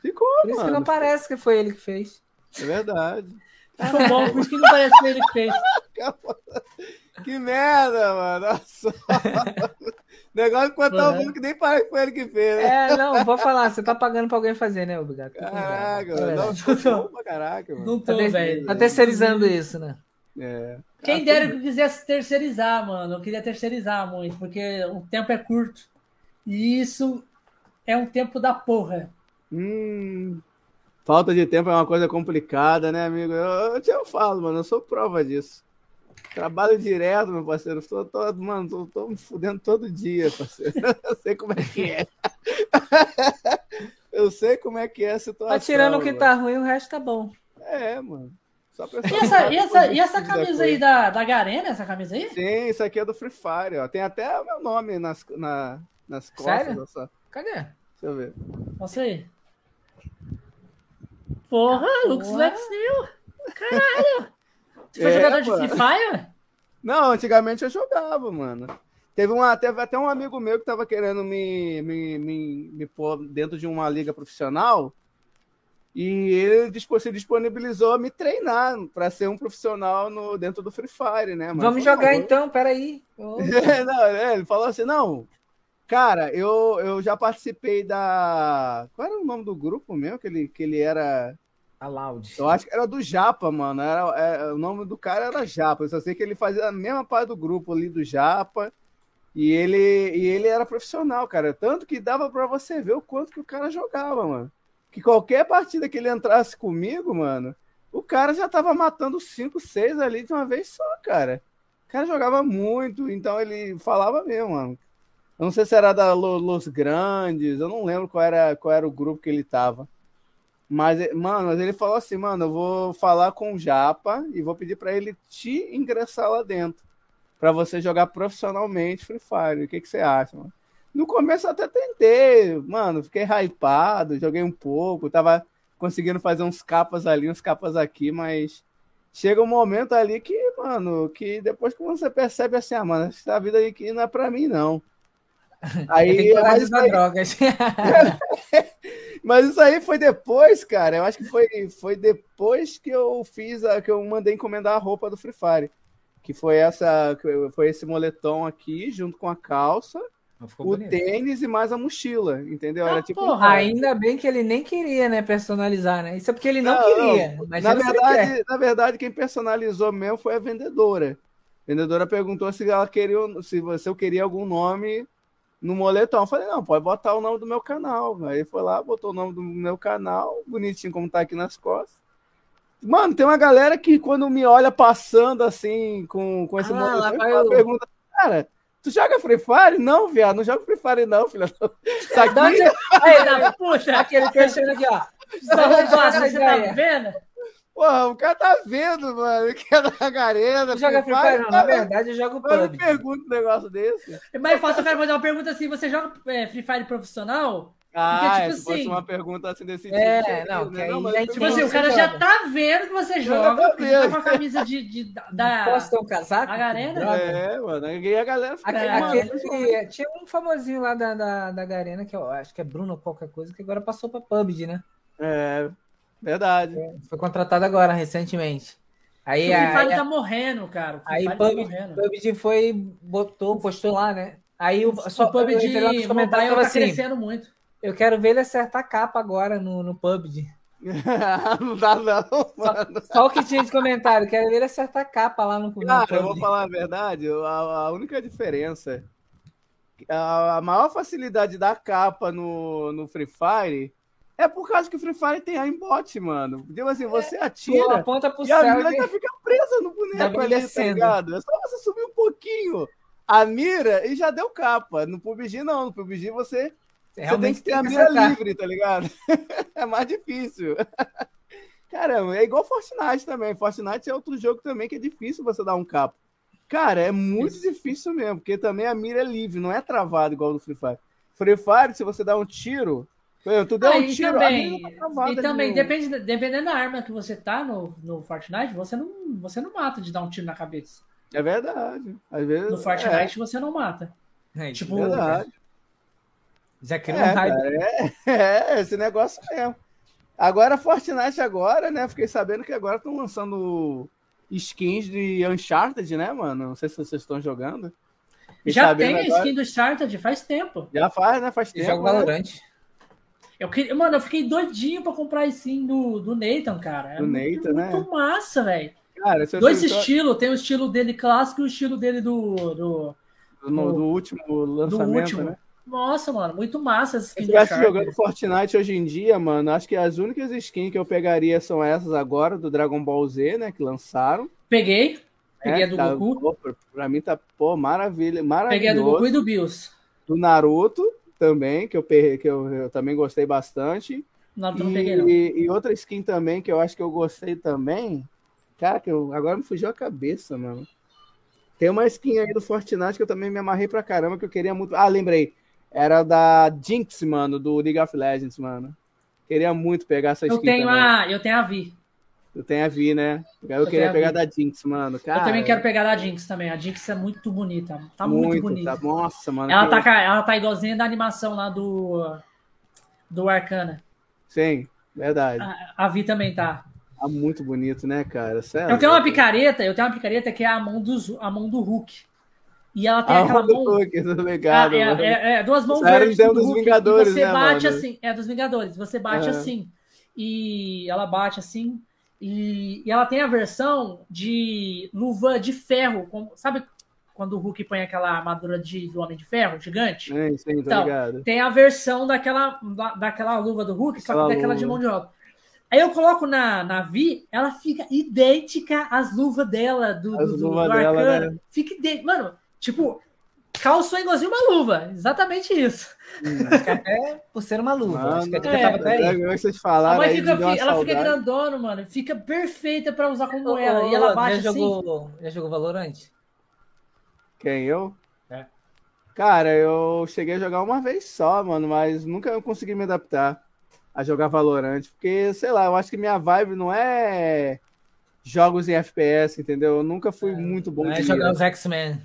Ficou, Por isso mano. que não parece que foi ele que fez. É verdade. Ficou bom, por isso que não parece que foi ele que fez. Que merda, mano. Nossa. negócio ficou tão bom que nem parece que foi ele que fez. Né? É, não, vou falar. Você tá pagando pra alguém fazer, né, obrigado. Caraca, mano. Não, tô bom pra caraca, mano. Não tô, tá velho. Tá terceirizando isso, né? É. Quem dera que eu quisesse terceirizar, mano. Eu queria terceirizar muito, porque o tempo é curto. E isso é um tempo da porra. Hum. Falta de tempo é uma coisa complicada, né, amigo? Eu, eu te falo, mano. Eu sou prova disso. Trabalho direto, meu parceiro. Tô, tô, mano, tô, tô me fudendo todo dia, parceiro. Eu sei como é que é. Eu sei como é que é a situação. Tá tirando o que tá ruim, o resto tá bom. É, mano. E essa, e essa, e essa camisa aí da, da Garena, essa camisa aí? Sim, isso aqui é do Free Fire, ó. Tem até o meu nome nas, na, nas costas. Sério? Dessa... Cadê? Deixa eu ver. Mostra aí. Porra, ah, Lux Lex New. Caralho. Você foi é, jogador de Free Fire? Não, antigamente eu jogava, mano. Teve, uma, teve até um amigo meu que tava querendo me, me, me, me pôr dentro de uma liga profissional. E ele se disponibilizou a me treinar para ser um profissional no, dentro do Free Fire, né? Mas Vamos jogar então, peraí. Oh. não, é, ele falou assim: não, cara, eu, eu já participei da. Qual era o nome do grupo mesmo? Que ele, que ele era. A Loud. Eu acho que era do Japa, mano. Era, é, o nome do cara era Japa. Eu só sei que ele fazia a mesma parte do grupo ali do Japa. E ele, e ele era profissional, cara. Tanto que dava para você ver o quanto que o cara jogava, mano. Que qualquer partida que ele entrasse comigo, mano, o cara já tava matando 5, 6 ali de uma vez só, cara. O cara jogava muito, então ele falava mesmo, mano. Eu não sei se era da Los Grandes, eu não lembro qual era, qual era o grupo que ele tava. Mas, mano, ele falou assim, mano, eu vou falar com o Japa e vou pedir para ele te ingressar lá dentro. para você jogar profissionalmente Free Fire. O que, que você acha, mano? No começo eu até tentei, mano, fiquei hypado, joguei um pouco, tava conseguindo fazer uns capas ali, uns capas aqui, mas chega um momento ali que, mano, que depois que você percebe assim, ah, mano, essa vida aqui não é pra mim, não. Aí, mas isso aí... drogas. mas isso aí foi depois, cara. Eu acho que foi, foi depois que eu fiz a, que eu mandei encomendar a roupa do Free Fire. Que foi essa. Foi esse moletom aqui, junto com a calça. O bonito. tênis e mais a mochila, entendeu? Ah, Era tipo. Porra, ainda bem que ele nem queria, né, personalizar, né? Isso é porque ele não, não queria. Não. na, verdade, na verdade, quem personalizou mesmo foi a vendedora. A vendedora perguntou se ela queria, se você queria algum nome no moletom. Eu falei, não, pode botar o nome do meu canal. Aí foi lá, botou o nome do meu canal, bonitinho como tá aqui nas costas. Mano, tem uma galera que quando me olha passando assim com, com esse ah, moletom, eu... pergunta, cara, tu joga Free Fire? Não, viado, não joga Free Fire não, filha. Isso aqui... Aí, puxa, aquele fechando aqui, ó. Só você tá vendo? Porra, o cara tá vendo, mano, que é da Garena. Joga Free Fire, não. Na verdade, eu jogo PUBG. Eu pergunto um negócio desse. É mais fácil eu quero fazer uma pergunta assim: você joga é, Free Fire profissional? Ah, Porque, tipo, se assim, uma pergunta assim desse é, tipo. É, não, que aí não, já, tipo assim, o cara já tá vendo que você joga, tá com a camisa de, de, da... Posso ter um casaco? A Garena? É, mano, e a galera fica... Aquele, aquele tinha um famosinho lá da, da, da Garena, que eu acho que é Bruno qualquer coisa, que agora passou pra PUBG, né? É, Verdade. É, foi contratado agora, recentemente. Aí, o Free Fire tá morrendo, cara. aí o PUBG, tá PUBG foi, botou, postou lá, né? Aí o, só o PUBG lá nos comentários tá assim, crescendo muito. Eu quero ver ele acertar a capa agora no, no PUBG. não dá não, mano. Só, só, o que tinha de comentário, quero ver ele acertar a capa lá no, Cara, no eu vou falar a verdade, a, a única diferença, a, a, maior facilidade da capa no, no Free Fire é por causa que o Free Fire tem aimbot, mano. Tipo assim, você é, atira aponta pro e a mira já fica presa no boneco ali, tá ligado? É só você subir um pouquinho a mira e já deu capa. No PUBG não, no PUBG você, você tem que ter a mira livre, tá ligado? é mais difícil. Caramba, é igual Fortnite também. Fortnite é outro jogo também que é difícil você dar um capa. Cara, é muito Isso. difícil mesmo, porque também a mira é livre, não é travado igual do Free Fire. Free Fire, se você dá um tiro, Tu deu ah, um tiro, também, e também depende, dependendo da arma que você tá no, no Fortnite, você não, você não mata de dar um tiro na cabeça. É verdade. Às vezes, no Fortnite é. você não mata. É, tipo, é verdade. Já criou é, um hype. É, é, esse negócio mesmo. Agora, Fortnite agora, né? Fiquei sabendo que agora estão lançando skins de Uncharted, né, mano? Não sei se vocês estão jogando. Já tem a skin do Uncharted faz tempo. Já faz, né? Faz tempo. Jogo né? Eu queria, mano, eu fiquei doidinho pra comprar esse do, do Nathan, cara. É do muito, Nathan, né? Muito massa, velho. Cara, Dois estilos, tem o estilo dele clássico e o estilo dele do. Do, do, do último lançamento, do último. né? Nossa, mano, muito massa essas skins. Se eu estivesse jogando Fortnite hoje em dia, mano, acho que as únicas skins que eu pegaria são essas agora, do Dragon Ball Z, né? Que lançaram. Peguei. Peguei é, a do tá, Goku. Pô, pra mim tá, pô, maravilha. Maravilhoso. Peguei a do Goku e do Bills. Do Naruto também, que eu, que eu, eu também gostei bastante. Não, não e, peguei, não. E, outra skin também que eu acho que eu gostei também. Cara, que eu, agora me fugiu a cabeça, mano. Tem uma skin aí do Fortnite que eu também me amarrei pra caramba, que eu queria muito. Ah, lembrei. Era da Jinx, mano, do League of Legends, mano. Queria muito pegar essa skin. Eu tenho também. a. Eu tenho a Vi. Eu tenho a Vi, né? Eu, eu queria pegar da Jinx, mano. Cara, eu também quero pegar da Jinx também. A Jinx é muito bonita. Tá muito, muito bonita. Tá, nossa, mano. Ela, tá, ela tá igualzinha da animação lá do. Do Arcana. Sim, verdade. A, a Vi também tá. Tá muito bonito, né, cara? Sério. Eu tenho uma picareta, eu tenho uma picareta que é a mão do, a mão do Hulk. E ela tem a aquela mão. Hulk, ligado, é, é, é, duas mãos verdes. Do dos Hulk, Vingadores, você né, bate mano? assim. É dos Vingadores. Você bate assim. E ela bate assim. E, e, ela tem a versão de luva de ferro, como, sabe quando o Hulk põe aquela armadura de, do Homem de Ferro gigante? É, sim, então, ligado. tem a versão daquela, da, daquela luva do Hulk, só que daquela luva. de mão de obra. Aí eu coloco na, na Vi, ela fica idêntica às luvas dela, do, do, do, do dela, né? Fica idêntica. Mano, tipo, calçou igualzinho uma luva. Exatamente isso. É por ser uma luva. Mano, acho que é, tava até aí. Vocês falaram aí fica, ela fica grandona, mano. Fica perfeita pra usar como oh, ela. E ela bate já jogou, assim. Já jogou Valorant? Quem, eu? É. Cara, eu cheguei a jogar uma vez só, mano, mas nunca consegui me adaptar a jogar Valorant, porque, sei lá, eu acho que minha vibe não é jogos em FPS, entendeu? Eu nunca fui é, muito bom não é jogar os X-Men.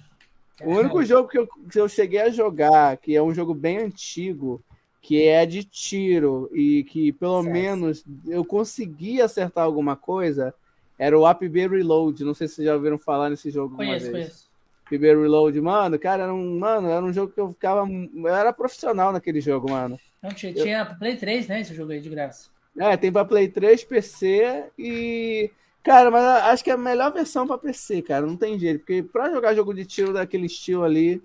O único jogo que eu, que eu cheguei a jogar, que é um jogo bem antigo, que é de tiro e que pelo certo. menos eu consegui acertar alguma coisa, era o APB Reload. Não sei se vocês já ouviram falar nesse jogo conheço, uma vez. Conheço. APB Reload, mano, cara, era um, mano, era um jogo que eu ficava, eu era profissional naquele jogo, mano. Não, tinha, eu... tinha Play 3, né? Esse jogo aí de graça. É, tem pra Play 3, PC e. Cara, mas acho que é a melhor versão pra PC, cara. Não tem jeito. Porque pra jogar jogo de tiro daquele estilo ali,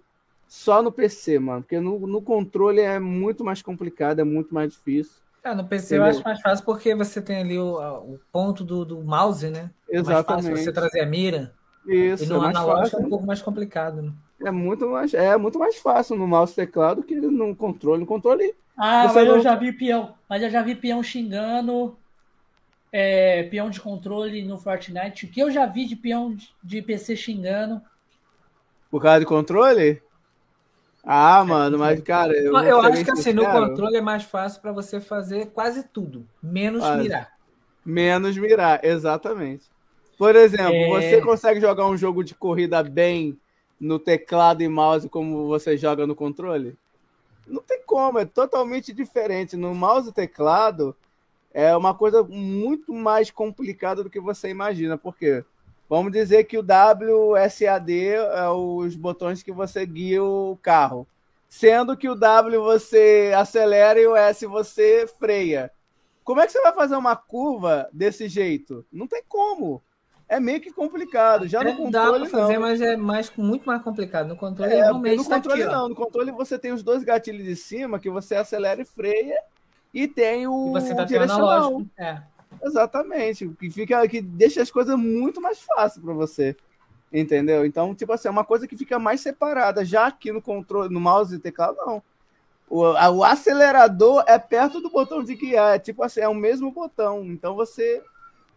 só no PC, mano. Porque no, no controle é muito mais complicado, é muito mais difícil. Ah, no PC Entendeu? eu acho mais fácil porque você tem ali o, o ponto do, do mouse, né? Exatamente. É mais fácil você trazer a mira. Isso, e no é analógico é um pouco mais complicado, né? É muito mais, é muito mais fácil no mouse teclado que no controle. No controle ah, mas não... eu já vi peão. Mas eu já vi peão xingando. É, peão de controle no Fortnite. O que eu já vi de peão de PC xingando. Por causa de controle? Ah, mano, mas cara. Eu, eu acho que assim, no controle é mais fácil para você fazer quase tudo, menos quase. mirar. Menos mirar, exatamente. Por exemplo, é... você consegue jogar um jogo de corrida bem no teclado e mouse como você joga no controle? Não tem como, é totalmente diferente. No mouse e teclado é uma coisa muito mais complicada do que você imagina. Por quê? Vamos dizer que o WSAD é os botões que você guia o carro. Sendo que o W você acelera e o S você freia. Como é que você vai fazer uma curva desse jeito? Não tem como é meio que complicado. Já no controle dá pra fazer, não. mas é mais, muito mais complicado. No controle é, realmente no controle aqui, não. Ó. No controle você tem os dois gatilhos de cima que você acelera e freia e tem o e você tá direcional. É. Exatamente, que fica que deixa as coisas muito mais fáceis para você. Entendeu? Então, tipo assim, é uma coisa que fica mais separada. Já aqui no controle, no mouse e teclado, não. O, a, o acelerador é perto do botão de guiar, é tipo assim, é o mesmo botão. Então você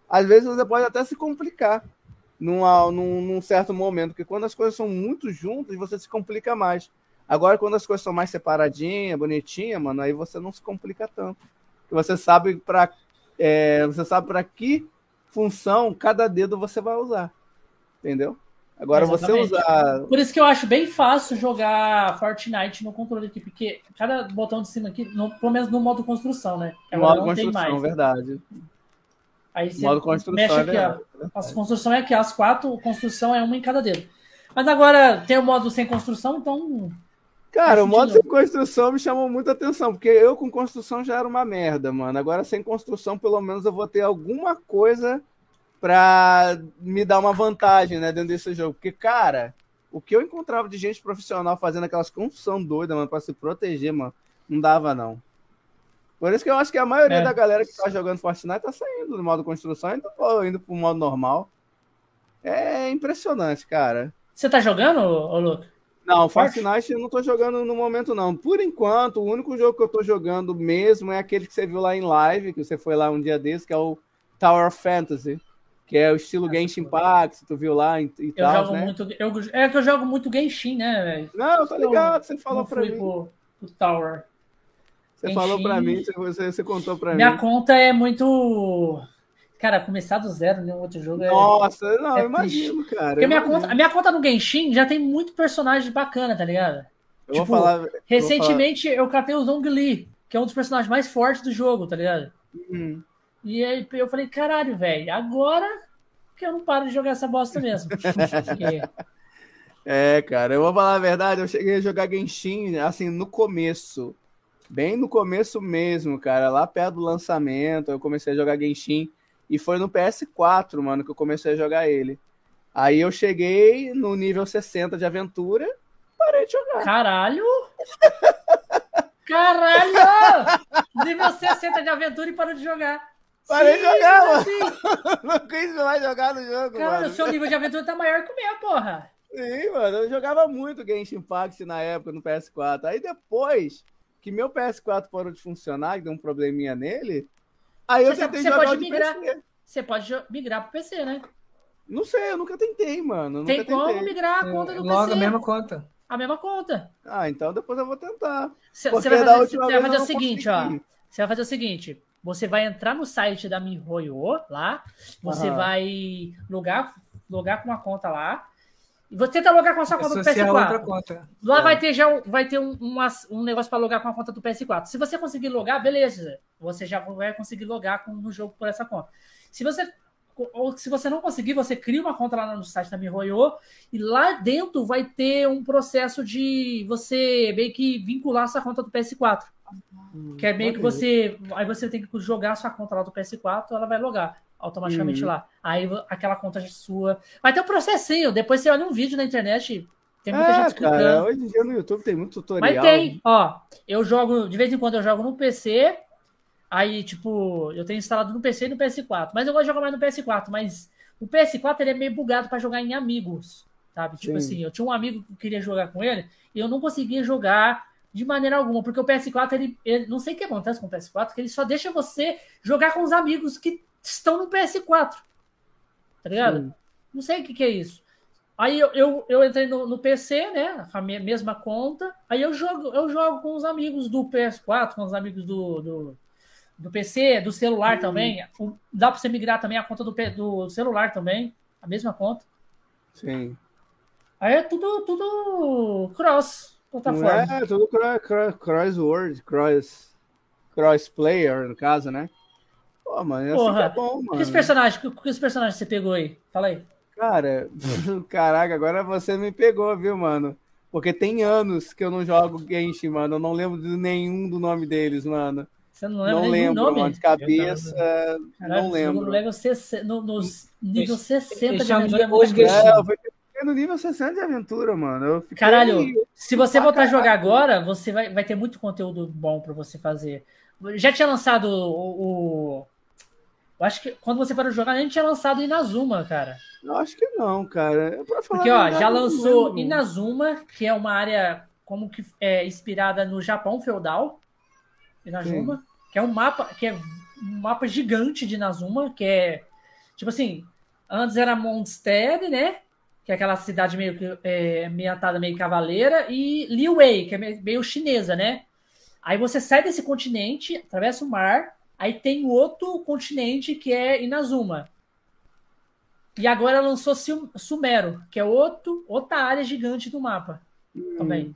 às vezes você pode até se complicar num, num, num, certo momento, porque quando as coisas são muito juntas, você se complica mais. Agora, quando as coisas são mais separadinhas, bonitinhas, mano, aí você não se complica tanto. Você sabe para é, você sabe para que função cada dedo você vai usar. Entendeu? Agora Exatamente. você usar. Por isso que eu acho bem fácil jogar Fortnite no controle aqui, porque cada botão de cima aqui, no, pelo menos no modo construção, né? Agora modo construção, mais, verdade. Aí você modo construção mexe aqui, é ó. As construção é aqui, as quatro, construção é uma em cada dedo. Mas agora tem o modo sem construção, então. Cara, o modo sem construção me chamou muita atenção, porque eu com construção já era uma merda, mano. Agora sem construção, pelo menos eu vou ter alguma coisa pra me dar uma vantagem, né, dentro desse jogo. Porque, cara, o que eu encontrava de gente profissional fazendo aquelas construção doida, mano, pra se proteger, mano, não dava, não. Por isso que eu acho que a maioria é. da galera que tá jogando Fortnite tá saindo do modo construção e indo, indo pro modo normal. É impressionante, cara. Você tá jogando, ô Luke? Não, Fortnite eu não tô jogando no momento, não. Por enquanto, o único jogo que eu tô jogando mesmo é aquele que você viu lá em live, que você foi lá um dia desse, que é o Tower of Fantasy. Que é o estilo ah, Genshin Impact, tu viu lá e, e eu tal, jogo né? muito, eu, É que eu jogo muito Genshin, né, velho? Não, tá ligado, você falou pra mim. Pro, pro Tower. Você falou para mim, você, você contou para mim. Minha conta é muito. Cara, começar do zero em um outro jogo é. Nossa, não, é imagino, cara. Porque minha conta, a minha conta no Genshin já tem muito personagem bacana, tá ligado? Eu tipo, vou falar. Recentemente eu, falar... eu catei o Zhongli, que é um dos personagens mais fortes do jogo, tá ligado? Uhum. E aí eu falei, caralho, velho, agora que eu não paro de jogar essa bosta mesmo. é, cara, eu vou falar a verdade, eu cheguei a jogar Genshin, assim, no começo bem no começo mesmo, cara, lá perto do lançamento, eu comecei a jogar Genshin e foi no PS4, mano, que eu comecei a jogar ele. Aí eu cheguei no nível 60 de aventura, parei de jogar. Caralho! Caralho! nível 60 de aventura e parou de jogar. Parei de jogar, mano. Não quis mais jogar no jogo, Cara, mano. o seu nível de aventura tá maior que o meu, porra. Sim, mano. Eu jogava muito Genshin Impact na época no PS4. Aí depois que meu PS4 parou de funcionar, que deu um probleminha nele, aí eu você tentei jogar pode migrar, PC. Você pode migrar pro PC, né? Não sei, eu nunca tentei, mano. Tem nunca como tentei. migrar a conta do Logo PC. a mesma conta. A mesma conta. Ah, então depois eu vou tentar. Você vai fazer, você vai fazer o seguinte, consegui. ó. Você vai fazer o seguinte. Você vai entrar no site da MiHoYo lá, você uhum. vai logar, logar com uma conta lá, e você tenta logar com a sua conta do PS4. Conta. Lá é. vai ter já vai ter um, um, um negócio para logar com a conta do PS4. Se você conseguir logar, beleza. Você já vai conseguir logar com, no jogo por essa conta. Se você ou se você não conseguir, você cria uma conta lá no site da MiHoYo e lá dentro vai ter um processo de você meio que vincular essa conta do PS4. Hum, que é meio que você. Aí você tem que jogar sua conta lá do PS4, ela vai logar automaticamente uhum. lá. Aí aquela conta é sua. Vai ter um processinho. Depois você olha um vídeo na internet. Tem muita é, gente explicando. Cara, hoje em dia no YouTube tem muito tutorial. Mas tem, ó. Eu jogo, de vez em quando eu jogo no PC. Aí, tipo, eu tenho instalado no PC e no PS4. Mas eu gosto de jogar mais no PS4. Mas o PS4 ele é meio bugado para jogar em amigos. Sabe? Tipo Sim. assim, eu tinha um amigo que queria jogar com ele e eu não conseguia jogar de maneira alguma, porque o PS4, ele, ele, não sei o que acontece com o PS4, que ele só deixa você jogar com os amigos que estão no PS4. Tá ligado? Sim. Não sei o que, que é isso. Aí eu, eu, eu entrei no, no, PC, né? A minha mesma conta. Aí eu jogo, eu jogo com os amigos do PS4, com os amigos do, do, do PC, do celular uhum. também. Dá para você migrar também a conta do, do celular também, a mesma conta. Sim. Aí é tudo, tudo cross plataforma. É, tudo cross, cross word, cross, cross player, no caso, né? Pô, mano, assim Porra, assim é bom, mano. Que personagens, que, que personagens você pegou aí? Fala aí. Cara, caraca, agora você me pegou, viu, mano? Porque tem anos que eu não jogo Genshin, mano. Eu não lembro de nenhum do nome deles, mano. Você não lembra não lembro, nome? Mano, de cabeça, Caralho, não lembro. No level 60, no, nos nível 60 de aventura. Hoje, é, eu no nível 60 de aventura, mano. Eu Caralho, se você voltar a jogar agora, você vai, vai ter muito conteúdo bom para você fazer. Já tinha lançado o, o eu acho que quando você parou de jogar, a gente tinha lançado Inazuma, cara. Eu acho que não, cara. Porque, ó, já lançou Inazuma, que é uma área como que é inspirada no Japão feudal. Inazuma, Sim. que é um mapa, que é um mapa gigante de Inazuma, que é tipo assim, antes era Mondstadt, né? Que é aquela cidade meio que é, ambientada meio cavaleira, e Liwei, que é meio chinesa, né? Aí você sai desse continente, atravessa o mar, Aí tem outro continente que é Inazuma. E agora lançou Sumero, que é outro, outra área gigante do mapa hum. também.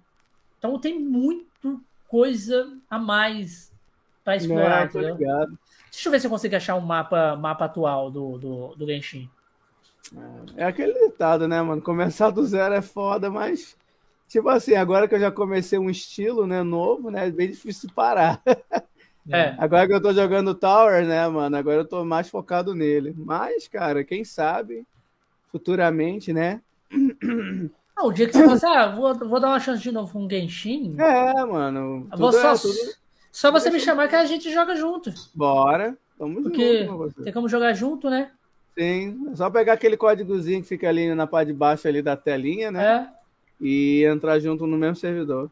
Então tem muito coisa a mais para explorar. Não, ligado. Deixa eu ver se eu consigo achar um mapa, mapa atual do, do, do Genshin. É, é aquele ditado, né, mano? Começar do zero é foda, mas tipo assim, agora que eu já comecei um estilo, né, novo, né, é bem difícil parar. É. Agora que eu tô jogando Tower, né, mano? Agora eu tô mais focado nele. Mas, cara, quem sabe futuramente, né? Ah, o dia que você fala assim, ah, vou, vou dar uma chance de novo com um Genshin. É, mano. Vou só, é, tudo... só você me chamar que a gente joga junto. Bora. Vamos Porque junto tem como jogar junto, né? Sim. É só pegar aquele códigozinho que fica ali na parte de baixo ali da telinha, né? É. E entrar junto no mesmo servidor.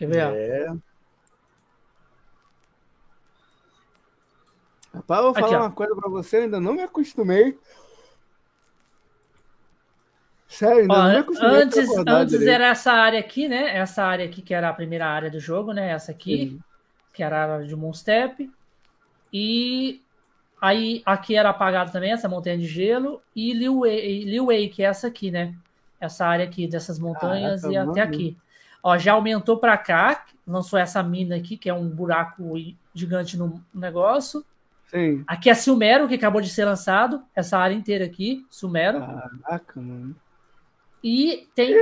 Quer ver? É. Rapaz, eu vou falar uma coisa pra você, eu ainda não me acostumei. Sério, ainda ó, não me acostumei. Antes, antes era essa área aqui, né? Essa área aqui que era a primeira área do jogo, né? Essa aqui, Sim. que era a área de Moonstep. E aí aqui era apagado também, essa montanha de gelo. E Liu Wei, Liu Wei que é essa aqui, né? Essa área aqui dessas montanhas Caraca, e até aqui. Ó, já aumentou para cá, lançou essa mina aqui, que é um buraco gigante no negócio. Sim. Aqui é Sumero, que acabou de ser lançado, essa área inteira aqui, Sumero. Caraca, mano. E tem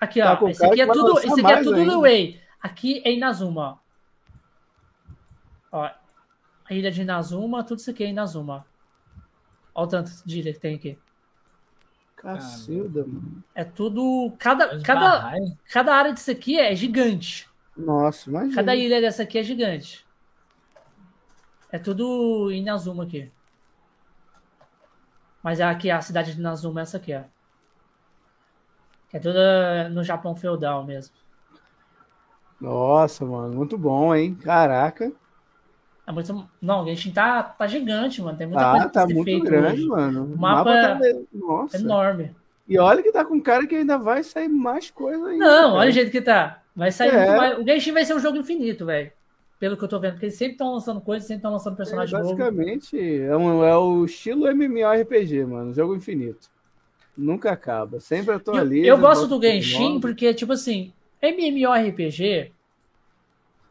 aqui, tá ó, esse aqui é tudo, esse aqui é tudo Liwei. Aqui é Inazuma, ó. ó. A ilha de Inazuma, tudo isso aqui é Inazuma. Olha o tanto de ilha que tem aqui. Cacilda, mano. É tudo. Cada, cada, cada área disso aqui é gigante. Nossa, imagina. Cada ilha dessa aqui é gigante. É tudo em Nazuma aqui. Mas é aqui a cidade de Nazuma é essa aqui, ó. Que é toda no Japão feudal mesmo. Nossa, mano, muito bom, hein? Caraca. É muito... Não, o Genshin tá, tá gigante, mano. Tem muita ah, coisa tá muito feito grande, hoje. mano. O mapa, o mapa tá... Nossa. é enorme. E olha que tá com cara que ainda vai sair mais coisa ainda. Não, cara. olha o jeito que tá. Vai sair é. mais... O Genshin vai ser um jogo infinito, velho. Pelo que eu tô vendo, porque eles sempre estão lançando coisas, sempre estão lançando personagem é, basicamente, novo. É, um, é o estilo MMORPG, mano. Jogo infinito. Nunca acaba. Sempre eu tô eu, ali. Eu gosto do Genshin porque, tipo assim, MMORPG,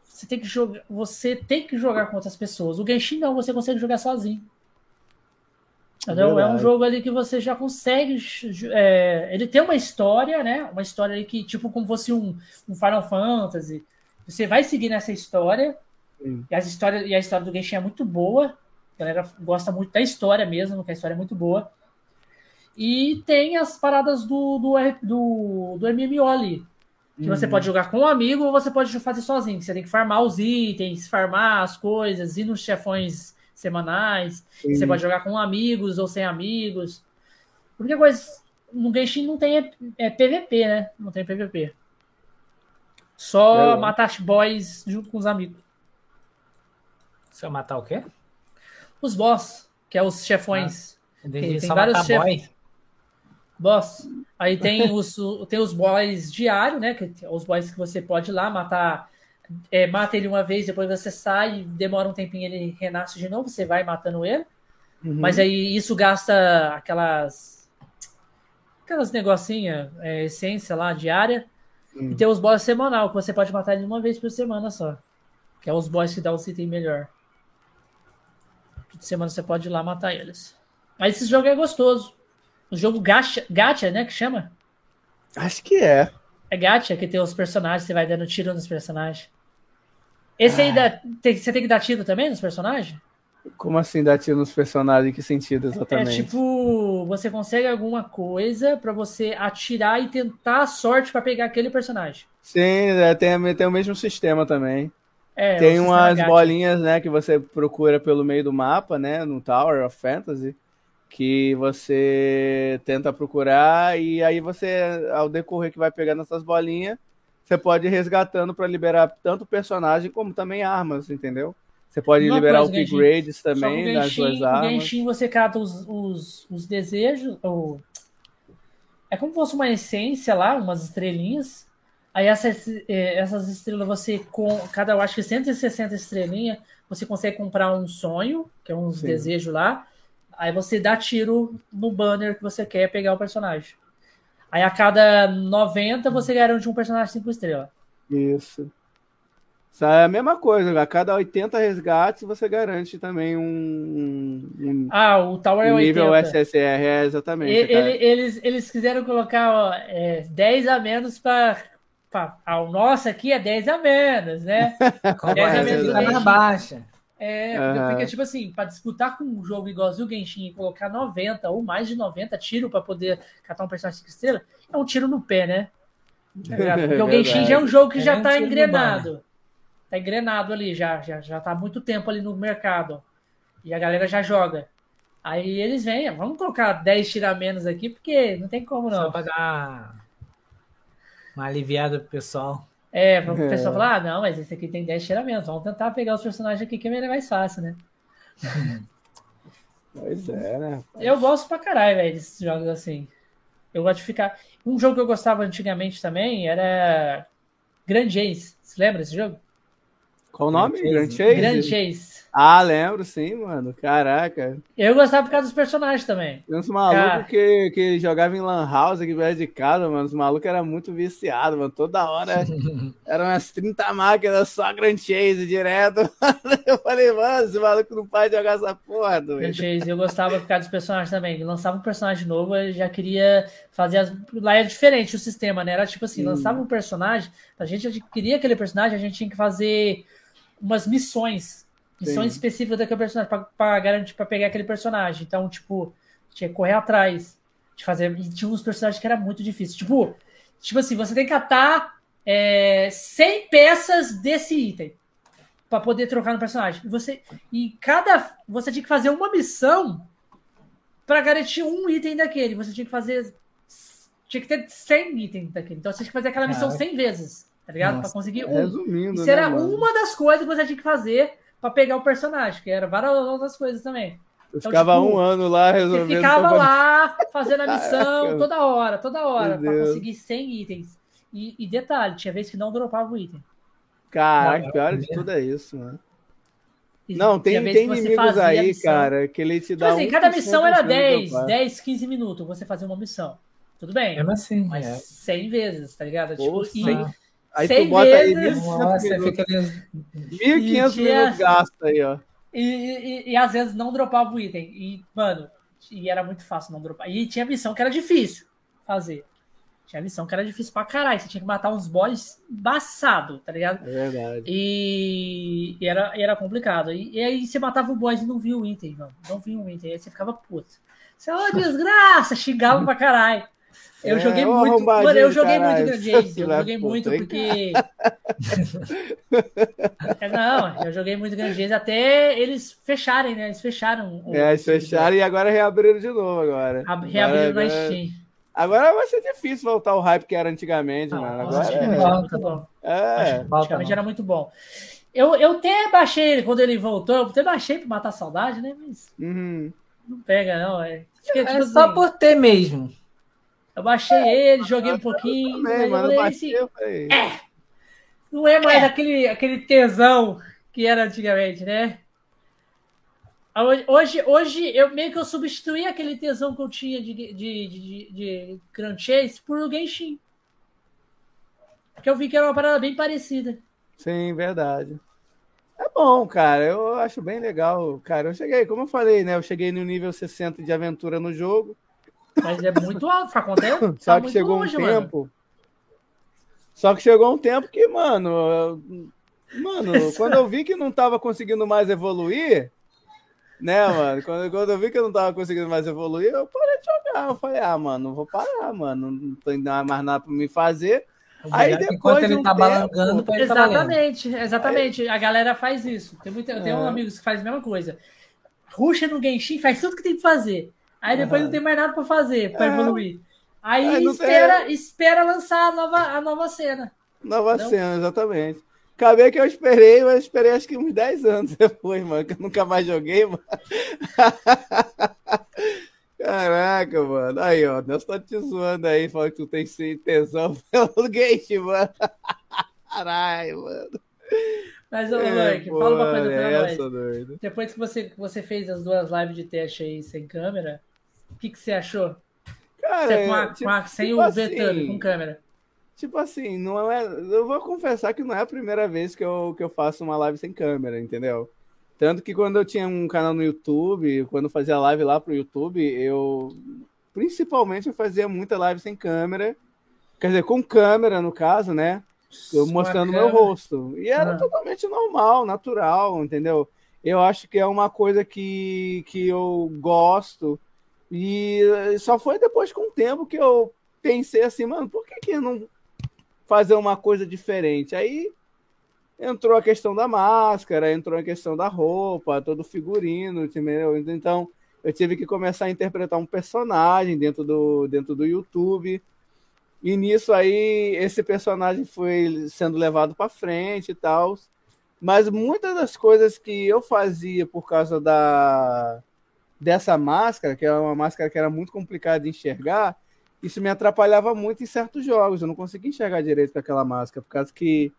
você tem que jogar, você tem que jogar com outras pessoas. O Genshin não, você consegue jogar sozinho. Entendeu? É um jogo ali que você já consegue. É, ele tem uma história, né? Uma história ali que, tipo, como fosse um, um Final Fantasy. Você vai seguir nessa história. Sim. E, as histórias, e a história do Genshin é muito boa. A galera gosta muito da história mesmo, que a história é muito boa. E tem as paradas do, do, do, do MMO ali. Que você uhum. pode jogar com um amigo ou você pode fazer sozinho. Você tem que farmar os itens, farmar as coisas, ir nos chefões semanais. Sim. Você pode jogar com amigos ou sem amigos. A única coisa, no Genshin não tem é, é PVP, né? Não tem PVP. Só é. matar boys junto com os amigos. Você vai matar o quê? Os boss, que é os chefões. Ah, tem, tem vários chefões. Boss. Aí tem os, tem os boys diários, né? Que, os boys que você pode ir lá matar. É, mata ele uma vez, depois você sai, demora um tempinho, ele renasce de novo, você vai matando ele. Uhum. Mas aí isso gasta aquelas. Aquelas negocinhas, é, essência lá, diária. Uhum. E tem os boys semanal, que você pode matar ele uma vez por semana só. Que é os boys que dão o item melhor. Toda semana você pode ir lá matar eles. Mas esse jogo é gostoso. O jogo gacha, gacha, né? Que chama? Acho que é. É gacha, que tem os personagens, você vai dando tiro nos personagens. Esse ah. aí dá, tem, você tem que dar tiro também nos personagens? Como assim dar tiro nos personagens? Em que sentido exatamente? É tipo, você consegue alguma coisa para você atirar e tentar a sorte para pegar aquele personagem. Sim, é, tem, tem o mesmo sistema também. É, tem umas bolinhas, né, que você procura pelo meio do mapa, né, no Tower of Fantasy que você tenta procurar e aí você, ao decorrer que vai pegando essas bolinhas, você pode ir resgatando para liberar tanto personagem como também armas, entendeu? Você pode Uma liberar upgrades também das suas armas. No Genshin você cata os, os, os desejos, ou... é como se fosse uma essência lá, umas estrelinhas. Aí essas, é, essas estrelas você, com cada, eu acho que 160 estrelinhas, você consegue comprar um sonho, que é uns Sim. desejos lá, Aí você dá tiro no banner que você quer pegar o personagem. Aí a cada 90 você garante um personagem 5 estrelas. Isso. Isso é a mesma coisa, a cada 80 resgates você garante também um. um ah, o Tower é um 80. Nível SSR, é, exatamente. Ele, eles, eles quiseram colocar ó, é, 10 a menos para. Ah, o nosso aqui é 10 a menos, né? 10 a menos. Tá na baixa. É, uhum. porque, tipo assim, para disputar com um jogo igualzinho o Genshin e colocar 90 ou mais de 90 tiro para poder catar um personagem 5 estrelas, é um tiro no pé, né? É porque o Genshin já é um jogo que é já tá engrenado. Tá engrenado ali, já, já, já tá há muito tempo ali no mercado. E a galera já joga. Aí eles vêm, vamos colocar 10 tiros a menos aqui, porque não tem como não. Só pra dar uma aliviada pro pessoal. É, para o é. pessoal falar, ah, não, mas esse aqui tem 10 tiramentos, vamos tentar pegar os personagens aqui que é mais fácil, né? Pois é, né? Eu gosto pra caralho, velho, desses jogos assim. Eu gosto de ficar. Um jogo que eu gostava antigamente também era Grand Chase. Você lembra desse jogo? Qual o nome? Grand Chase? Grand Chase. Ah, lembro, sim, mano. Caraca. Eu gostava por causa dos personagens também. Tem uns malucos que, que jogavam em Lan House aqui perto de casa, mano. Os malucos eram muito viciados, mano. Toda hora eram umas 30 máquinas só Grand Chase direto. eu falei, mano, esse maluco não pode jogar essa porra, doido. Grand Chase, eu gostava por causa dos personagens também. Ele lançava um personagem novo, eu já queria fazer as. Lá era diferente o sistema, né? Era tipo assim, hum. lançava um personagem, a gente queria aquele personagem, a gente tinha que fazer umas missões Missões Sim. específicas daquele personagem para garantir para pegar aquele personagem. Então, tipo, tinha que correr atrás de fazer. E tinha uns personagens que era muito difícil. Tipo, tipo assim, você tem que catar é, 100 peças desse item para poder trocar no personagem. E você e cada você tinha que fazer uma missão para garantir um item daquele. Você tinha que fazer tinha que ter 100 itens daquele. Então você tinha que fazer aquela missão Caraca. 100 vezes, tá ligado? Para conseguir um. Resumindo, Isso era né, uma das coisas que você tinha que fazer para pegar o personagem, que era várias outras coisas também. Eu então, ficava tipo, um ano lá resolvendo. ficava lá fazendo a missão toda hora, toda hora, para conseguir 100 itens. E, e, detalhe, tinha vezes que não dropava o item. Caraca, pior de tudo é isso, mano. Não, tem, tem inimigos aí, cara, que ele te tipo dá. Tipo assim, cada missão era 10, 10, 15 minutos você fazia uma missão. Tudo bem. Mesmo assim. Mas é. 100 vezes, tá ligado? Tipo, e, aí tu bota vezes, aí 1.500 minutos gasto aí, ó. E, e, e, às vezes não dropava o item. E, mano, e era muito fácil não dropar. E tinha missão que era difícil fazer. Tinha missão que era difícil pra caralho. Você tinha que matar uns boys embaçado, tá ligado? É verdade. E, e era, e era complicado. E, e, aí você matava o boss e não via o item, mano. Não via o item. Aí você ficava puto. Você, ô, oh, desgraça! Xingava pra caralho. Eu é, joguei muito. Mano, eu joguei caralho, muito Grand Ace. Eu joguei muito porque. É, não, eu joguei muito Grand Ace até eles fecharem, né? Eles fecharam. é, eles fecharam e agora reabriram de novo agora. Reabriram na Steam. Agora vai ser difícil voltar o hype que era antigamente, não, mano. Agora é... muito bom. É. Antigamente era muito bom. Eu, eu até baixei ele quando ele voltou, eu até baixei pra matar a saudade, né? Mas uhum. não pega, não. É, Fica, é tipo, só assim, por ter mesmo. Eu baixei ele, joguei um pouquinho. Também, mano, eu baixei, esse... É! Não é mais é. Aquele, aquele tesão que era antigamente, né? Hoje, hoje eu meio que eu substituí aquele tesão que eu tinha de, de, de, de Grand Chase por o Genshin. Porque eu vi que era uma parada bem parecida. Sim, verdade. É bom, cara. Eu acho bem legal. Cara, eu cheguei, como eu falei, né? Eu cheguei no nível 60 de aventura no jogo. Mas é muito alto, pra contar. Tá Só que chegou longe, um tempo. Mano. Só que chegou um tempo que, mano. Mano, quando eu vi que não tava conseguindo mais evoluir, né, mano? Quando, quando eu vi que eu não tava conseguindo mais evoluir, eu parei de jogar. Eu falei, ah, mano, não vou parar, mano. Não tem mais nada pra me fazer. Aí depois ele um tá balangando, tá exatamente, tá exatamente. Aí... A galera faz isso. Tem muito, eu tenho é. amigos que fazem a mesma coisa. Ruxa no Genshin, faz tudo que tem que fazer. Aí depois uhum. não tem mais nada para fazer, para é. evoluir. Aí espera, tem... espera lançar a nova, a nova cena. Nova Entendeu? cena, exatamente. Acabei que eu esperei, mas esperei acho que uns 10 anos depois, mano, que eu nunca mais joguei, mano. Caraca, mano. Aí, ó, Deus tá te zoando aí, falando que tu tem tesão pelo gate, mano. Caralho, mano. Mas, ô, é, fala uma coisa pra é nós. Doido. Depois que você, que você fez as duas lives de teste aí sem câmera, o que, que você achou? Cara, você, com a, tipo, com a, sem tipo o assim, com câmera. Tipo assim, não é. Eu vou confessar que não é a primeira vez que eu, que eu faço uma live sem câmera, entendeu? Tanto que quando eu tinha um canal no YouTube, quando eu fazia live lá pro YouTube, eu. Principalmente eu fazia muita live sem câmera. Quer dizer, com câmera, no caso, né? Eu mostrando meu rosto. E era ah. totalmente normal, natural, entendeu? Eu acho que é uma coisa que, que eu gosto. E só foi depois com o tempo que eu pensei assim, mano, por que, que não fazer uma coisa diferente. Aí entrou a questão da máscara, entrou a questão da roupa, todo figurino, entendeu? Então eu tive que começar a interpretar um personagem dentro do, dentro do YouTube. E nisso aí esse personagem foi sendo levado para frente e tal. Mas muitas das coisas que eu fazia por causa da dessa máscara, que é uma máscara que era muito complicada de enxergar, isso me atrapalhava muito em certos jogos. Eu não conseguia enxergar direito com aquela máscara, por causa que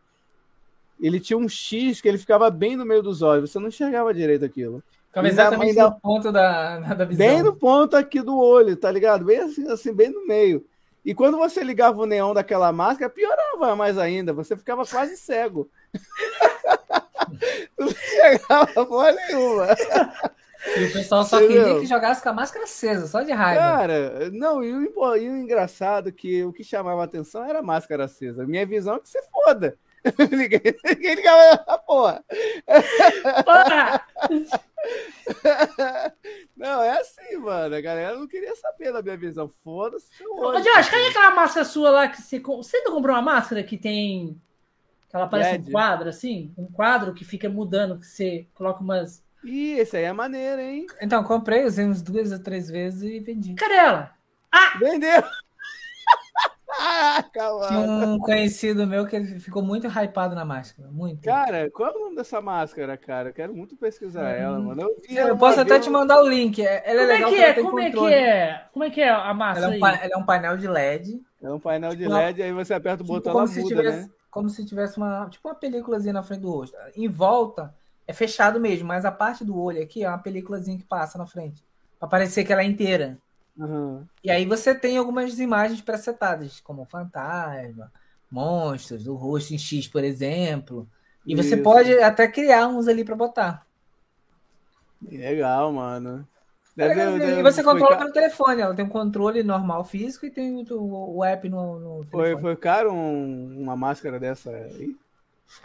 ele tinha um X que ele ficava bem no meio dos olhos. Você não enxergava direito aquilo. Ficava exatamente ainda, no ponto da, da visão. Bem no ponto aqui do olho, tá ligado? Bem assim, assim, bem no meio. E quando você ligava o neon daquela máscara, piorava mais ainda. Você ficava quase cego. não chegava porra nenhuma. E o pessoal só Entendeu? queria que jogasse com a máscara acesa, só de raiva. Cara, não, e o, e o engraçado é que o que chamava a atenção era a máscara acesa. Minha visão é que você foda. ninguém, ninguém ligava a porra. porra. Não, é assim, mano. mano. A galera não queria saber da minha visão. Foda-se. Ô, Josh, cadê aquela máscara sua lá que você. Você não comprou uma máscara que tem. Que ela parece LED. um quadro, assim? Um quadro que fica mudando, que você coloca umas. Ih, esse aí é maneiro, hein? Então, comprei, usei uns duas ou três vezes e vendi. Cadê ela? Ah! Vendeu! Tinha um conhecido meu que ele ficou muito hypado na máscara. Muito. Cara, qual é o nome dessa máscara, cara? quero muito pesquisar hum. ela, mano. Eu, vi eu posso até te mandar o link. Ela é Como legal é que é? Como é que é? Como é que é a máscara? Ela é um, ela é um painel de LED. É um painel de LED, aí você aperta o tipo, botão ela muda, tivesse, né? Como se tivesse uma, tipo uma películazinha na frente do rosto. Em volta é fechado mesmo, mas a parte do olho aqui é uma películazinha que passa na frente. Pra parecer que ela é inteira. Uhum. E aí você tem algumas imagens presetadas, como fantasma, monstros, o rosto em X, por exemplo. E Isso. você pode até criar uns ali para botar. Legal, mano. Deve, deve, e você controla pelo telefone, ela tem um controle normal físico e tem o, o app no, no foi, foi caro um, uma máscara dessa aí?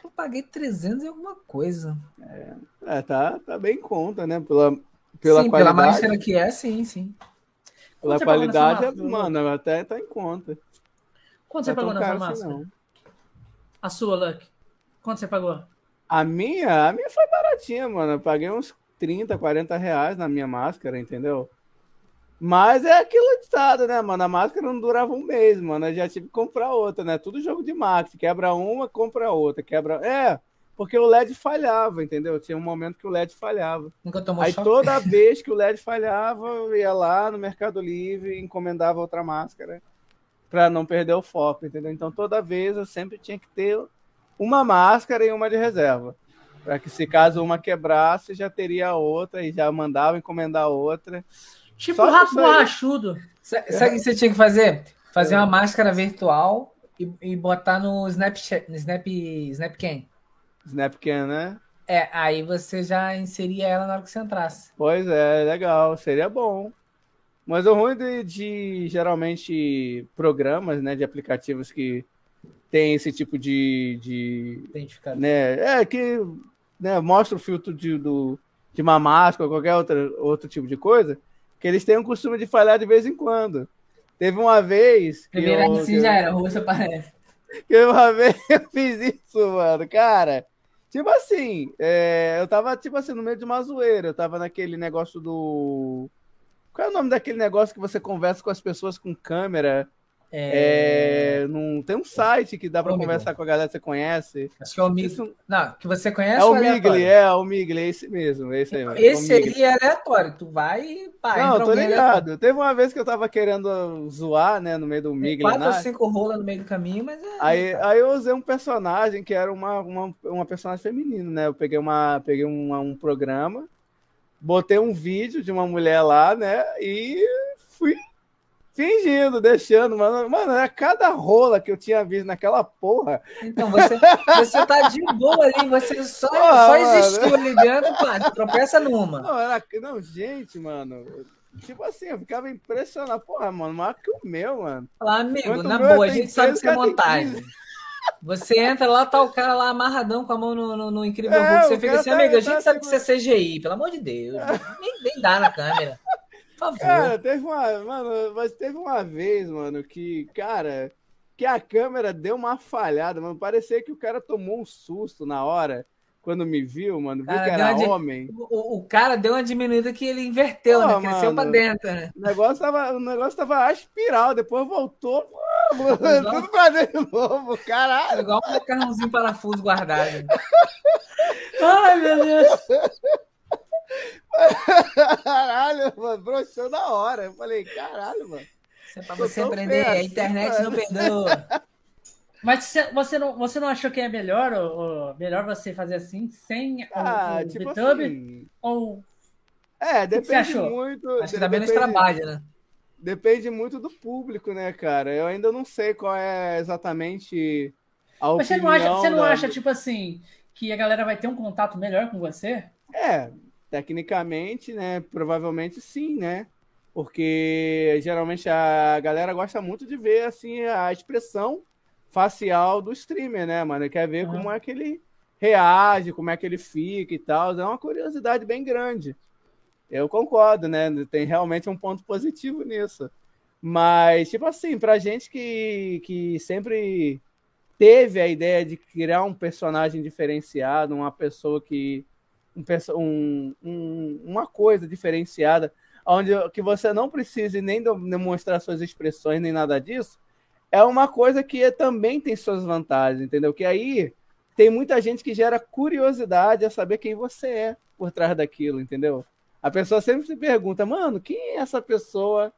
Eu paguei 300 e alguma coisa. É, é, tá, tá bem em conta, né? Pela, pela sim, qualidade. pela máscara que é, sim, sim. Pela qualidade, é, mano, até tá em conta. Quanto você é pagou nessa máscara? Assim, a sua, Luck. Quanto você pagou? A minha? A minha foi baratinha, mano. Eu paguei uns 30, 40 reais na minha máscara, entendeu? Mas é aquilo estado, né, mano? A máscara não durava um mês, mano. Eu já tive que comprar outra, né? Tudo jogo de marketing. Quebra uma, compra outra. Quebra. É, porque o LED falhava, entendeu? Tinha um momento que o LED falhava. Nunca tomou Aí toda vez que o LED falhava, eu ia lá no Mercado Livre e encomendava outra máscara para não perder o foco, entendeu? Então toda vez eu sempre tinha que ter uma máscara e uma de reserva. Para que se caso uma quebrasse, já teria outra e já mandava encomendar outra. Tipo rato borrachudo. Sabe o que você tinha que fazer? Fazer uma máscara virtual e, e botar no Snapchat, no Snap, Snapcam. Snapcam, né? É, aí você já inseria ela na hora que você entrasse. Pois é, legal, seria bom. Mas o ruim de, de geralmente programas, né, de aplicativos que tem esse tipo de, de identificador, né, é que né, mostra o filtro de, do, de uma máscara ou qualquer outra, outro tipo de coisa, que eles têm o costume de falhar de vez em quando. Teve uma vez. Primeira assim já era, o rosto aparece. Que uma vez eu fiz isso, mano, cara. Tipo assim, é, eu tava, tipo assim, no meio de uma zoeira. Eu tava naquele negócio do. Qual é o nome daquele negócio que você conversa com as pessoas com câmera? É... É, num, tem um site que dá para conversar com a galera que você conhece. Acho que é o Migli. Isso... Não, que você conhece. É o Migli, é, o Migli, é esse mesmo. É esse aí, mano. Esse é aí é aleatório. Tu vai e pá, Não, tô ligado. Teve uma vez que eu tava querendo zoar, né, no meio do Migli. Quatro ou cinco rolas no meio do caminho, mas é. Aí, aí eu usei um personagem que era uma, uma, uma personagem feminina, né? Eu peguei, uma, peguei uma, um programa, botei um vídeo de uma mulher lá, né? E fui fingindo, deixando, mano. Mano, era cada rola que eu tinha visto naquela porra. Então, você, você tá de boa ali, você só, ah, só existiu ali dentro, pá, tropeça numa. Não, era, não, gente, mano. Tipo assim, eu ficava impressionado. Porra, mano, maior que o meu, mano. Lá, amigo, Quanto na boa, a gente sabe que é montagem. Você entra lá, tá o cara lá amarradão com a mão no, no, no incrível é, Hulk. Você fica assim, tá, amigo, a gente tá, sabe que você é CGI, pelo amor de Deus. nem, nem dá na câmera favor. Cara, teve uma. Mano, mas teve uma vez, mano, que, cara, que a câmera deu uma falhada, mano. Parecia que o cara tomou um susto na hora. Quando me viu, mano, viu cara, que era homem. O, o, cara deu uma diminuída que ele inverteu, Pô, né? Cresceu mano, pra dentro, né? O negócio tava, o negócio tava espiral, depois voltou. Mano, tudo pra dentro de novo, caralho. Igual um macarrãozinho parafuso guardado. Ai, meu Deus. Caralho, mano, broxou na hora. Eu falei, caralho, mano. Isso é pra você aprender, a internet não perdoa. Mas você não, você não achou que é melhor, ou, melhor você fazer assim, sem ah, o, o tipo VTube? Assim... Ou. É, depende muito. Acho que dá menos trabalho, né? Depende muito do público, né, cara? Eu ainda não sei qual é exatamente a Mas você não acha, você não da... acha, tipo assim, que a galera vai ter um contato melhor com você? É, Tecnicamente, né? Provavelmente sim, né? Porque geralmente a galera gosta muito de ver assim a expressão facial do streamer, né, mano? Quer ver uhum. como é que ele reage, como é que ele fica e tal. É uma curiosidade bem grande. Eu concordo, né? Tem realmente um ponto positivo nisso. Mas, tipo assim, pra gente que, que sempre teve a ideia de criar um personagem diferenciado, uma pessoa que. Um, um, uma coisa diferenciada, onde que você não precise nem demonstrar suas expressões nem nada disso, é uma coisa que também tem suas vantagens, entendeu? Que aí tem muita gente que gera curiosidade a saber quem você é por trás daquilo, entendeu? A pessoa sempre se pergunta, mano, quem é essa pessoa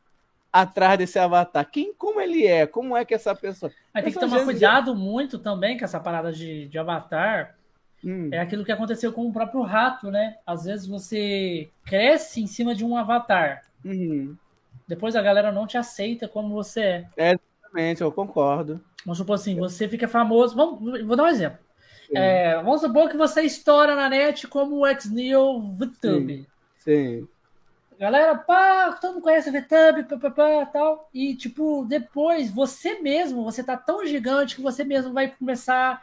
atrás desse avatar? Quem, como ele é? Como é que essa pessoa. Mas tem que tomar cuidado muito também com essa parada de, de avatar. Hum. É aquilo que aconteceu com o próprio rato, né? Às vezes você cresce em cima de um avatar. Uhum. Depois a galera não te aceita como você é. É, exatamente, eu concordo. Vamos supor assim, você fica famoso. Vamos, vou dar um exemplo. É, vamos supor que você estoura na net como o ex-Neo VTube. Sim. Sim. Galera, pá, todo mundo conhece o VTube, pá, tal. E, tipo, depois, você mesmo, você tá tão gigante que você mesmo vai começar.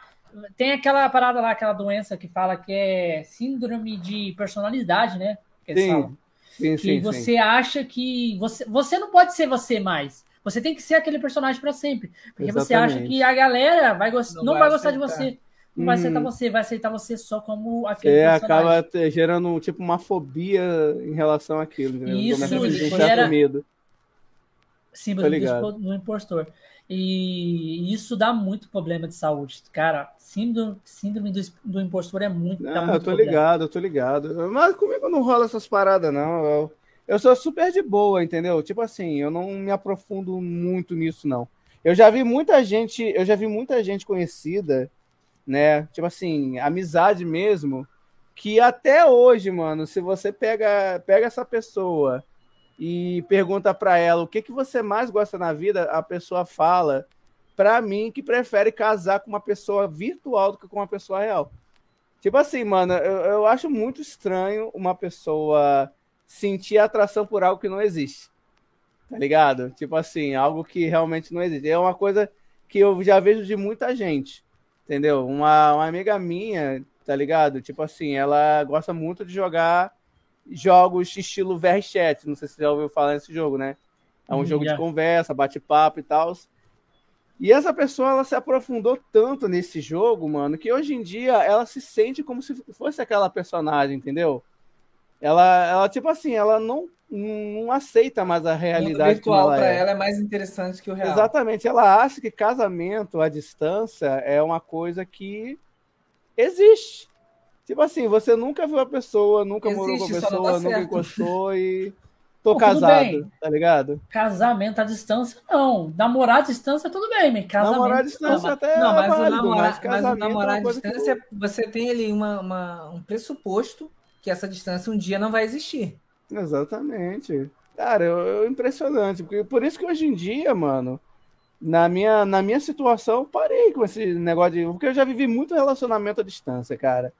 Tem aquela parada lá, aquela doença que fala que é síndrome de personalidade, né? Que sim. Sim, que sim, você sim. acha que você, você não pode ser você mais. Você tem que ser aquele personagem para sempre. Porque Exatamente. você acha que a galera vai gost... não, não vai, vai gostar de você não vai aceitar hum. você, vai aceitar você só como aquele é, acaba gerando tipo uma fobia em relação àquilo, entendeu? Isso, Começa a gera... medo. Símbolo do, do impostor. E isso dá muito problema de saúde. Cara, síndrome, síndrome do, do impostor é muito. Ah, muito eu tô problema. ligado, eu tô ligado. Mas comigo não rola essas paradas, não. Eu, eu sou super de boa, entendeu? Tipo assim, eu não me aprofundo muito nisso, não. Eu já vi muita gente, eu já vi muita gente conhecida né? Tipo assim, amizade mesmo, que até hoje, mano, se você pega, pega essa pessoa e pergunta para ela o que, que você mais gosta na vida, a pessoa fala para mim que prefere casar com uma pessoa virtual do que com uma pessoa real. Tipo assim, mano, eu, eu acho muito estranho uma pessoa sentir atração por algo que não existe. Tá ligado? Tipo assim, algo que realmente não existe. É uma coisa que eu já vejo de muita gente. Entendeu? Uma, uma amiga minha, tá ligado? Tipo assim, ela gosta muito de jogar jogos estilo VRChat. Não sei se você já ouviu falar nesse jogo, né? É um hum, jogo yeah. de conversa, bate-papo e tal. E essa pessoa, ela se aprofundou tanto nesse jogo, mano, que hoje em dia ela se sente como se fosse aquela personagem, entendeu? Ela, ela tipo assim, ela não não aceita mais a realidade. O virtual para é. ela é mais interessante que o real. Exatamente. Ela acha que casamento à distância é uma coisa que existe. Tipo assim, você nunca viu a pessoa, nunca existe, morou com a pessoa, nunca encostou e tô Pô, casado, tá ligado? Casamento à distância, não. Namorar à distância, tudo bem, mas casamento... Namorar à distância não, até não, mas, é válido, o namorar, mas, mas o namorar à distância, que... você tem ali uma, uma, um pressuposto que essa distância um dia não vai existir. Exatamente. Cara, é impressionante. Porque, por isso que hoje em dia, mano, na minha, na minha situação, eu parei com esse negócio de. Porque eu já vivi muito relacionamento à distância, cara.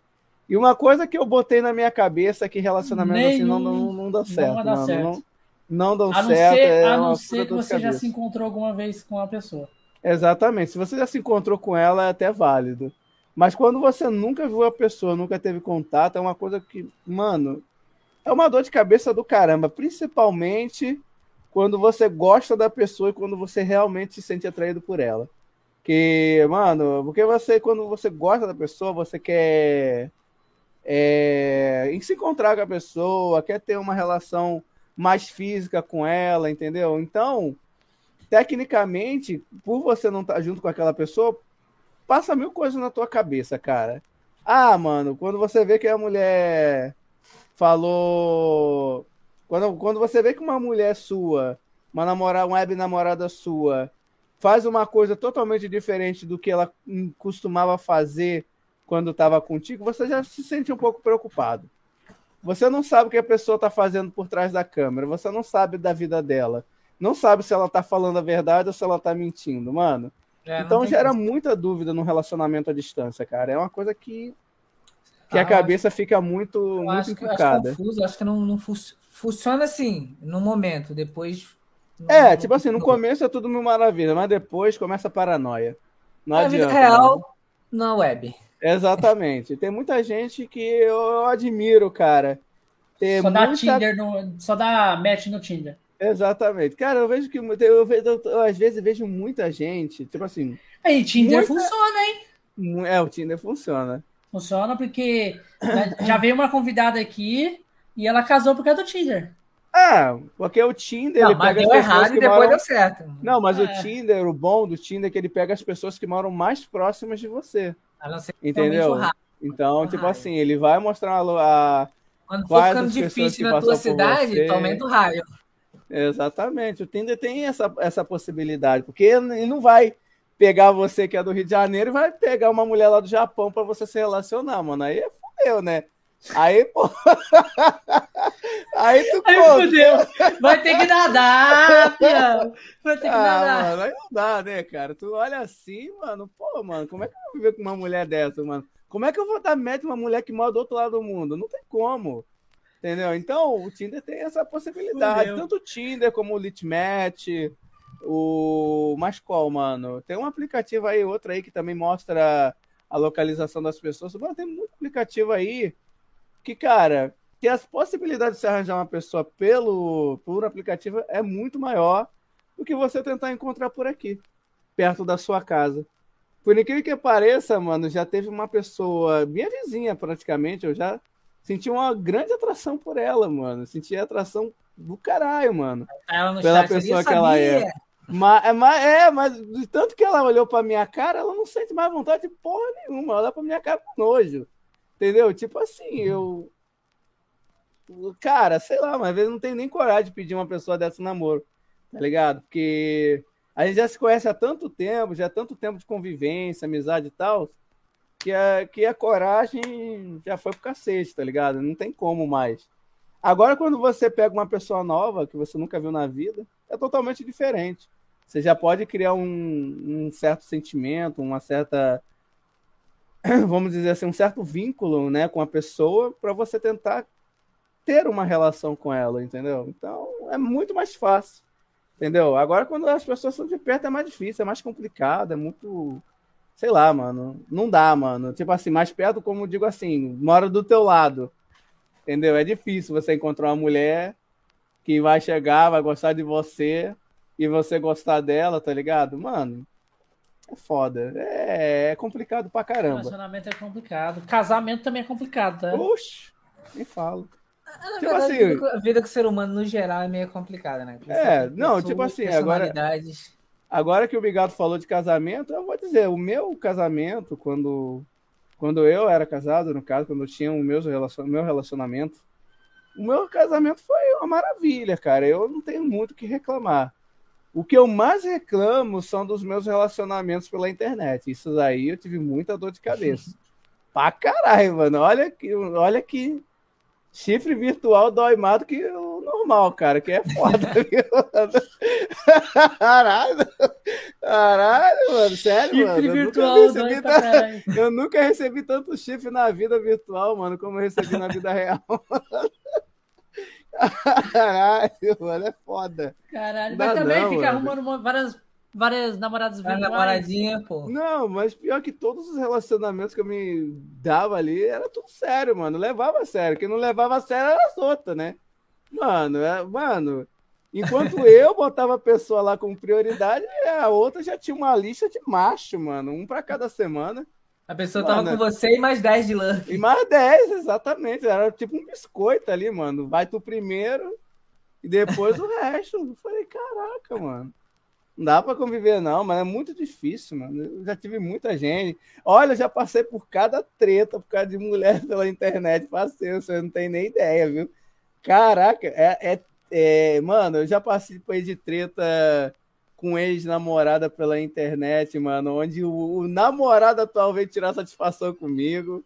E uma coisa que eu botei na minha cabeça é que relacionamento Nenhum, assim não, não, não dá certo. Não, mano. certo. não, não dão a não certo. Ser, é a não ser que você já se encontrou alguma vez com a pessoa. Exatamente. Se você já se encontrou com ela, é até válido. Mas quando você nunca viu a pessoa, nunca teve contato, é uma coisa que, mano, é uma dor de cabeça do caramba, principalmente quando você gosta da pessoa e quando você realmente se sente atraído por ela. Que, mano, porque você, quando você gosta da pessoa, você quer é, em se encontrar com a pessoa, quer ter uma relação mais física com ela, entendeu? Então, tecnicamente, por você não estar tá junto com aquela pessoa, passa mil coisas na tua cabeça, cara. Ah, mano, quando você vê que a mulher falou. Quando, quando você vê que uma mulher sua, uma namorada, uma web namorada sua, faz uma coisa totalmente diferente do que ela costumava fazer quando estava contigo, você já se sente um pouco preocupado. Você não sabe o que a pessoa está fazendo por trás da câmera, você não sabe da vida dela, não sabe se ela está falando a verdade ou se ela está mentindo, mano. É, então gera muita dúvida no relacionamento à distância, cara. É uma coisa que que ah, a cabeça acho, fica muito, muito acho, encucada. Acho confuso, acho que não, não fu funciona assim, no momento, depois... Não, é, não, tipo assim, no começo é tudo mil maravilha, mas depois começa a paranoia. Não Na adianta, vida real, não. na web. Exatamente. Tem muita gente que eu, eu admiro, cara. ter só muita... dá Tinder no, só dá match no Tinder. Exatamente. Cara, eu vejo que eu, vejo, eu, eu, às vezes vejo muita gente, tipo assim. Aí, Tinder muita... funciona, hein? É, o Tinder funciona. Funciona porque já veio uma convidada aqui e ela casou por causa do Tinder. É, porque o Tinder. Não, ele mas pega deu errado e depois moram... deu certo. Não, mas é. o Tinder, o bom do Tinder é que ele pega as pessoas que moram mais próximas de você. Entendeu? Então, tipo assim, ele vai mostrar a. Quando for ficando difícil na tua cidade, aumenta o raio. Exatamente. O Tinder tem essa, essa possibilidade, porque ele não vai pegar você que é do Rio de Janeiro e vai pegar uma mulher lá do Japão para você se relacionar, mano. Aí é fudeu, né? Aí, pô. Aí tu Aí fudeu. Vai ter que nadar, pia. Vai ter que ah, nadar. Mano, aí não dá, né, cara? Tu olha assim, mano, pô, mano, como é que eu vou viver com uma mulher dessa, mano? Como é que eu vou dar média uma mulher que mora do outro lado do mundo? Não tem como. Entendeu? Então, o Tinder tem essa possibilidade. Fudeu. Tanto o Tinder como o Litmatch, o. Mas qual, mano? Tem um aplicativo aí, outro aí, que também mostra a localização das pessoas. Mano, tem muito aplicativo aí que, cara, que as possibilidades de se arranjar uma pessoa pelo por aplicativo é muito maior do que você tentar encontrar por aqui, perto da sua casa. Por incrível que pareça, mano, já teve uma pessoa, minha vizinha praticamente, eu já senti uma grande atração por ela, mano. Senti atração do caralho, mano. pela pessoa que ela é. Mas, é, mas, é, mas de tanto que ela olhou pra minha cara, ela não sente mais vontade de porra nenhuma. Ela olha pra minha cara com nojo. Entendeu? Tipo assim, eu. Cara, sei lá, mas às vezes não tenho nem coragem de pedir uma pessoa dessa namoro, tá ligado? Porque a gente já se conhece há tanto tempo, já há tanto tempo de convivência, amizade e tal, que a, que a coragem já foi pro cacete, tá ligado? Não tem como mais. Agora, quando você pega uma pessoa nova que você nunca viu na vida, é totalmente diferente. Você já pode criar um, um certo sentimento, uma certa vamos dizer assim, um certo vínculo né, com a pessoa para você tentar ter uma relação com ela, entendeu? Então é muito mais fácil, entendeu? Agora, quando as pessoas são de perto, é mais difícil, é mais complicado, é muito. Sei lá, mano. Não dá, mano. Tipo assim, mais perto, como digo assim, mora do teu lado, entendeu? É difícil você encontrar uma mulher que vai chegar, vai gostar de você e você gostar dela, tá ligado? Mano, é foda. É, é complicado pra caramba. Relacionamento é complicado. Casamento também é complicado, tá? Oxe, nem falo. Ah, na tipo verdade, assim, a vida com o ser humano no geral é meio complicada, né? é, não, tipo assim, agora. Agora que o Bigado falou de casamento, eu vou dizer, o meu casamento, quando, quando eu era casado, no caso, quando eu tinha o meu, relacion, meu relacionamento, o meu casamento foi uma maravilha, cara. Eu não tenho muito o que reclamar. O que eu mais reclamo são dos meus relacionamentos pela internet. Isso aí eu tive muita dor de cabeça. pra caralho, mano. Olha que, olha que chifre virtual dói mais do que o normal, cara, que é foda, Caralho. Caralho, mano. Sério, chifre mano. Virtual eu, nunca recebi, eu nunca recebi tanto chifre na vida virtual, mano, como eu recebi na vida real. Caralho, mano, é foda. Caralho, mas também não, fica mano. arrumando várias, várias namoradas virtuais. namoradinha, pô. Não, mas pior que todos os relacionamentos que eu me dava ali era tudo sério, mano. Levava a sério. Quem não levava a sério era as outras, né? Mano, é, mano. Enquanto eu botava a pessoa lá como prioridade, a outra já tinha uma lista de macho, mano. Um para cada semana. A pessoa mano, tava com você e mais 10 de lã. E mais 10, exatamente. Era tipo um biscoito ali, mano. Vai tu primeiro e depois o resto. Eu falei, caraca, mano. Não dá pra conviver, não, mas é muito difícil, mano. Eu já tive muita gente. Olha, eu já passei por cada treta por causa de mulher pela internet. Passei, você não tem nem ideia, viu? Caraca, é, é, é mano, eu já passei de treta com ex-namorada pela internet, mano, onde o, o, namorado atual veio tirar satisfação comigo.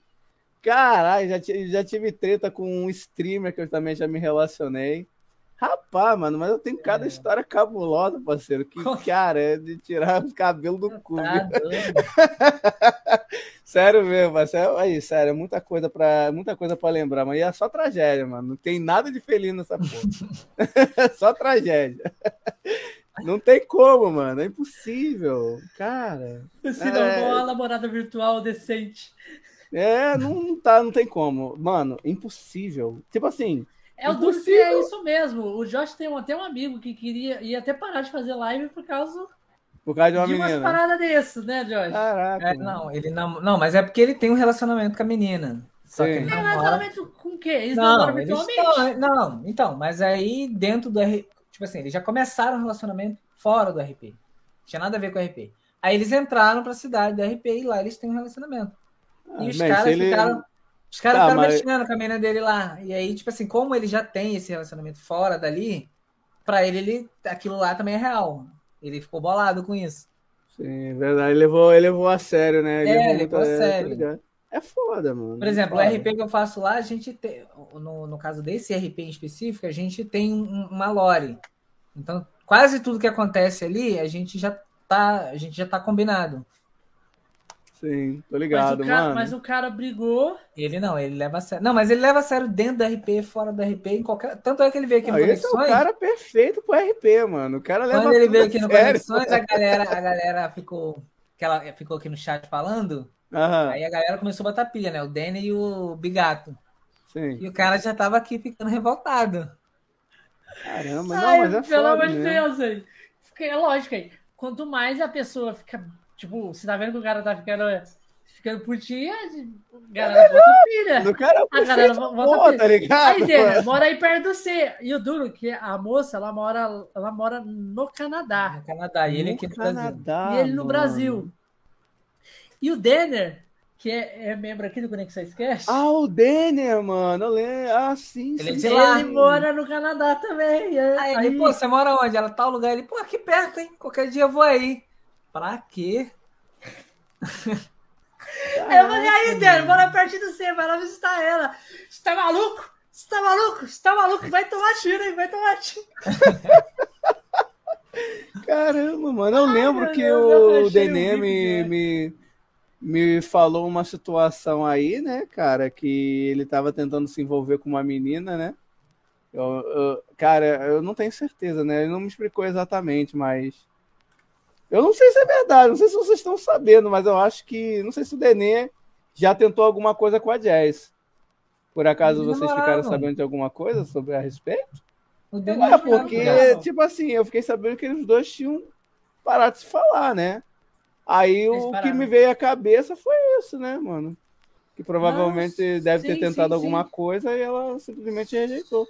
Caralho, já, já tive treta com um streamer que eu também já me relacionei. Rapaz, mano, mas eu tenho cada é. história cabulosa, parceiro. Que, cara, é de tirar os cabelos do cu. Tá sério mesmo, parceiro. Aí, sério, é muita coisa pra, muita coisa pra lembrar, mas é só tragédia, mano. Não tem nada de feliz nessa porra. só tragédia. Não tem como, mano. É impossível. Cara. Se não é... uma namorada virtual decente. É, não, não, tá, não tem como. Mano, impossível. Tipo assim, É o que é isso mesmo. O Josh tem até um amigo que queria ia até parar de fazer live por causa por causa de uma de menina. umas paradas dessas, né, Josh? Caraca. É, não, ele não, não, mas é porque ele tem um relacionamento com a menina. Só Sim. que ele namora... relacionamento com o quê? Eles não, namoram virtualmente? Não, então, mas aí dentro do tipo assim, eles já começaram o relacionamento fora do RP. Tinha nada a ver com o RP. Aí eles entraram pra cidade do RP e lá eles têm um relacionamento. Ah, e os caras ele... ficaram. Os caras tá, ficaram mas... mexendo com a menina dele lá. E aí, tipo assim, como ele já tem esse relacionamento fora dali, pra ele, ele aquilo lá também é real. Ele ficou bolado com isso. Sim, verdade. Ele levou, ele levou a sério, né? Ele é, levou, levou a sério. É foda, mano. Por exemplo, é o RP que eu faço lá, a gente tem. No, no caso desse RP em específico, a gente tem um, uma lore. Então, quase tudo que acontece ali, a gente já tá, a gente já tá combinado. Sim, tô ligado, mas cara, mano. Mas o cara brigou. Ele não, ele leva a sério. Não, mas ele leva a sério dentro do RP, fora do RP, em qualquer. Tanto é que ele veio aqui no Conexões. Esse é o cara perfeito pro RP, mano. O cara leva Quando ele veio aqui no Conexões, a galera, a galera ficou. Que ela ficou aqui no chat falando. Uhum. Aí a galera começou a botar pilha, né? O Danny e o Bigato. Sim. E o cara já tava aqui ficando revoltado. Caramba, não, Ai, mas é Pelo amor de Deus, aí. É lógico aí. Quanto mais a pessoa fica Tipo, você tá vendo que o cara tá ficando, ficando putinha, a galera bota pilha. Do cara a galera bota pilha. Tá ligado? Aí, Dena, mora aí perto do C. E o duro que a moça, ela mora, ela mora no Canadá. No Canadá, e ele aqui no Canadá, Brasil. E ele no mano. Brasil. E o Denner, que é, é, membro aqui do Conexão Cast. Ah, o Denner, mano. Eu lembro. Ah, sim, ele, sim. Ele mora no Canadá também. É. Aí, aí, pô, você mora onde? Ela tá no lugar. Ele, pô, aqui perto, hein? Qualquer dia eu vou aí. Pra quê? eu falei, aí, Dani, bora partir do C, vai lá visitar ela. Você tá maluco? Você tá maluco? Você tá maluco? Vai tomar tiro aí, vai tomar tiro. Caramba, mano, eu Ai, lembro que Deus, o Denê me, me, me falou uma situação aí, né, cara, que ele tava tentando se envolver com uma menina, né? Eu, eu, cara, eu não tenho certeza, né? Ele não me explicou exatamente, mas eu não sei se é verdade, não sei se vocês estão sabendo, mas eu acho que. Não sei se o Denê já tentou alguma coisa com a Jazz. Por acaso vocês ficaram sabendo de alguma coisa sobre a respeito? O Denê é porque, tipo assim, eu fiquei sabendo que os dois tinham parado de se falar, né? Aí o que me veio à cabeça foi isso, né, mano? Que provavelmente Nossa, deve sim, ter tentado sim, alguma sim. coisa e ela simplesmente rejeitou.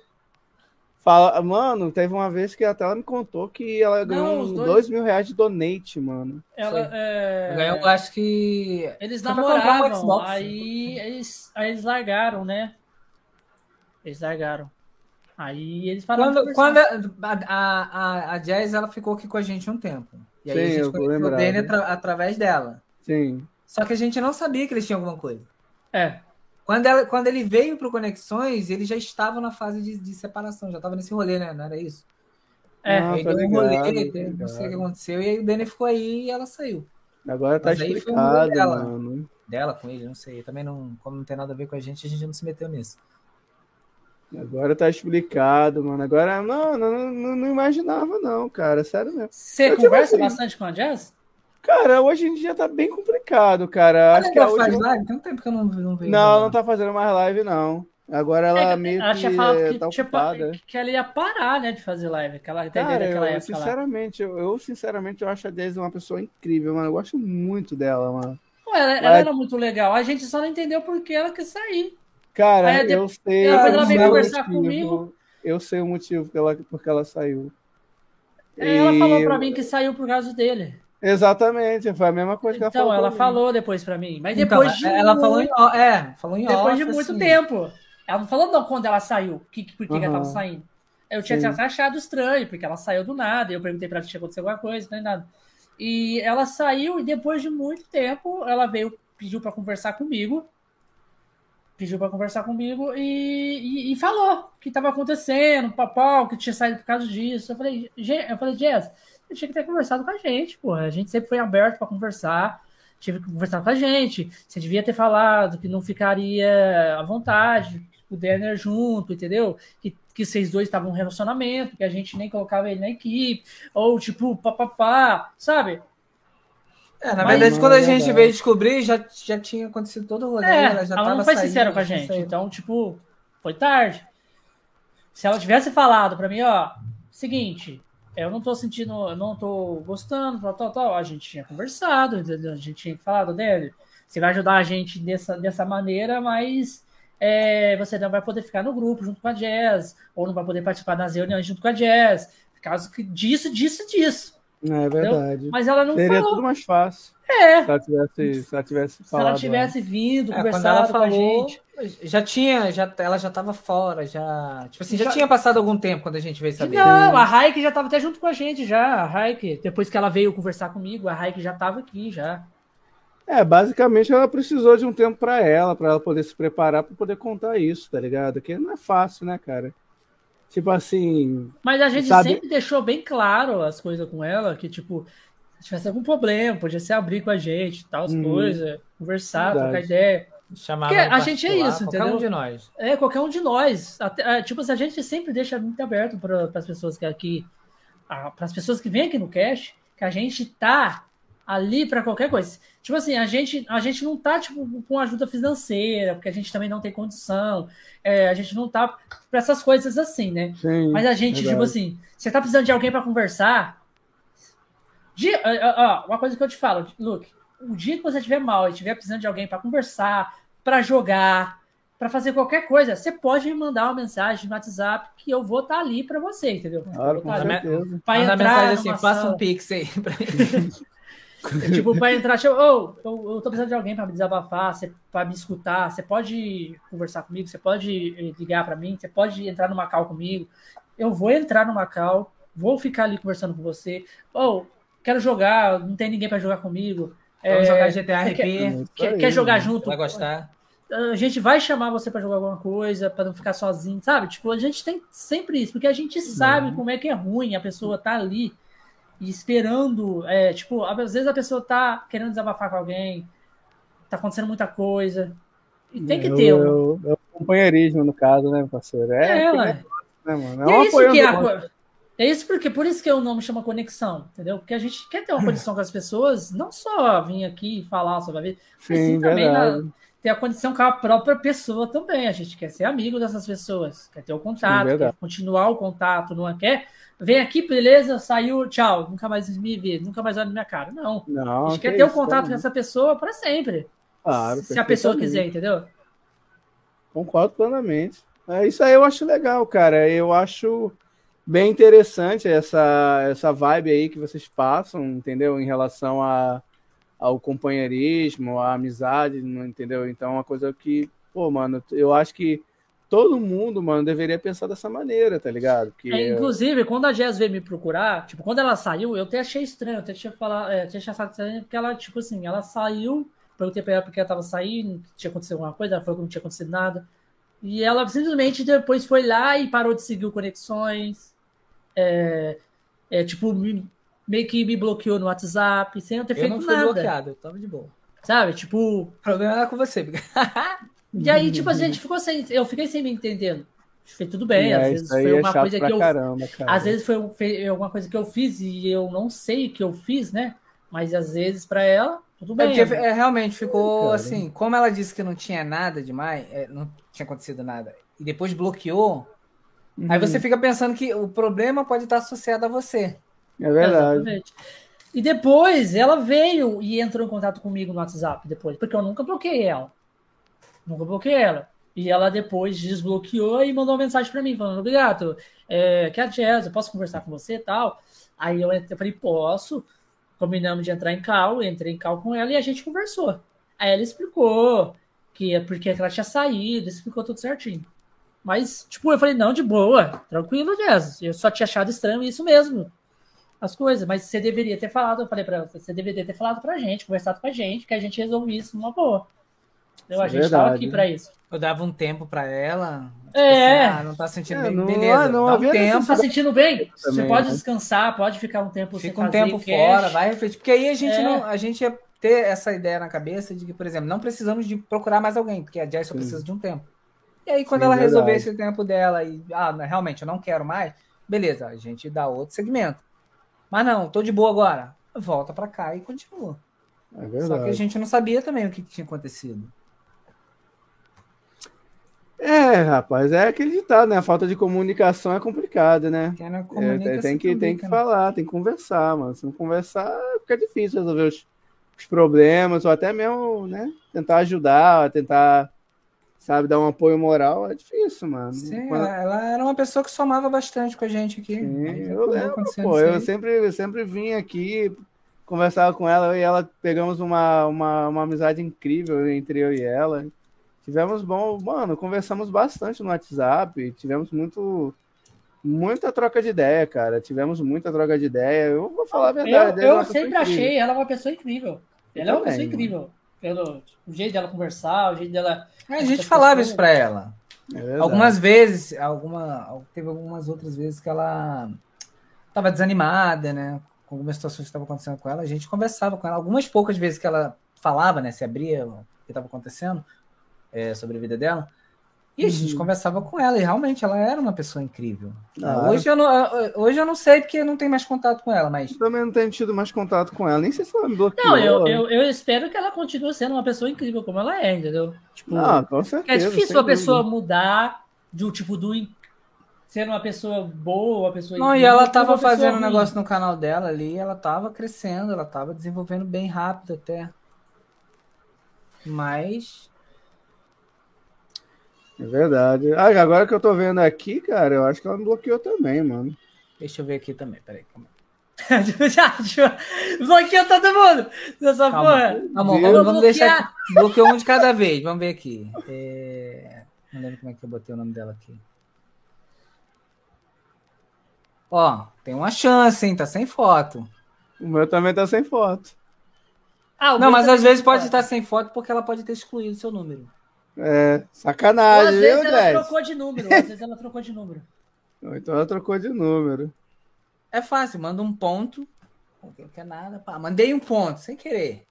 Fala, mano, teve uma vez que até ela me contou que ela ganhou uns dois... dois mil reais de donate, mano. Ela é... ganhou, acho que. Eles namoravam, um aí eles, aí eles largaram, né? Eles largaram. Aí eles pararam Quando, quando a, a, a, a, Jazz ela ficou aqui com a gente um tempo. E aí Sim, a gente conheceu o Danny atra, através dela. Sim. Só que a gente não sabia que eles tinham alguma coisa. É. Quando, ela, quando ele veio para o Conexões, ele já estava na fase de, de separação, já estava nesse rolê, né? Não era isso? É, ah, aí deu um rolê, não sei o que aconteceu, e aí o Danny ficou aí e ela saiu. Agora tá Mas explicado, dela, mano. Dela com ele, não sei. Também não, como não tem nada a ver com a gente, a gente não se meteu nisso. Agora tá explicado, mano. Agora, não, não, não, não imaginava, não, cara. Sério mesmo. Você conversa assim, bastante com a Jazz? Cara, hoje em dia tá bem complicado, cara. Acho que ela faz última... live? Tem um tempo que eu não, não vejo. Não, não tá fazendo mais live, não. Agora ela é, meio ela que, que, tá tipo, ocupada. que ela ia parar, né, de fazer live. Aquela, Cara, eu, sinceramente, eu, eu, sinceramente, eu acho a Daisy uma pessoa incrível, mano. Eu gosto muito dela, mano. ela, Mas... ela era muito legal. A gente só não entendeu por que ela quis sair. Cara, Aí, eu sei. Depois ela veio conversar motivo. comigo. Eu sei o motivo porque ela, porque ela saiu. Ela e... falou pra mim que saiu por causa dele. Exatamente, foi a mesma coisa que ela então, falou. Então, ela falou depois para mim, mas depois então, de ela muito... falou em, é, falou em depois off, de muito assim. tempo. Ela não falou não quando ela saiu, que, por que, uhum. ela tava saindo. Eu tinha, tinha achado estranho, porque ela saiu do nada. Eu perguntei para ela se tinha acontecido alguma coisa, nem nada. E ela saiu e depois de muito tempo ela veio, pediu para conversar comigo. Pediu para conversar comigo e, e, e falou o que estava acontecendo, papau, que tinha saído por causa disso. Eu falei, eu falei, Jess, você tinha que ter conversado com a gente, pô. A gente sempre foi aberto para conversar. Tive que conversar com a gente. Você devia ter falado que não ficaria à vontade, o Denner junto, entendeu? Que, que vocês dois estavam em um relacionamento, que a gente nem colocava ele na equipe, ou tipo, papapá, sabe? É, na verdade, Mas, quando a gente veio descobrir, já, já tinha acontecido todo o rolê. É, ela, já ela não foi sincera com a gente, então, tipo, foi tarde. se ela tivesse falado para mim, ó, seguinte, eu não tô sentindo, eu não tô gostando, tal, tal, tal, a gente tinha conversado, a gente tinha falado dele, você vai ajudar a gente dessa, dessa maneira, mas é, você não vai poder ficar no grupo junto com a Jazz, ou não vai poder participar das reuniões junto com a Jazz, caso disso, disso, disso. É verdade. Entendeu? Mas ela não Seria falou. tudo mais fácil. É. Se ela tivesse, se ela tivesse falado. Se ela tivesse vindo, é, conversado falou, com a gente. Já tinha, já, ela já estava fora, já. Tipo assim, já, já, tinha passado algum tempo quando a gente veio saber. Não, a Raik já estava até junto com a gente, já. A Raik, depois que ela veio conversar comigo, a Raik já estava aqui, já. É, basicamente ela precisou de um tempo para ela, para ela poder se preparar para poder contar isso, tá ligado? Que não é fácil, né, cara? Tipo assim. Mas a gente sabe... sempre deixou bem claro as coisas com ela, que, tipo, se tivesse algum problema, podia se abrir com a gente, tal, as hum, coisas, conversar, Verdade. trocar ideia. Chamar a gente é isso, qualquer entendeu? um de nós. É, qualquer um de nós. Até, é, tipo, a gente sempre deixa muito aberto para as pessoas que aqui, para as pessoas que vêm aqui no Cash, que a gente tá ali para qualquer coisa. Tipo assim, a gente, a gente não tá tipo, com ajuda financeira, porque a gente também não tem condição, é, a gente não tá para essas coisas assim, né? Sim, Mas a gente, tipo verdade. tipo assim, você tá precisando de alguém para conversar. De, ó, uma coisa que eu te falo, Luke, o dia que você estiver mal e estiver precisando de alguém para conversar, para jogar, para fazer qualquer coisa, você pode me mandar uma mensagem no WhatsApp que eu vou estar tá ali para você, entendeu? Claro, com certeza. Para entrar mensagem assim, faça um pix aí mim. tipo, para entrar, tipo, oh, eu, eu tô precisando de alguém para me desabafar, para me escutar. Você pode conversar comigo, você pode eh, ligar para mim, você pode entrar no Macau comigo. Eu vou entrar no Macau, vou ficar ali conversando com você. Ou, oh, quero jogar, não tem ninguém para jogar comigo. Vamos é, jogar GTA RP. Quer, quer, quer jogar junto? Vai gostar. A gente vai chamar você para jogar alguma coisa, para não ficar sozinho, sabe? Tipo, a gente tem sempre isso, porque a gente sabe como é que é ruim a pessoa tá ali e esperando, é, tipo, às vezes a pessoa tá querendo desabafar com alguém, tá acontecendo muita coisa, e tem que ter. É o, é o companheirismo, no caso, né, parceiro? É, é ela. Né, mano? É, é isso que é, a, é isso porque, por isso que o nome chama conexão, entendeu? Porque a gente quer ter uma condição com as pessoas, não só vir aqui e falar sobre a vida, mas sim, sim também na, ter a condição com a própria pessoa também. A gente quer ser amigo dessas pessoas, quer ter o contato, quer continuar o contato, não quer vem aqui, beleza, saiu, tchau, nunca mais me vê, nunca mais olha na minha cara. Não. não a gente quer ter o um contato com essa pessoa para sempre. Claro, se a pessoa quiser, entendeu? Concordo plenamente. É, isso aí eu acho legal, cara. Eu acho bem interessante essa, essa vibe aí que vocês passam, entendeu? Em relação a, ao companheirismo, à amizade, entendeu? Então, é uma coisa que, pô, mano, eu acho que todo mundo, mano, deveria pensar dessa maneira, tá ligado? Que é, inclusive, quando a Jess veio me procurar, tipo, quando ela saiu, eu até achei estranho, eu até tinha falado, é, tinha achado estranho, porque ela, tipo assim, ela saiu, perguntei pra ela porque ela tava saindo, tinha acontecido alguma coisa, ela falou que não tinha acontecido nada. E ela simplesmente depois foi lá e parou de seguir o Conexões. É, é tipo, me, meio que me bloqueou no WhatsApp, sem eu ter eu feito nada. Eu não fui nada. bloqueado, eu tava de boa. Sabe, tipo... O problema era com você. E aí, tipo, a gente ficou sem. Eu fiquei sem me entendendo. Foi tudo bem, é, às vezes foi uma é coisa que eu. Caramba, às vezes foi, foi alguma coisa que eu fiz e eu não sei o que eu fiz, né? Mas às vezes para ela, tudo bem. É porque é, realmente ficou assim, como ela disse que não tinha nada demais, é, não tinha acontecido nada, e depois bloqueou, uhum. aí você fica pensando que o problema pode estar associado a você. É verdade. Exatamente. E depois ela veio e entrou em contato comigo no WhatsApp depois, porque eu nunca bloqueei ela. Nunca bloqueei ela. E ela depois desbloqueou e mandou uma mensagem para mim, falando, obrigado, é, que é a Jazz, eu posso conversar com você e tal. Aí eu, eu falei, posso. Combinamos de entrar em cal, entrei em cal com ela e a gente conversou. Aí ela explicou que é porque ela tinha saído, explicou tudo certinho. Mas, tipo, eu falei, não, de boa, tranquilo, Jazz. Eu só tinha achado estranho isso mesmo. As coisas, mas você deveria ter falado, eu falei pra você, você deveria ter falado pra gente, conversado com a gente, que a gente resolve isso numa boa. Eu, a é gente estava aqui para isso. Eu dava um tempo para ela. Tipo é. Assim, ah, não tá sentindo é, bem, não, beleza. Não, dá um tempo. Tá sentindo bem? Também, você pode né? descansar, pode ficar um tempo Fica um tempo fora, vai refletir. Porque aí a gente é. não. A gente ia ter essa ideia na cabeça de que, por exemplo, não precisamos de procurar mais alguém, porque a Jess só precisa de um tempo. E aí, quando Sim, ela verdade. resolver esse tempo dela e, ah, realmente, eu não quero mais, beleza, a gente dá outro segmento. Mas não, tô de boa agora. Volta para cá e continua. É Só que a gente não sabia também o que tinha acontecido. É, rapaz, é acreditar, né? A falta de comunicação é complicada, né? É, tem, que, tem que falar, tem que conversar, mano. Se não conversar, fica difícil resolver os, os problemas, ou até mesmo, né? Tentar ajudar, tentar, sabe, dar um apoio moral, é difícil, mano. Sim, Quando... ela era uma pessoa que somava bastante com a gente aqui. Sim, eu lembro, pô, eu sempre, eu sempre vim aqui, conversava com ela e ela pegamos uma, uma, uma amizade incrível entre eu e ela. Tivemos bom, mano, conversamos bastante no WhatsApp, tivemos muito muita troca de ideia, cara. Tivemos muita troca de ideia. Eu vou falar a verdade. Eu, eu sempre achei ela uma pessoa incrível. Ela é uma pessoa incrível. Pelo o jeito dela conversar, o jeito dela. É, a gente falava isso pra ela. É algumas vezes, alguma, teve algumas outras vezes que ela tava desanimada, né? Com algumas situações que estavam acontecendo com ela. A gente conversava com ela. Algumas poucas vezes que ela falava, né? Se abria o que estava acontecendo é, sobre a vida dela. E a gente uhum. conversava com ela, e realmente ela era uma pessoa incrível. Ah, hoje, eu não, hoje eu não sei porque não tem mais contato com ela, mas. Eu também não tenho tido mais contato com ela, nem sei se ela me bloqueou. Não, eu, eu, eu, espero que ela continue sendo uma pessoa incrível como ela é, entendeu? Tipo, ah, com certeza. É difícil uma pessoa mudar do tipo do ser uma pessoa boa, uma pessoa Não, e ela tava fazendo um negócio no canal dela ali, ela tava crescendo, ela tava desenvolvendo bem rápido até. Mas é verdade. Ah, agora que eu tô vendo aqui, cara, eu acho que ela me bloqueou também, mano. Deixa eu ver aqui também, peraí, calma. Bloqueou todo mundo nessa calma, porra. Calma, vamos, vamos deixar. Bloqueou um de cada vez. Vamos ver aqui. É... Não lembro como é que eu botei o nome dela aqui. Ó, tem uma chance, hein? Tá sem foto. O meu também tá sem foto. Ah, não, mas tá às vezes pode estar sem foto porque ela pode ter excluído o seu número. É, sacanagem, Ou às vezes viu, ela trocou de número, às vezes ela trocou de número. Então ela trocou de número. É fácil, manda um ponto. Não quer nada, pá. Mandei um ponto, sem querer.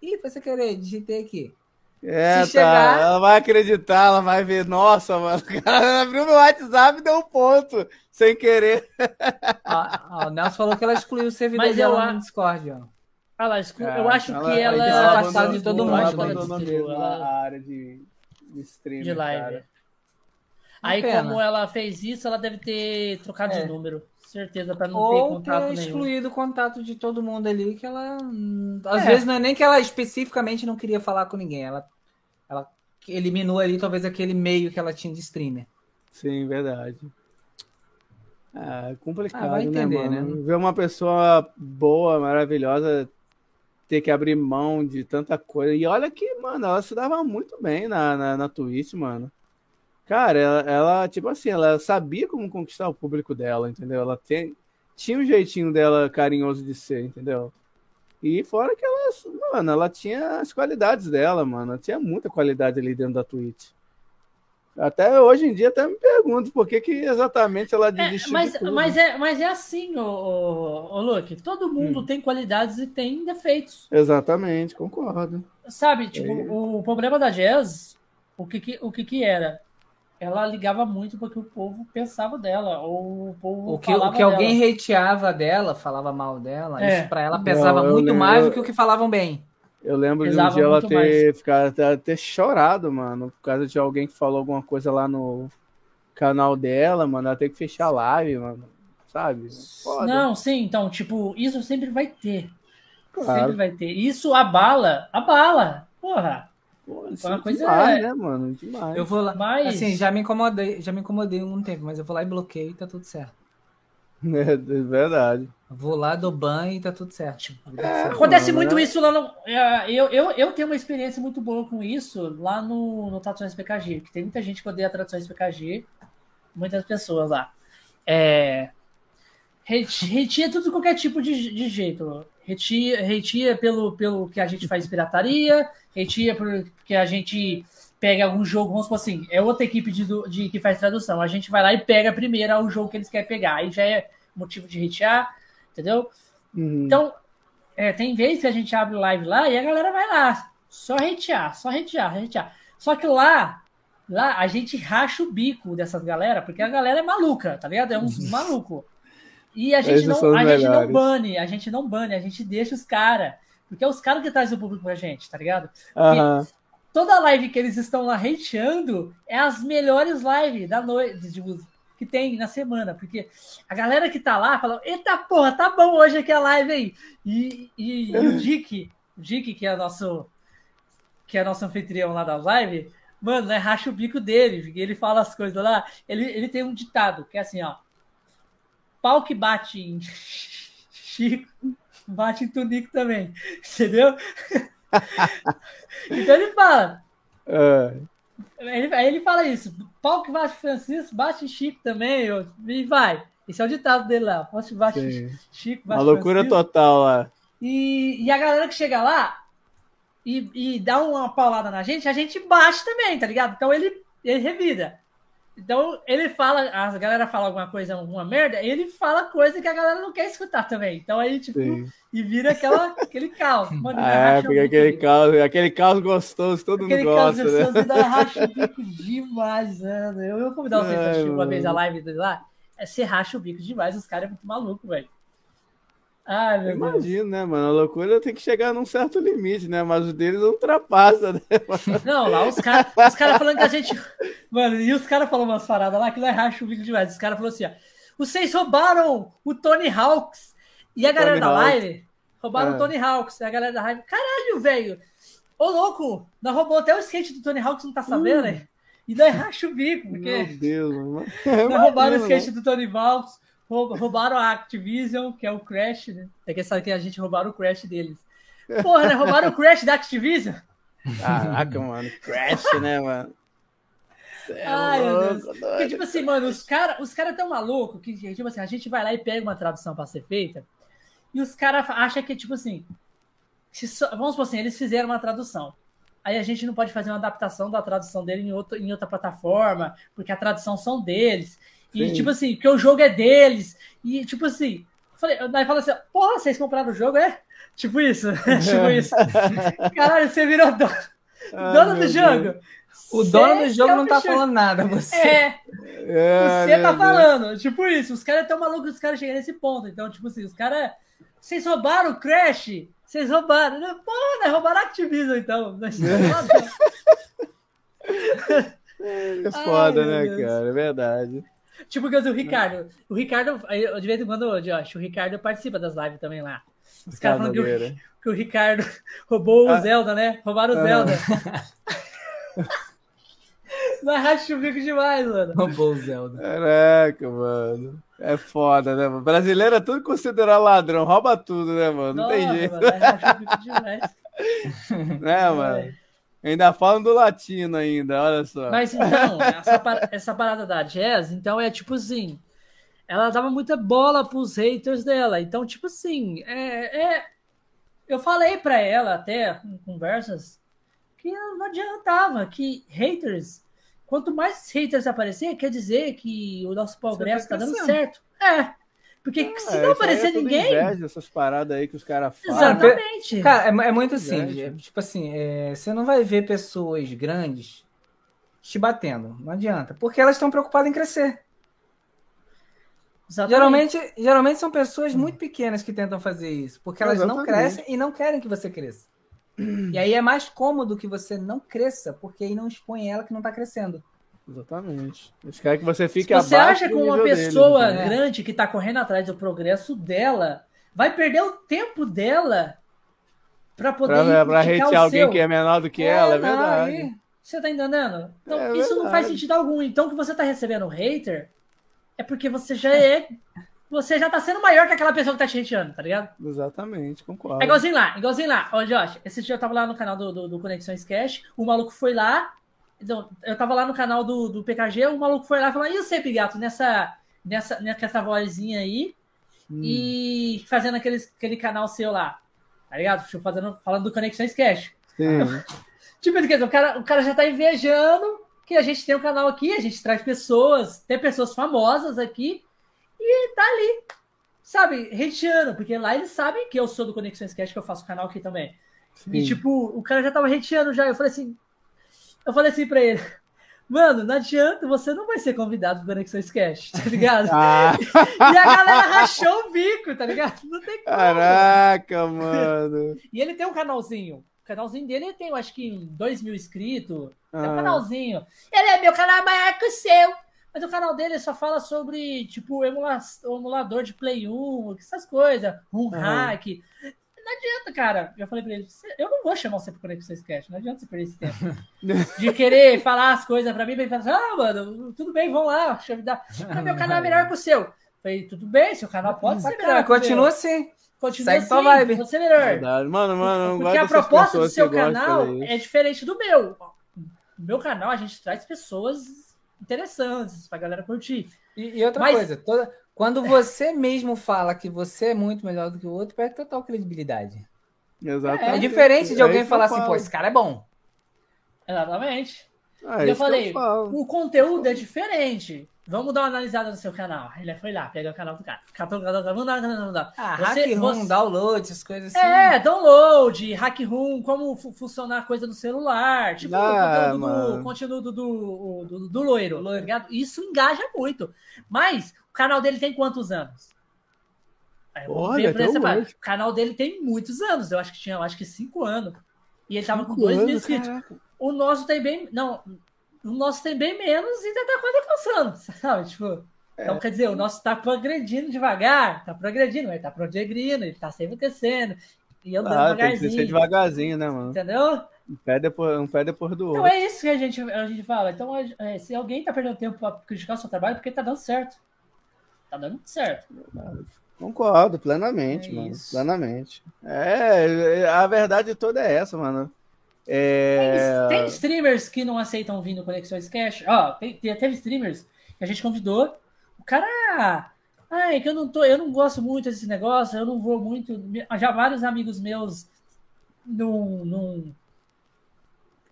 Ih, foi sem querer, digitei aqui. É, Se tá. Chegar... Ela vai acreditar, ela vai ver. Nossa, mano, o cara abriu meu WhatsApp e deu um ponto, sem querer. Ah, ah, o Nelson falou que ela excluiu o servidor Mas dela eu... no Discord, ó. Ah, ela exclu... É, eu acho ela, que ela, ela é afastada de todo mundo. Ela abandonou mesmo ela... a área de de stream. De live. Cara. Aí, Pena. como ela fez isso, ela deve ter trocado é. de número. Certeza, para não Ou ter contato ter excluído o contato de todo mundo ali, que ela. Às é. vezes não é nem que ela especificamente não queria falar com ninguém. Ela, ela eliminou ali talvez aquele meio que ela tinha de streamer. Sim, verdade. É complicado, ah, vai né, entender, né, mano? né? Ver uma pessoa boa, maravilhosa, ter que abrir mão de tanta coisa. E olha que, mano, ela se dava muito bem na, na, na Twitch, mano. Cara, ela, ela, tipo assim, ela sabia como conquistar o público dela, entendeu? Ela tem, tinha um jeitinho dela carinhoso de ser, entendeu? E fora que ela, mano, ela tinha as qualidades dela, mano. Ela tinha muita qualidade ali dentro da Twitch. Até hoje em dia até me pergunto por que, que exatamente ela é, desistiu. É, mas, de mas, é, mas é assim, ô, ô, ô Luke. Todo mundo hum. tem qualidades e tem defeitos. Exatamente, concordo. Sabe, tipo, é. o, o, problema da Jazz, o que, que, o que, que era? Ela ligava muito porque o povo pensava dela, ou o povo o que, o que alguém hateava dela, falava mal dela, é. isso para ela pesava Não, muito lembro, mais do que o que falavam bem. Eu lembro de um dia ela ter, ficado, ter chorado, mano, por causa de alguém que falou alguma coisa lá no canal dela, mano. Ela tem que fechar a live, mano. Sabe? Foda. Não, sim, então, tipo, isso sempre vai ter. Claro. Sempre vai ter. Isso abala, abala. Porra. Pô, isso uma é coisa demais, é... né, mano? Demais. Eu vou lá. Mas... Assim, já me incomodei, já me incomodei um tempo, mas eu vou lá e bloqueio e tá tudo certo. É, é verdade. Vou lá, dou banho e tá tudo certo. É, acontece muito né? isso lá no. É, eu, eu, eu tenho uma experiência muito boa com isso lá no, no Traduções PKG, que tem muita gente que odeia Traduções PKG, muitas pessoas lá. É, retia tudo qualquer tipo de, de jeito. Retia, retia pelo, pelo que a gente faz pirataria, retia porque a gente pega algum jogo, vamos supor assim, é outra equipe de, de, que faz tradução. A gente vai lá e pega primeiro o jogo que eles querem pegar. Aí já é motivo de retear entendeu? Uhum. Então, é, tem vezes que a gente abre live lá e a galera vai lá, só hatear, só hatear, hatear. Só que lá, lá a gente racha o bico dessas galera, porque a galera é maluca, tá ligado? É uns uhum. maluco. E a gente, não, a gente não bane, a gente não bane, a gente deixa os caras. Porque é os caras que trazem o público pra gente, tá ligado? Porque, uhum. Toda live que eles estão lá hateando é as melhores lives da noite, que tem na semana, porque a galera que tá lá fala, eita porra, tá bom hoje aqui a live aí. E, e, e o Dick, o Dick, que é nosso que é nosso anfitrião lá da live, mano, né, racha o bico dele, ele fala as coisas lá, ele, ele tem um ditado, que é assim, ó, pau que bate em Chico, bate em Tunico também, entendeu? então ele fala, uh. Ele, aí ele fala isso. Pau que bate Francisco, bate Chico também, eu, e vai. Esse é o ditado dele lá. Pau que bate Sim. Chico, bate Uma loucura Francisco. total lá. E, e a galera que chega lá e, e dá uma paulada na gente, a gente bate também, tá ligado? Então ele, ele revida. Então, ele fala, a galera fala alguma coisa, alguma merda, ele fala coisa que a galera não quer escutar também. Então aí, tipo, Sim. E vira aquela, aquele caos. Mano, é, porque aquele caos, aquele caos gostoso, todo aquele mundo gosta. Aquele caos gostoso, né? racha o bico demais, mano. Eu vou convidar vocês a assistir uma vez a live dele lá. É, você racha o bico demais, os caras é muito maluco, velho. Ai, meu Imagino, né, mano? A loucura tem que chegar num certo limite, né? Mas o deles ultrapassa, né? Mano? Não, lá os caras os cara falando que a gente. Mano, e os caras falando umas paradas lá que é racha o bico demais. Os caras falaram assim: ó, vocês roubaram o Tony Hawks. E a galera Tony da live roubaram é. o Tony Hawks. E a galera da live, caralho, velho. Ô, louco, não roubou até o skate do Tony Hawks, não tá sabendo, uh. E daí racha o bico, porque. Meu Deus, mano. Não roubaram o skate do Tony Hawks roubaram a Activision, que é o Crash, né? É que sabe que a gente roubaram o Crash deles. Porra, né? Roubaram o Crash da Activision? Caraca, mano. Crash, né, mano? É Ai, louco, meu Deus. Porque, tipo assim, mano, os caras os cara tão malucos que, tipo assim, a gente vai lá e pega uma tradução pra ser feita e os caras acham que, tipo assim, só, vamos supor assim, eles fizeram uma tradução. Aí a gente não pode fazer uma adaptação da tradução dele em, outro, em outra plataforma, porque a tradução são deles. E, Sim. tipo assim, porque o jogo é deles. E, tipo assim, falei, daí fala assim, porra, vocês compraram o jogo, é? Tipo isso, tipo isso. Caralho, você virou dono, dono do jogo. O dono do jogo é não tá bicho. falando nada, você. É. é você tá falando. Tipo isso, os caras tão malucos, os caras chegam nesse ponto. Então, tipo assim, os caras. Vocês roubaram o Crash? Vocês roubaram. Pô, né? Roubaram a Activision, então. É foda, Ai, né, cara? É verdade. Tipo o Ricardo. O Ricardo, de vez em quando, Josh, o Ricardo participa das lives também lá. Os caras falando que o, que o, Ricardo roubou ah. o Zelda, né? Roubaram o ah. Zelda. Mas racha o bico demais, mano. Roubou o Zelda. Caraca, mano. É foda, né, mano? Brasileiro é tudo considerado ladrão, rouba tudo, né, mano? Não tem jeito. Mano, demais. né, mano? É. Ainda falam do latino ainda, olha só. Mas então, essa, essa parada da Jazz, então é tipo assim, ela dava muita bola pros haters dela. Então, tipo assim, é, é eu falei para ela até em conversas que não adiantava, que haters, quanto mais haters aparecer, quer dizer que o nosso progresso tá, tá dando certo. É. Porque é, se não aparecer é ninguém. Inveja, essas paradas aí que os caras falam. Exatamente. Cara, é, é muito assim. É, tipo assim, é, você não vai ver pessoas grandes te batendo. Não adianta. Porque elas estão preocupadas em crescer. Geralmente, geralmente são pessoas muito pequenas que tentam fazer isso. Porque elas Exatamente. não crescem e não querem que você cresça. E aí é mais cômodo que você não cresça, porque aí não expõe ela que não está crescendo. Exatamente. Eles querem que você fique Você acha que uma pessoa né? grande que está correndo atrás do progresso dela vai perder o tempo dela para poder pra, pra hatear alguém que é menor do que é, ela, é verdade. Aí, você tá entendendo? Então, é isso verdade. não faz sentido algum. Então, que você tá recebendo hater é porque você já é. Você já tá sendo maior que aquela pessoa que tá te hateando, tá ligado? Exatamente, concordo. É igualzinho lá, igualzinho lá. Ô, Josh, esse dia eu tava lá no canal do, do, do Conexões Cash, o maluco foi lá, então, eu tava lá no canal do, do PKG, o maluco foi lá e falou: e você, Pigato, nessa, nessa, nessa vozinha aí hum. e fazendo aquele, aquele canal seu lá, tá ligado? Fazendo, falando do Conexões Cash. tipo, o cara, o cara já tá invejando que a gente tem um canal aqui, a gente traz pessoas, tem pessoas famosas aqui e tá ali, sabe, reteando, porque lá eles sabem que eu sou do Conexões Cash, que eu faço canal aqui também. Sim. E, tipo, o cara já tava reteando já. Eu falei assim, eu falei assim pra ele, mano, não adianta, você não vai ser convidado pro Conexões Cash, tá ligado? Ah. e a galera rachou o bico, tá ligado? Não tem como. Caraca, mano. e ele tem um canalzinho, canalzinho dele tem, eu acho que 2 mil inscritos. Ah. É um canalzinho. Ele é meu canal maior que o seu. Mas o canal dele só fala sobre, tipo, emula emulador de Play 1, essas coisas, um uhum. hack. Não adianta, cara. Eu falei pra ele, eu não vou chamar você pro Conexão Sketch, não adianta você perder esse tempo. de querer falar as coisas pra mim, e falar, ah, mano, tudo bem, vamos lá, deixa eu me dar. Ah, meu canal é melhor que o seu. falei, tudo bem, seu canal pode ser melhor. Continua assim. Continua Segue assim, vibe. você melhor. Verdade. Mano, mano, Porque a proposta do seu canal é diferente do meu. No meu canal, a gente traz pessoas interessantes pra galera curtir. E, e outra Mas... coisa, toda, quando você mesmo fala que você é muito melhor do que o outro, perde total credibilidade. Exatamente. É diferente de alguém é falar assim, pô, esse cara é bom. Exatamente. Ah, eu falei, eu o conteúdo é diferente. Vamos dar uma analisada no seu canal. Ele foi lá, pega o canal do cara. Catou o canal do cara. Vamos dar, vamos dar. Ah, você, hack room, você... download, essas coisas assim. É, download, hack room, como funcionar a coisa no celular. Tipo, ah, o conteúdo do, do, do, do, loiro, loiro. Isso engaja muito. Mas o canal dele tem quantos anos? Olha, o canal dele tem muitos anos. Eu acho que tinha, eu acho que cinco anos. E ele tava com dois mil inscritos. O nosso tem bem. Não, o nosso tem bem menos e ainda tá quase alcançando, sabe? Tipo, é. então quer dizer, o nosso tá progredindo devagar, tá progredindo, ele tá progredindo, ele tá sempre crescendo. E eu ah, devagarzinho. Tem que ser devagarzinho, né, mano? Entendeu? Um pé depois, um pé depois do outro. Então é isso que a gente, a gente fala. Então, é, se alguém tá perdendo tempo pra criticar o seu trabalho, é porque tá dando certo. Tá dando certo. Concordo, plenamente, é mano. Isso. Plenamente. É, a verdade toda é essa, mano. É... Tem, tem, streamers que não aceitam vir no Conexões Cash. Ó, tem, teve streamers que a gente convidou. O cara. Ai, que eu não tô. Eu não gosto muito desse negócio, eu não vou muito. Já vários amigos meus não, não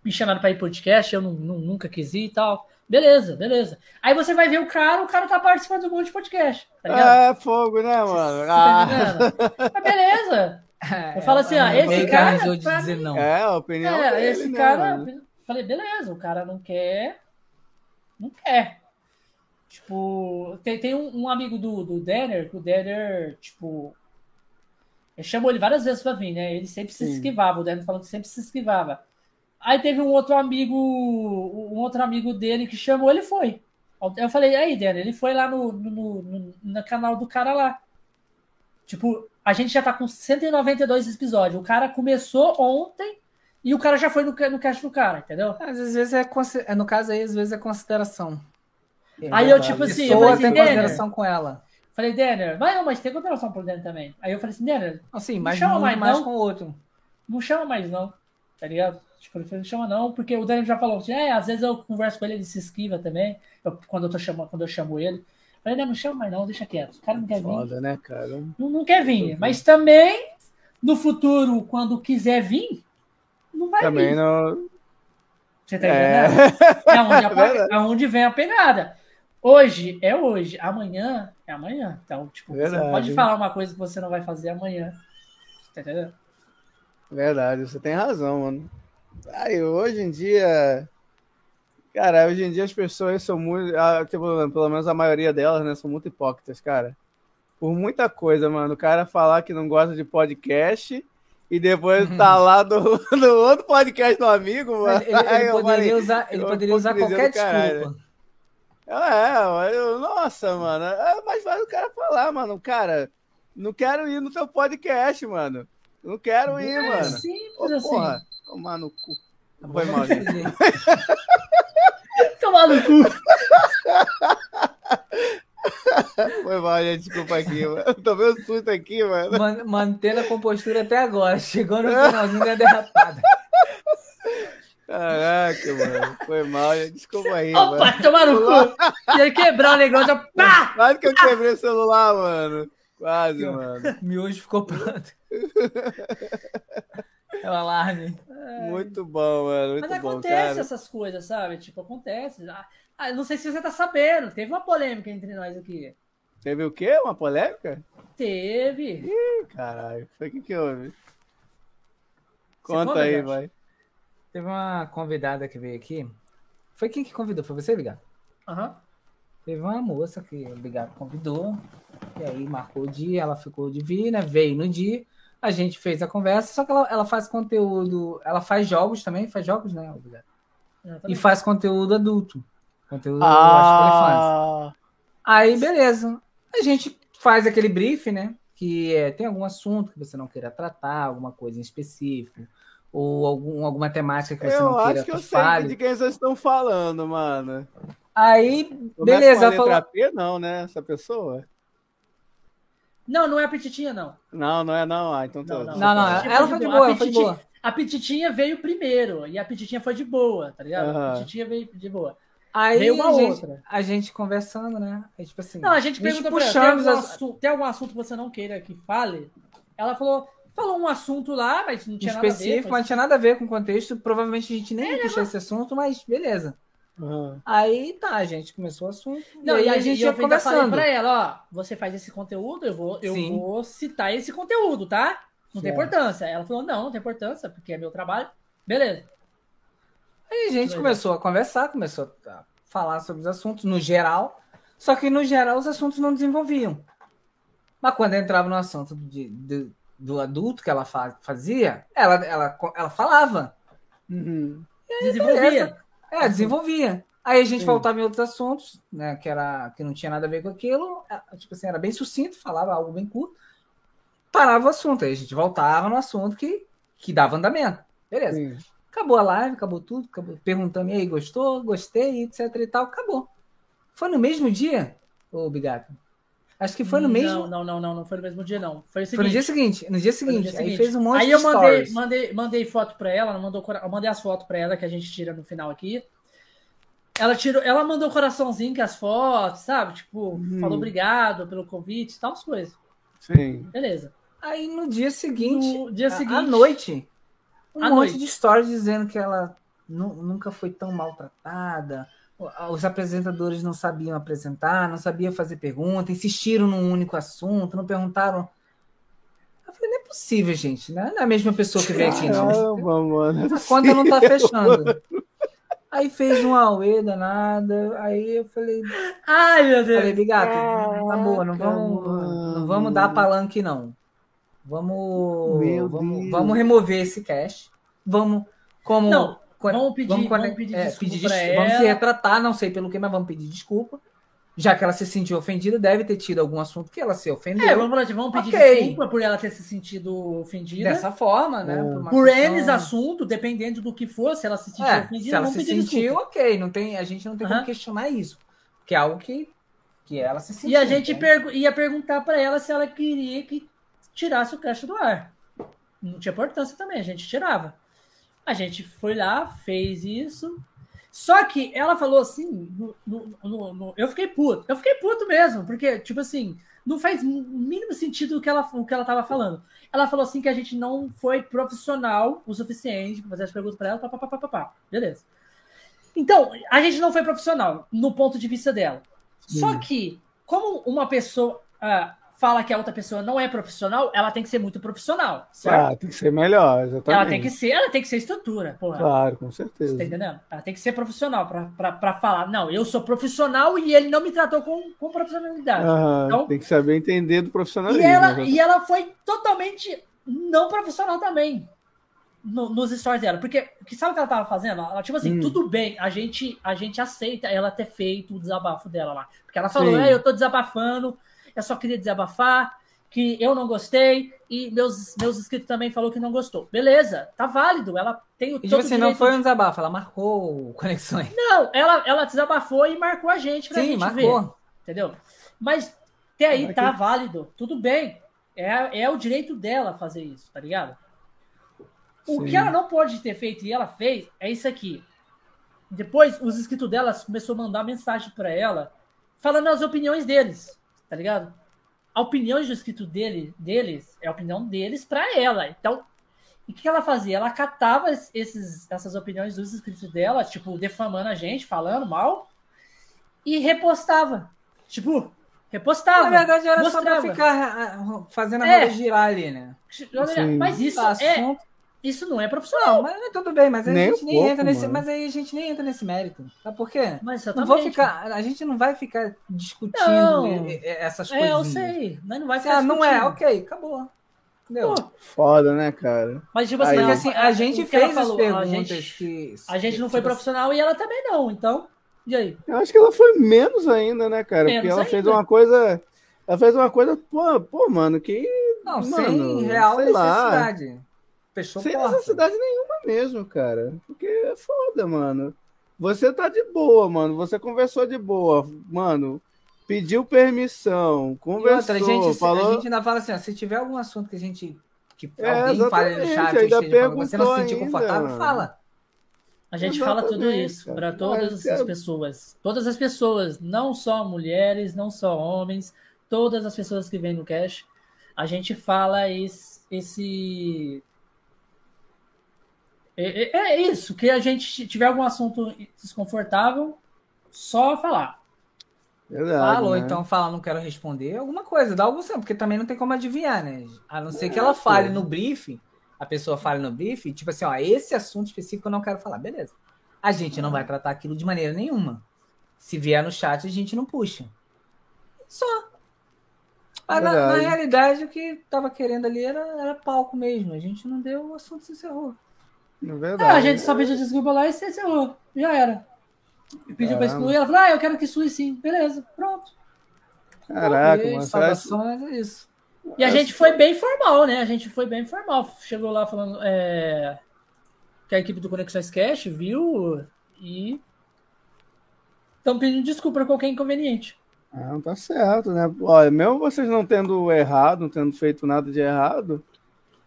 me chamaram para ir podcast, eu não, não, nunca quis ir e tal. Beleza, beleza. Aí você vai ver o cara, o cara tá participando de um monte de podcast. Tá é fogo, né, mano? Tá ah. Mas beleza. É, eu falo assim, ó, esse cara. De dizer não. É, a opinião. É, dele, esse né, cara. Falei, beleza, o cara não quer. Não quer. Tipo, tem, tem um, um amigo do, do Denner, que o Denner, tipo. Ele chamou ele várias vezes pra vir, né? Ele sempre se Sim. esquivava, o Denner falou que sempre se esquivava. Aí teve um outro amigo, um outro amigo dele que chamou, ele foi. Eu falei, aí, Denner, ele foi lá no, no, no, no canal do cara lá. Tipo, a gente já tá com 192 episódios. O cara começou ontem e o cara já foi no, no cast do cara, entendeu? Às vezes é, é no caso aí, às vezes é consideração. aí eu, tipo assim, eu falei, tem consideração com ela. Falei, Denner, vai não, mas tem consideração por dentro também. Aí eu falei assim, Denner, assim, mas não chama mais, mais não. com o outro. Não chama mais, não. Tá ligado? Tipo, ele não chama não, porque o Denner já falou assim, é, às vezes eu converso com ele, ele se esquiva também. Eu, quando, eu tô chamando, quando eu chamo ele. Falei, não, não chama mais não, deixa quieto. O cara não quer vir. Foda, né, cara? Não, não quer vir. Mas também, no futuro, quando quiser vir, não vai também vir. não. Você tá é. entendendo? É, é onde, a, é onde vem a pegada. Hoje é hoje, amanhã é amanhã. Então, tipo, Verdade. você não pode falar uma coisa que você não vai fazer amanhã. Tá entendendo? Verdade, você tem razão, mano. Aí, hoje em dia, Cara, hoje em dia as pessoas são muito. Tipo, pelo menos a maioria delas, né? São muito hipócritas, cara. Por muita coisa, mano. O cara falar que não gosta de podcast e depois tá lá do, do outro podcast do amigo, mano. Ele, ele, ele poderia usar, ele poderia usar qualquer desculpa. É, eu, nossa, mano. É mais fácil o cara falar, mano. Cara, não quero ir no teu podcast, mano. Não quero ir, é mano. Simples Ô, assim. Porra, tomar no cu. Foi mal, gente. Tomar no cu. Foi mal, gente. Desculpa aqui, mano. Eu tomei um susto aqui, mano. Man mantendo a compostura até agora. Chegou no finalzinho da derrapada. Caraca, mano. Foi mal, gente. Desculpa aí, Opa, mano. Opa, tomar no cu. Ia quebrar o negócio. Pá! Quase que eu quebrei o celular, mano. Quase, mano. Miojo ficou pronto. É o alarme. Muito bom, mano. Muito Mas bom, acontece cara. essas coisas, sabe? Tipo, acontece. Ah, ah, não sei se você tá sabendo. Teve uma polêmica entre nós aqui. Teve o quê? Uma polêmica? Teve. Ih, caralho. Foi o que que houve? Conta aí, vai. Teve uma convidada que veio aqui. Foi quem que convidou? Foi você, Ligar? Aham. Uhum. Teve uma moça que o Ligar convidou. E aí marcou o dia, ela ficou de vir, né? Veio no dia. A gente fez a conversa, só que ela, ela faz conteúdo, ela faz jogos também, faz jogos, né? E faz conteúdo adulto. Conteúdo ah. Aí, beleza. A gente faz aquele brief, né? Que é, tem algum assunto que você não queira tratar, alguma coisa em específico, ou algum, alguma temática que você eu não queira Eu acho que eu fale. sei de quem vocês estão falando, mano. Aí, Começa beleza. Com a letra falou... P, não, né? Essa pessoa. Não, não é a Petitinha, não. Não, não é não. Ah, então Não, não, não, não. ela foi de boa, foi de boa. A Petitinha veio primeiro, e a Petitinha foi de boa, tá ligado? Uhum. A Petitinha veio de boa. Aí veio uma a gente, outra. A gente conversando, né? Aí, tipo assim. Não, a gente pergunta pra ela, tem algum, as... assunto, tem algum assunto que você não queira que fale? Ela falou, falou um assunto lá, mas não tinha Específico, nada a ver. Mas não tinha nada a ver com o contexto. Provavelmente a gente nem é, puxou esse assunto, mas beleza. Uhum. Aí tá, a gente começou o assunto. Não, e, aí a gente ia conversando. pra ela, ó, você faz esse conteúdo, eu vou, eu vou citar esse conteúdo, tá? Não tem importância. Ela falou, não, não tem importância, porque é meu trabalho. Beleza. Aí a gente começou a conversar, começou a falar sobre os assuntos no geral, só que no geral os assuntos não desenvolviam. Mas quando entrava no assunto de, de, do adulto que ela fazia, ela, ela, ela falava. Uhum. Desenvolvia. Beleza. É, desenvolvia. Aí a gente Sim. voltava em outros assuntos, né? Que, era, que não tinha nada a ver com aquilo. É, tipo assim, era bem sucinto, falava algo bem curto. Parava o assunto. Aí a gente voltava no assunto que, que dava andamento. Beleza. Sim. Acabou a live, acabou tudo, acabou perguntando, e aí, gostou? Gostei, etc e tal. Acabou. Foi no mesmo dia, ô Bigato? Acho que foi no mesmo. Não, não, não, não, não foi no mesmo dia, não. Foi, foi no dia seguinte. No dia seguinte. Dia aí fez um monte aí de eu mandei, mandei, mandei foto para ela, ela mandou, eu mandei as fotos para ela que a gente tira no final aqui. Ela tirou, ela mandou coraçãozinho com as fotos, sabe? Tipo, hum. falou obrigado pelo convite, tal as coisas. Sim. Beleza. Aí no dia seguinte, no dia seguinte, à noite, um monte noite. de stories dizendo que ela nunca foi tão maltratada os apresentadores não sabiam apresentar, não sabiam fazer pergunta, insistiram num único assunto, não perguntaram. Eu falei, não é possível, gente, né? não é a mesma pessoa que veio aqui, não. Caramba, mano, a conta não tá fechando. Aí fez um auê danada, aí eu falei. Ai, meu Deus! Falei, Bigato, tá boa, não vamos, não vamos dar palanque, não. Vamos, vamos, vamos, remover esse cash. Vamos, como. Não, Vamos pedir, vamos, vamos pedir é, desculpa pedir Vamos se retratar, não sei pelo que, mas vamos pedir desculpa. Já que ela se sentiu ofendida, deve ter tido algum assunto que ela se ofendeu. É, vamos, vamos pedir okay. desculpa por ela ter se sentido ofendida. Dessa forma, né? Por, por N assunto, dependendo do que for, se ela se sentiu é, ofendida, se ela se sentiu, desculpa. ok. Não tem, a gente não tem uhum. como questionar isso. Que é algo que, que ela se sentiu. E a gente pergu ia perguntar para ela se ela queria que tirasse o cacho do ar. Não tinha importância também, a gente tirava. A gente foi lá, fez isso. Só que ela falou assim, no, no, no, eu fiquei puto. Eu fiquei puto mesmo, porque, tipo assim, não faz o mínimo sentido o que ela, o que ela tava falando. Ela falou assim que a gente não foi profissional o suficiente para fazer as perguntas para ela, papapá. Beleza. Então, a gente não foi profissional no ponto de vista dela. Sim. Só que, como uma pessoa. Uh, fala que a outra pessoa não é profissional, ela tem que ser muito profissional. Certo? Ah, tem que ser melhor, exatamente. Ela tem que ser, ela tem que ser estrutura, porra. Claro, com certeza. Você tá entendendo? Ela tem que ser profissional para falar, não, eu sou profissional e ele não me tratou com, com profissionalidade. Ah, então, tem que saber entender do profissionalismo. E ela, e ela foi totalmente não profissional também. No, nos stories dela, porque que sabe o que ela tava fazendo? Ela, tipo assim, hum. tudo bem, a gente, a gente aceita ela ter feito o desabafo dela lá. Porque ela falou, é, eu tô desabafando, eu só queria desabafar, que eu não gostei e meus, meus inscritos também falou que não gostou. Beleza, tá válido. Ela tem o e, todo tipo assim, não foi um desabafo, ela marcou conexões. Não, ela, ela desabafou e marcou a gente pra Sim, gente marcou. ver. Entendeu? Mas até aí tá válido, tudo bem. É, é o direito dela fazer isso, tá ligado? O Sim. que ela não pode ter feito e ela fez é isso aqui. Depois, os inscritos dela começou a mandar mensagem para ela falando as opiniões deles tá ligado? A opinião do escrito dele, deles é a opinião deles para ela. Então, o que ela fazia? Ela catava esses, essas opiniões dos inscritos dela, tipo, defamando a gente, falando mal, e repostava. Tipo, repostava. Na verdade, era mostrava. só pra ficar ah, fazendo a é. roda girar ali, né? Mas isso é, isso não é profissional. Não, mas tudo bem, mas aí nem a gente nem pouco, entra nesse, mas aí a gente nem entra nesse mérito. Sabe por quê? Mas não vou ficar, a gente não vai ficar discutindo não, essas coisas. É, eu sei, mas não vai ficar. Ah, não é, OK, acabou. Entendeu? Foda, né, cara? Mas, tipo assim, assim a gente fez as perguntas a gente, que... A gente não foi tipo profissional e ela também não, então... E aí? Eu acho que ela foi menos ainda, né, cara? Menos Porque ela ainda. fez uma coisa... Ela fez uma coisa, pô, pô mano, que... Não, mano, sem real necessidade. Lá. Fechou Sem porta. necessidade nenhuma mesmo, cara. Porque é foda, mano. Você tá de boa, mano. Você conversou de boa, mano pediu permissão, conversou, outra, a gente, falou... A gente ainda fala assim, ó, se tiver algum assunto que a gente que é, alguém fale no chat, ainda você não se sentir confortável, fala. A gente exatamente, fala tudo isso para todas as pessoas. Todas as pessoas, não só mulheres, não só homens, todas as pessoas que vêm no cash, a gente fala esse, esse é, é, é isso, que a gente tiver algum assunto desconfortável, só falar. Verdade, fala, ou né? então fala, não quero responder, alguma coisa, dá algum tempo, porque também não tem como adivinhar, né? A não ser é, que ela fale no briefing, a pessoa fale no briefing, tipo assim, ó, esse assunto específico eu não quero falar, beleza. A gente não vai tratar aquilo de maneira nenhuma. Se vier no chat, a gente não puxa. Só. Mas na, na, realidade, o que tava querendo ali era, era palco mesmo. A gente não deu, o assunto se encerrou. É verdade. É, a gente só pediu desculpa lá e se encerrou. Já era. Pediu para excluir, ela falou, ah, eu quero que exclui sim. Beleza, pronto. Caraca, mano. Salvações, é isso. E a gente foi bem formal, né? A gente foi bem formal. Chegou lá falando é, que a equipe do Conexões Cash viu e estão pedindo desculpa por qualquer inconveniente. Ah, tá certo, né? Olha, mesmo vocês não tendo errado, não tendo feito nada de errado,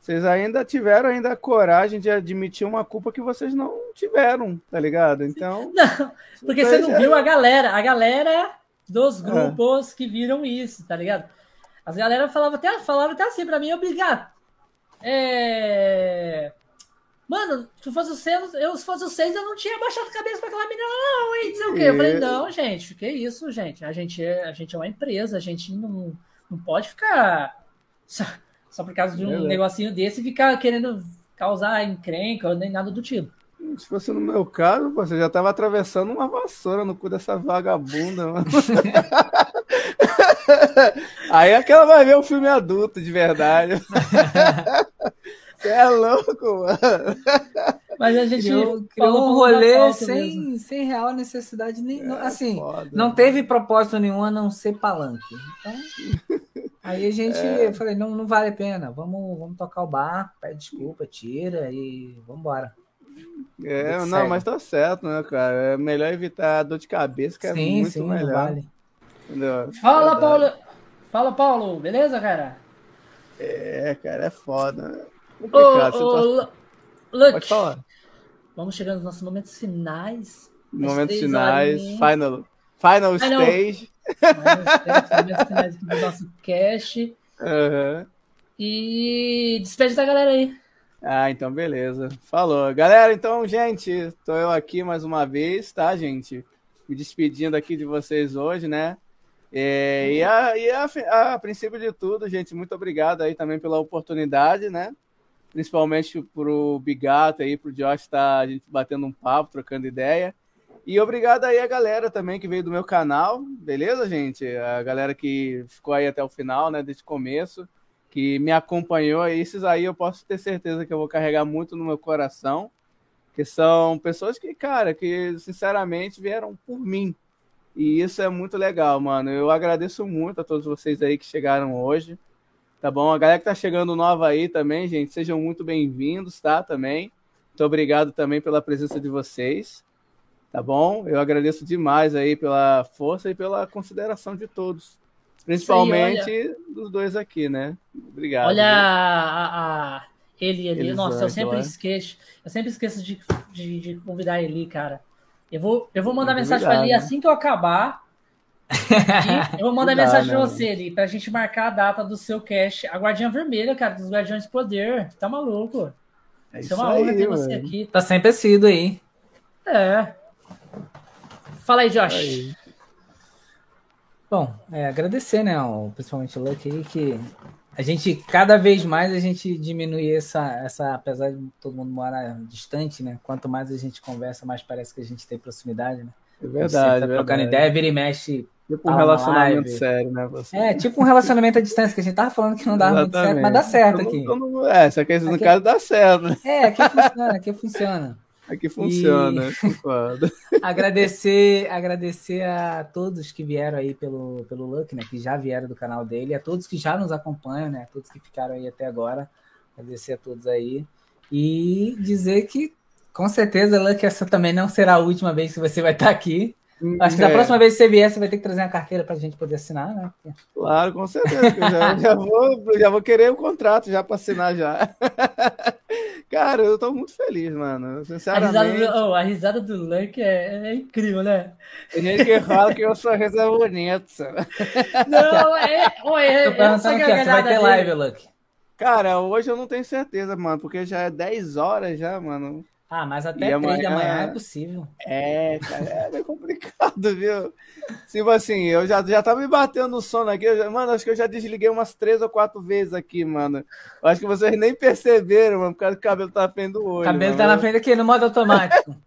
vocês ainda tiveram ainda a coragem de admitir uma culpa que vocês não tiveram, tá ligado? Então. Não, porque você não viu a galera, a galera dos é. grupos é. que viram isso, tá ligado? As galera falavam até, falavam até assim pra mim, obrigado. É... Mano, se fosse vocês, eu, se fosse vocês, eu não tinha baixado a cabeça pra aquela menina, não, hein? Sei o quê. Eu falei, não, gente, que isso, gente? A gente é, a gente é uma empresa, a gente não, não pode ficar só por causa de um é, negocinho desse ficar querendo causar encrenca ou nem nada do tipo. Se fosse no meu caso, você já tava atravessando uma vassoura no cu dessa vagabunda, mano. Aí é que ela vai ver um filme adulto de verdade. Você é louco, mano. Mas a gente criou, criou um rolê sem, sem real necessidade nenhuma. É, assim, foda, não mano. teve propósito nenhum a não ser palanque. Então, aí a gente, é. eu falei, não, não vale a pena. Vamos, vamos tocar o bar, pede desculpa, tira e vamos embora. É, não, segue. mas tá certo, né, cara? É melhor evitar dor de cabeça, que é sim, é muito sim, melhor. Vale. Fala, Paulo. Fala, Paulo. Beleza, cara? É, cara, é foda. Né? Complicado. Ô, ô, Luke, Pode falar. Vamos chegando nos nossos momentos finais. Momentos finais, final, final, final stage. Momentos finais do nosso cast. Uhum. E despede da galera aí. Ah, então beleza. Falou. Galera, então, gente, estou eu aqui mais uma vez, tá, gente? Me despedindo aqui de vocês hoje, né? É, e a, e a, a, princípio de tudo, gente, muito obrigado aí também pela oportunidade, né? principalmente pro Bigato aí, pro Josh tá, a gente batendo um papo, trocando ideia. E obrigado aí a galera também que veio do meu canal, beleza, gente? A galera que ficou aí até o final, né, desde o começo, que me acompanhou. Esses aí eu posso ter certeza que eu vou carregar muito no meu coração, que são pessoas que, cara, que sinceramente vieram por mim. E isso é muito legal, mano. Eu agradeço muito a todos vocês aí que chegaram hoje. Tá bom? A galera que tá chegando nova aí também, gente, sejam muito bem-vindos, tá? Também. Muito obrigado também pela presença de vocês. Tá bom? Eu agradeço demais aí pela força e pela consideração de todos. Principalmente Sim, olha... dos dois aqui, né? Obrigado. Olha a, a, ele ali. Nossa, eu sempre esqueço. Eu sempre esqueço de, de, de convidar ele, cara. Eu vou, eu vou mandar mensagem para ele né? assim que eu acabar eu vou mandar mensagem pra você ali, pra gente marcar a data do seu cast. A Guardinha Vermelha, cara, dos Guardiões de Poder. Tá maluco? É isso, é uma honra ter você aqui. Tá sempre sido aí. É. Fala aí, Josh. Aí. Bom, é, agradecer, né, principalmente o Luke aí, que a gente, cada vez mais, a gente diminui essa, essa, apesar de todo mundo morar distante, né, quanto mais a gente conversa, mais parece que a gente tem proximidade, né? É verdade. Tá trocando ideia, vira e mexe, Tipo um relacionamento sério, né? Você. É, tipo um relacionamento à distância, que a gente tava falando que não dava Exatamente. muito certo, mas dá certo aqui. Não, não, é, só que aqui, no caso dá certo. Né? É, aqui funciona, aqui funciona. Aqui funciona. E... agradecer, agradecer a todos que vieram aí pelo, pelo Luck, né? Que já vieram do canal dele, a todos que já nos acompanham, né? A todos que ficaram aí até agora. Agradecer a todos aí. E dizer que, com certeza, Luck, essa também não será a última vez que você vai estar aqui. Acho que é. da próxima vez que você vier, você vai ter que trazer uma carteira para a gente poder assinar, né? Claro, com certeza. já, já, vou, já vou querer o um contrato já para assinar já. Cara, eu tô muito feliz, mano. Sinceramente. A risada do, oh, a risada do Luck é, é, incrível, né? Tem gente que fala que eu sou risa bonito. Não, é. é, Tô perguntando que você vai ter live, Luck. Cara, hoje eu não tenho certeza, mano, porque já é 10 horas já, mano. Ah, mas até e 3 da manhã é possível. É, cara, é complicado, viu? Tipo assim, eu já, já tava me batendo no sono aqui. Já, mano, acho que eu já desliguei umas três ou quatro vezes aqui, mano. Eu acho que vocês nem perceberam, mano, por causa que o cabelo tá na frente do olho. O cabelo mano. tá na frente aqui, no modo automático.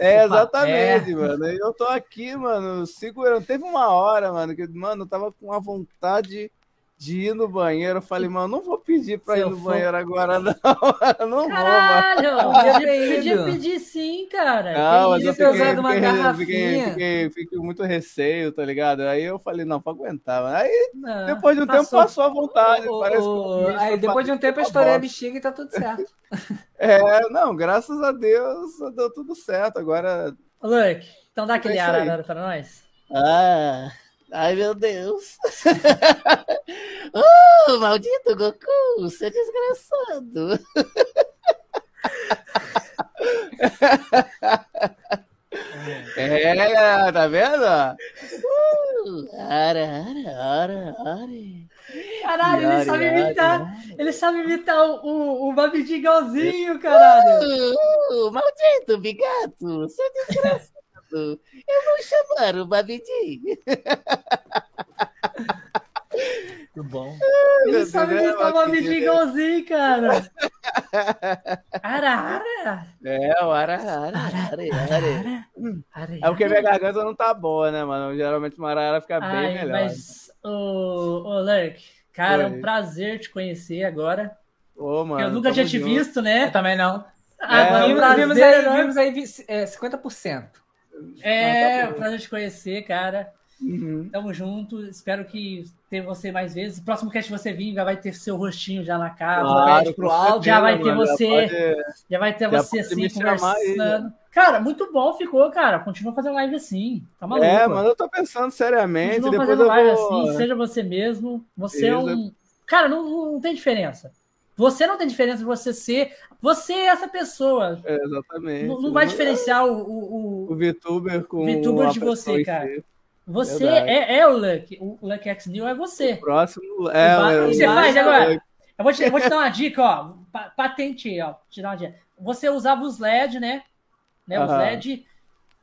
É, exatamente, é. mano. Eu tô aqui, mano, segurando. Teve uma hora, mano, que, mano, eu tava com a vontade de ir no banheiro. Eu falei, mano, não vou pedir pra Se ir no for... banheiro agora, não. não Caralho, vou, mano. Podia, pedir sim, cara. Não, mas eu fiquei, uma fiquei, fiquei, fiquei, fiquei, muito receio, tá ligado? Aí eu falei, não, pra aguentar. Aí, não, depois de um passou. tempo, passou a vontade. O, parece o, aí, depois de um tempo, eu estourei a bexiga e tá tudo certo. é, não, graças a Deus, deu tudo certo. Agora... Luke, então dá aquele é ar pra nós. Ah... Ai, meu Deus. oh, maldito Goku, você é desgraçado. é, tá vendo? Uh, ara, ara, ara, ara. Caralho, ele sabe imitar. Ele sabe imitar o, o, o Babidi igualzinho, caralho. Uh, uh, maldito bigato, você é desgraçado. Eu vou chamar o Babidi. Muito bom. Ele sabe imitar o Babidi igualzinho, cara. Arara. É, o arara. É porque minha garganta não tá boa, né, mano? Geralmente uma arara fica bem Ai, melhor. Mas, ô, ô Lurk, cara, é um prazer te conhecer agora. Ô, mano. Eu nunca tinha te junto. visto, né? Eu também não. Ah, é, um prazer, vimos aí, vimos aí é, 50%. É, ah, tá prazer te conhecer, cara. Uhum. Tamo junto. Espero que ter você mais vezes. O próximo cast você vir já vai ter seu rostinho já na capa. Claro, já vai ter você. Já, pode, já vai ter já você assim conversando. Cara, muito bom ficou, cara. Continua fazendo live assim. Tá maluco. É, mas eu tô pensando seriamente. Continua depois fazendo live vou... assim, seja você mesmo. Você é Isso. é um. Cara, não, não tem diferença. Você não tem diferença de você ser. Você é essa pessoa. É, exatamente. Não, não vai diferenciar o, o, o, VTuber com VTuber de você, cara. Você é, é, o Luck. O Luck X New é você. O próximo é. O, o que você faz agora? Eu vou, te, eu vou te dar uma dica, ó. Patente, ó. Te dar uma dica. Você usava os LED, né? né? Os LED.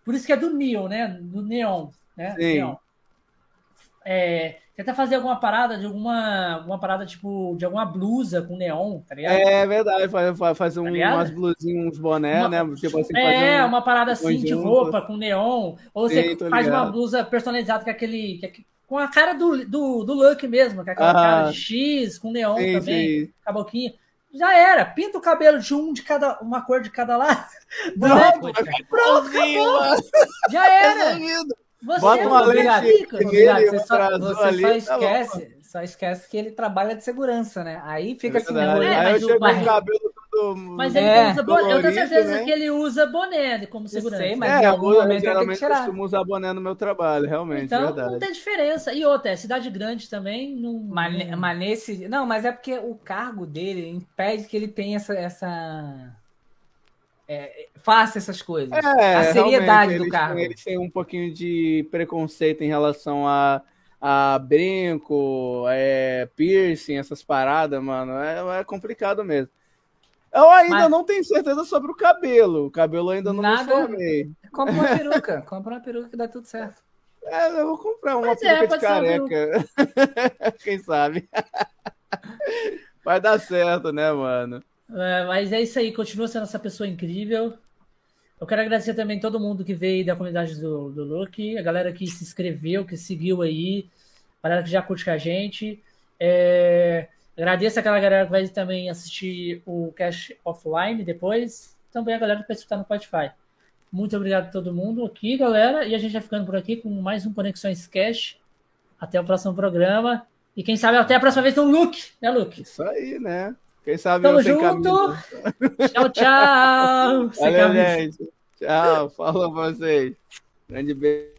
Por isso que é do Neon, né? Do Neon. Né? Sim. Neon. É, Tenta fazer alguma parada de alguma, alguma parada, tipo, de alguma blusa com neon, tá ligado? É verdade, faz, faz um, tá umas blusinhas, uns boné, uma, né? Tipo assim, é, um, uma parada assim de roupa com neon. Ou você Sim, faz uma blusa personalizada com aquele. Com a cara do, do, do look mesmo, com aquela ah, cara de X, com neon sim, também, sim. a boquinha. Já era, pinta o cabelo de um de cada, uma cor de cada lado. Pronto, Pronto, Já era. Você Bota é uma lente nele, você, só, você só tá esquece, tá só esquece que ele trabalha de segurança, né? Aí fica é assim, né? Aí eu chego com o cabelo todo Mas ele é, usa boné. Eu tenho certeza né? que ele usa boné como segurança. Eu sei, mas é, em algum eu, momento geralmente eu costumo usar boné no meu trabalho, realmente, então, verdade. não tem diferença. E outra, é cidade grande também. Não, mas, mas nesse... Não, mas é porque o cargo dele impede que ele tenha essa... essa é, faça essas coisas. É, a seriedade do cargo. Eles têm um pouquinho de preconceito em relação a, a brinco, é, piercing, essas paradas, mano. É, é complicado mesmo. Eu ainda Mas... não tenho certeza sobre o cabelo. O cabelo ainda não Nada... me formei. Compra uma peruca. Compra uma peruca que dá tudo certo. É, eu vou comprar uma peruca é, de careca. Quem sabe? Vai dar certo, né, mano? É, mas é isso aí, continua sendo essa pessoa incrível. Eu quero agradecer também todo mundo que veio da comunidade do, do Luke, a galera que se inscreveu, que seguiu aí, a galera que já curte com a gente. É, agradeço aquela galera que vai também assistir o Cash Offline depois. Também a galera que vai escutar no Spotify. Muito obrigado a todo mundo aqui, galera. E a gente vai ficando por aqui com mais um Conexões Cash. Até o próximo programa. E quem sabe até a próxima vez no Luke, né, Luke? Isso aí, né? Quem sabe Tamo junto. Tchau, tchau. Valeu, gente. Tchau. Falou pra vocês. Grande beijo.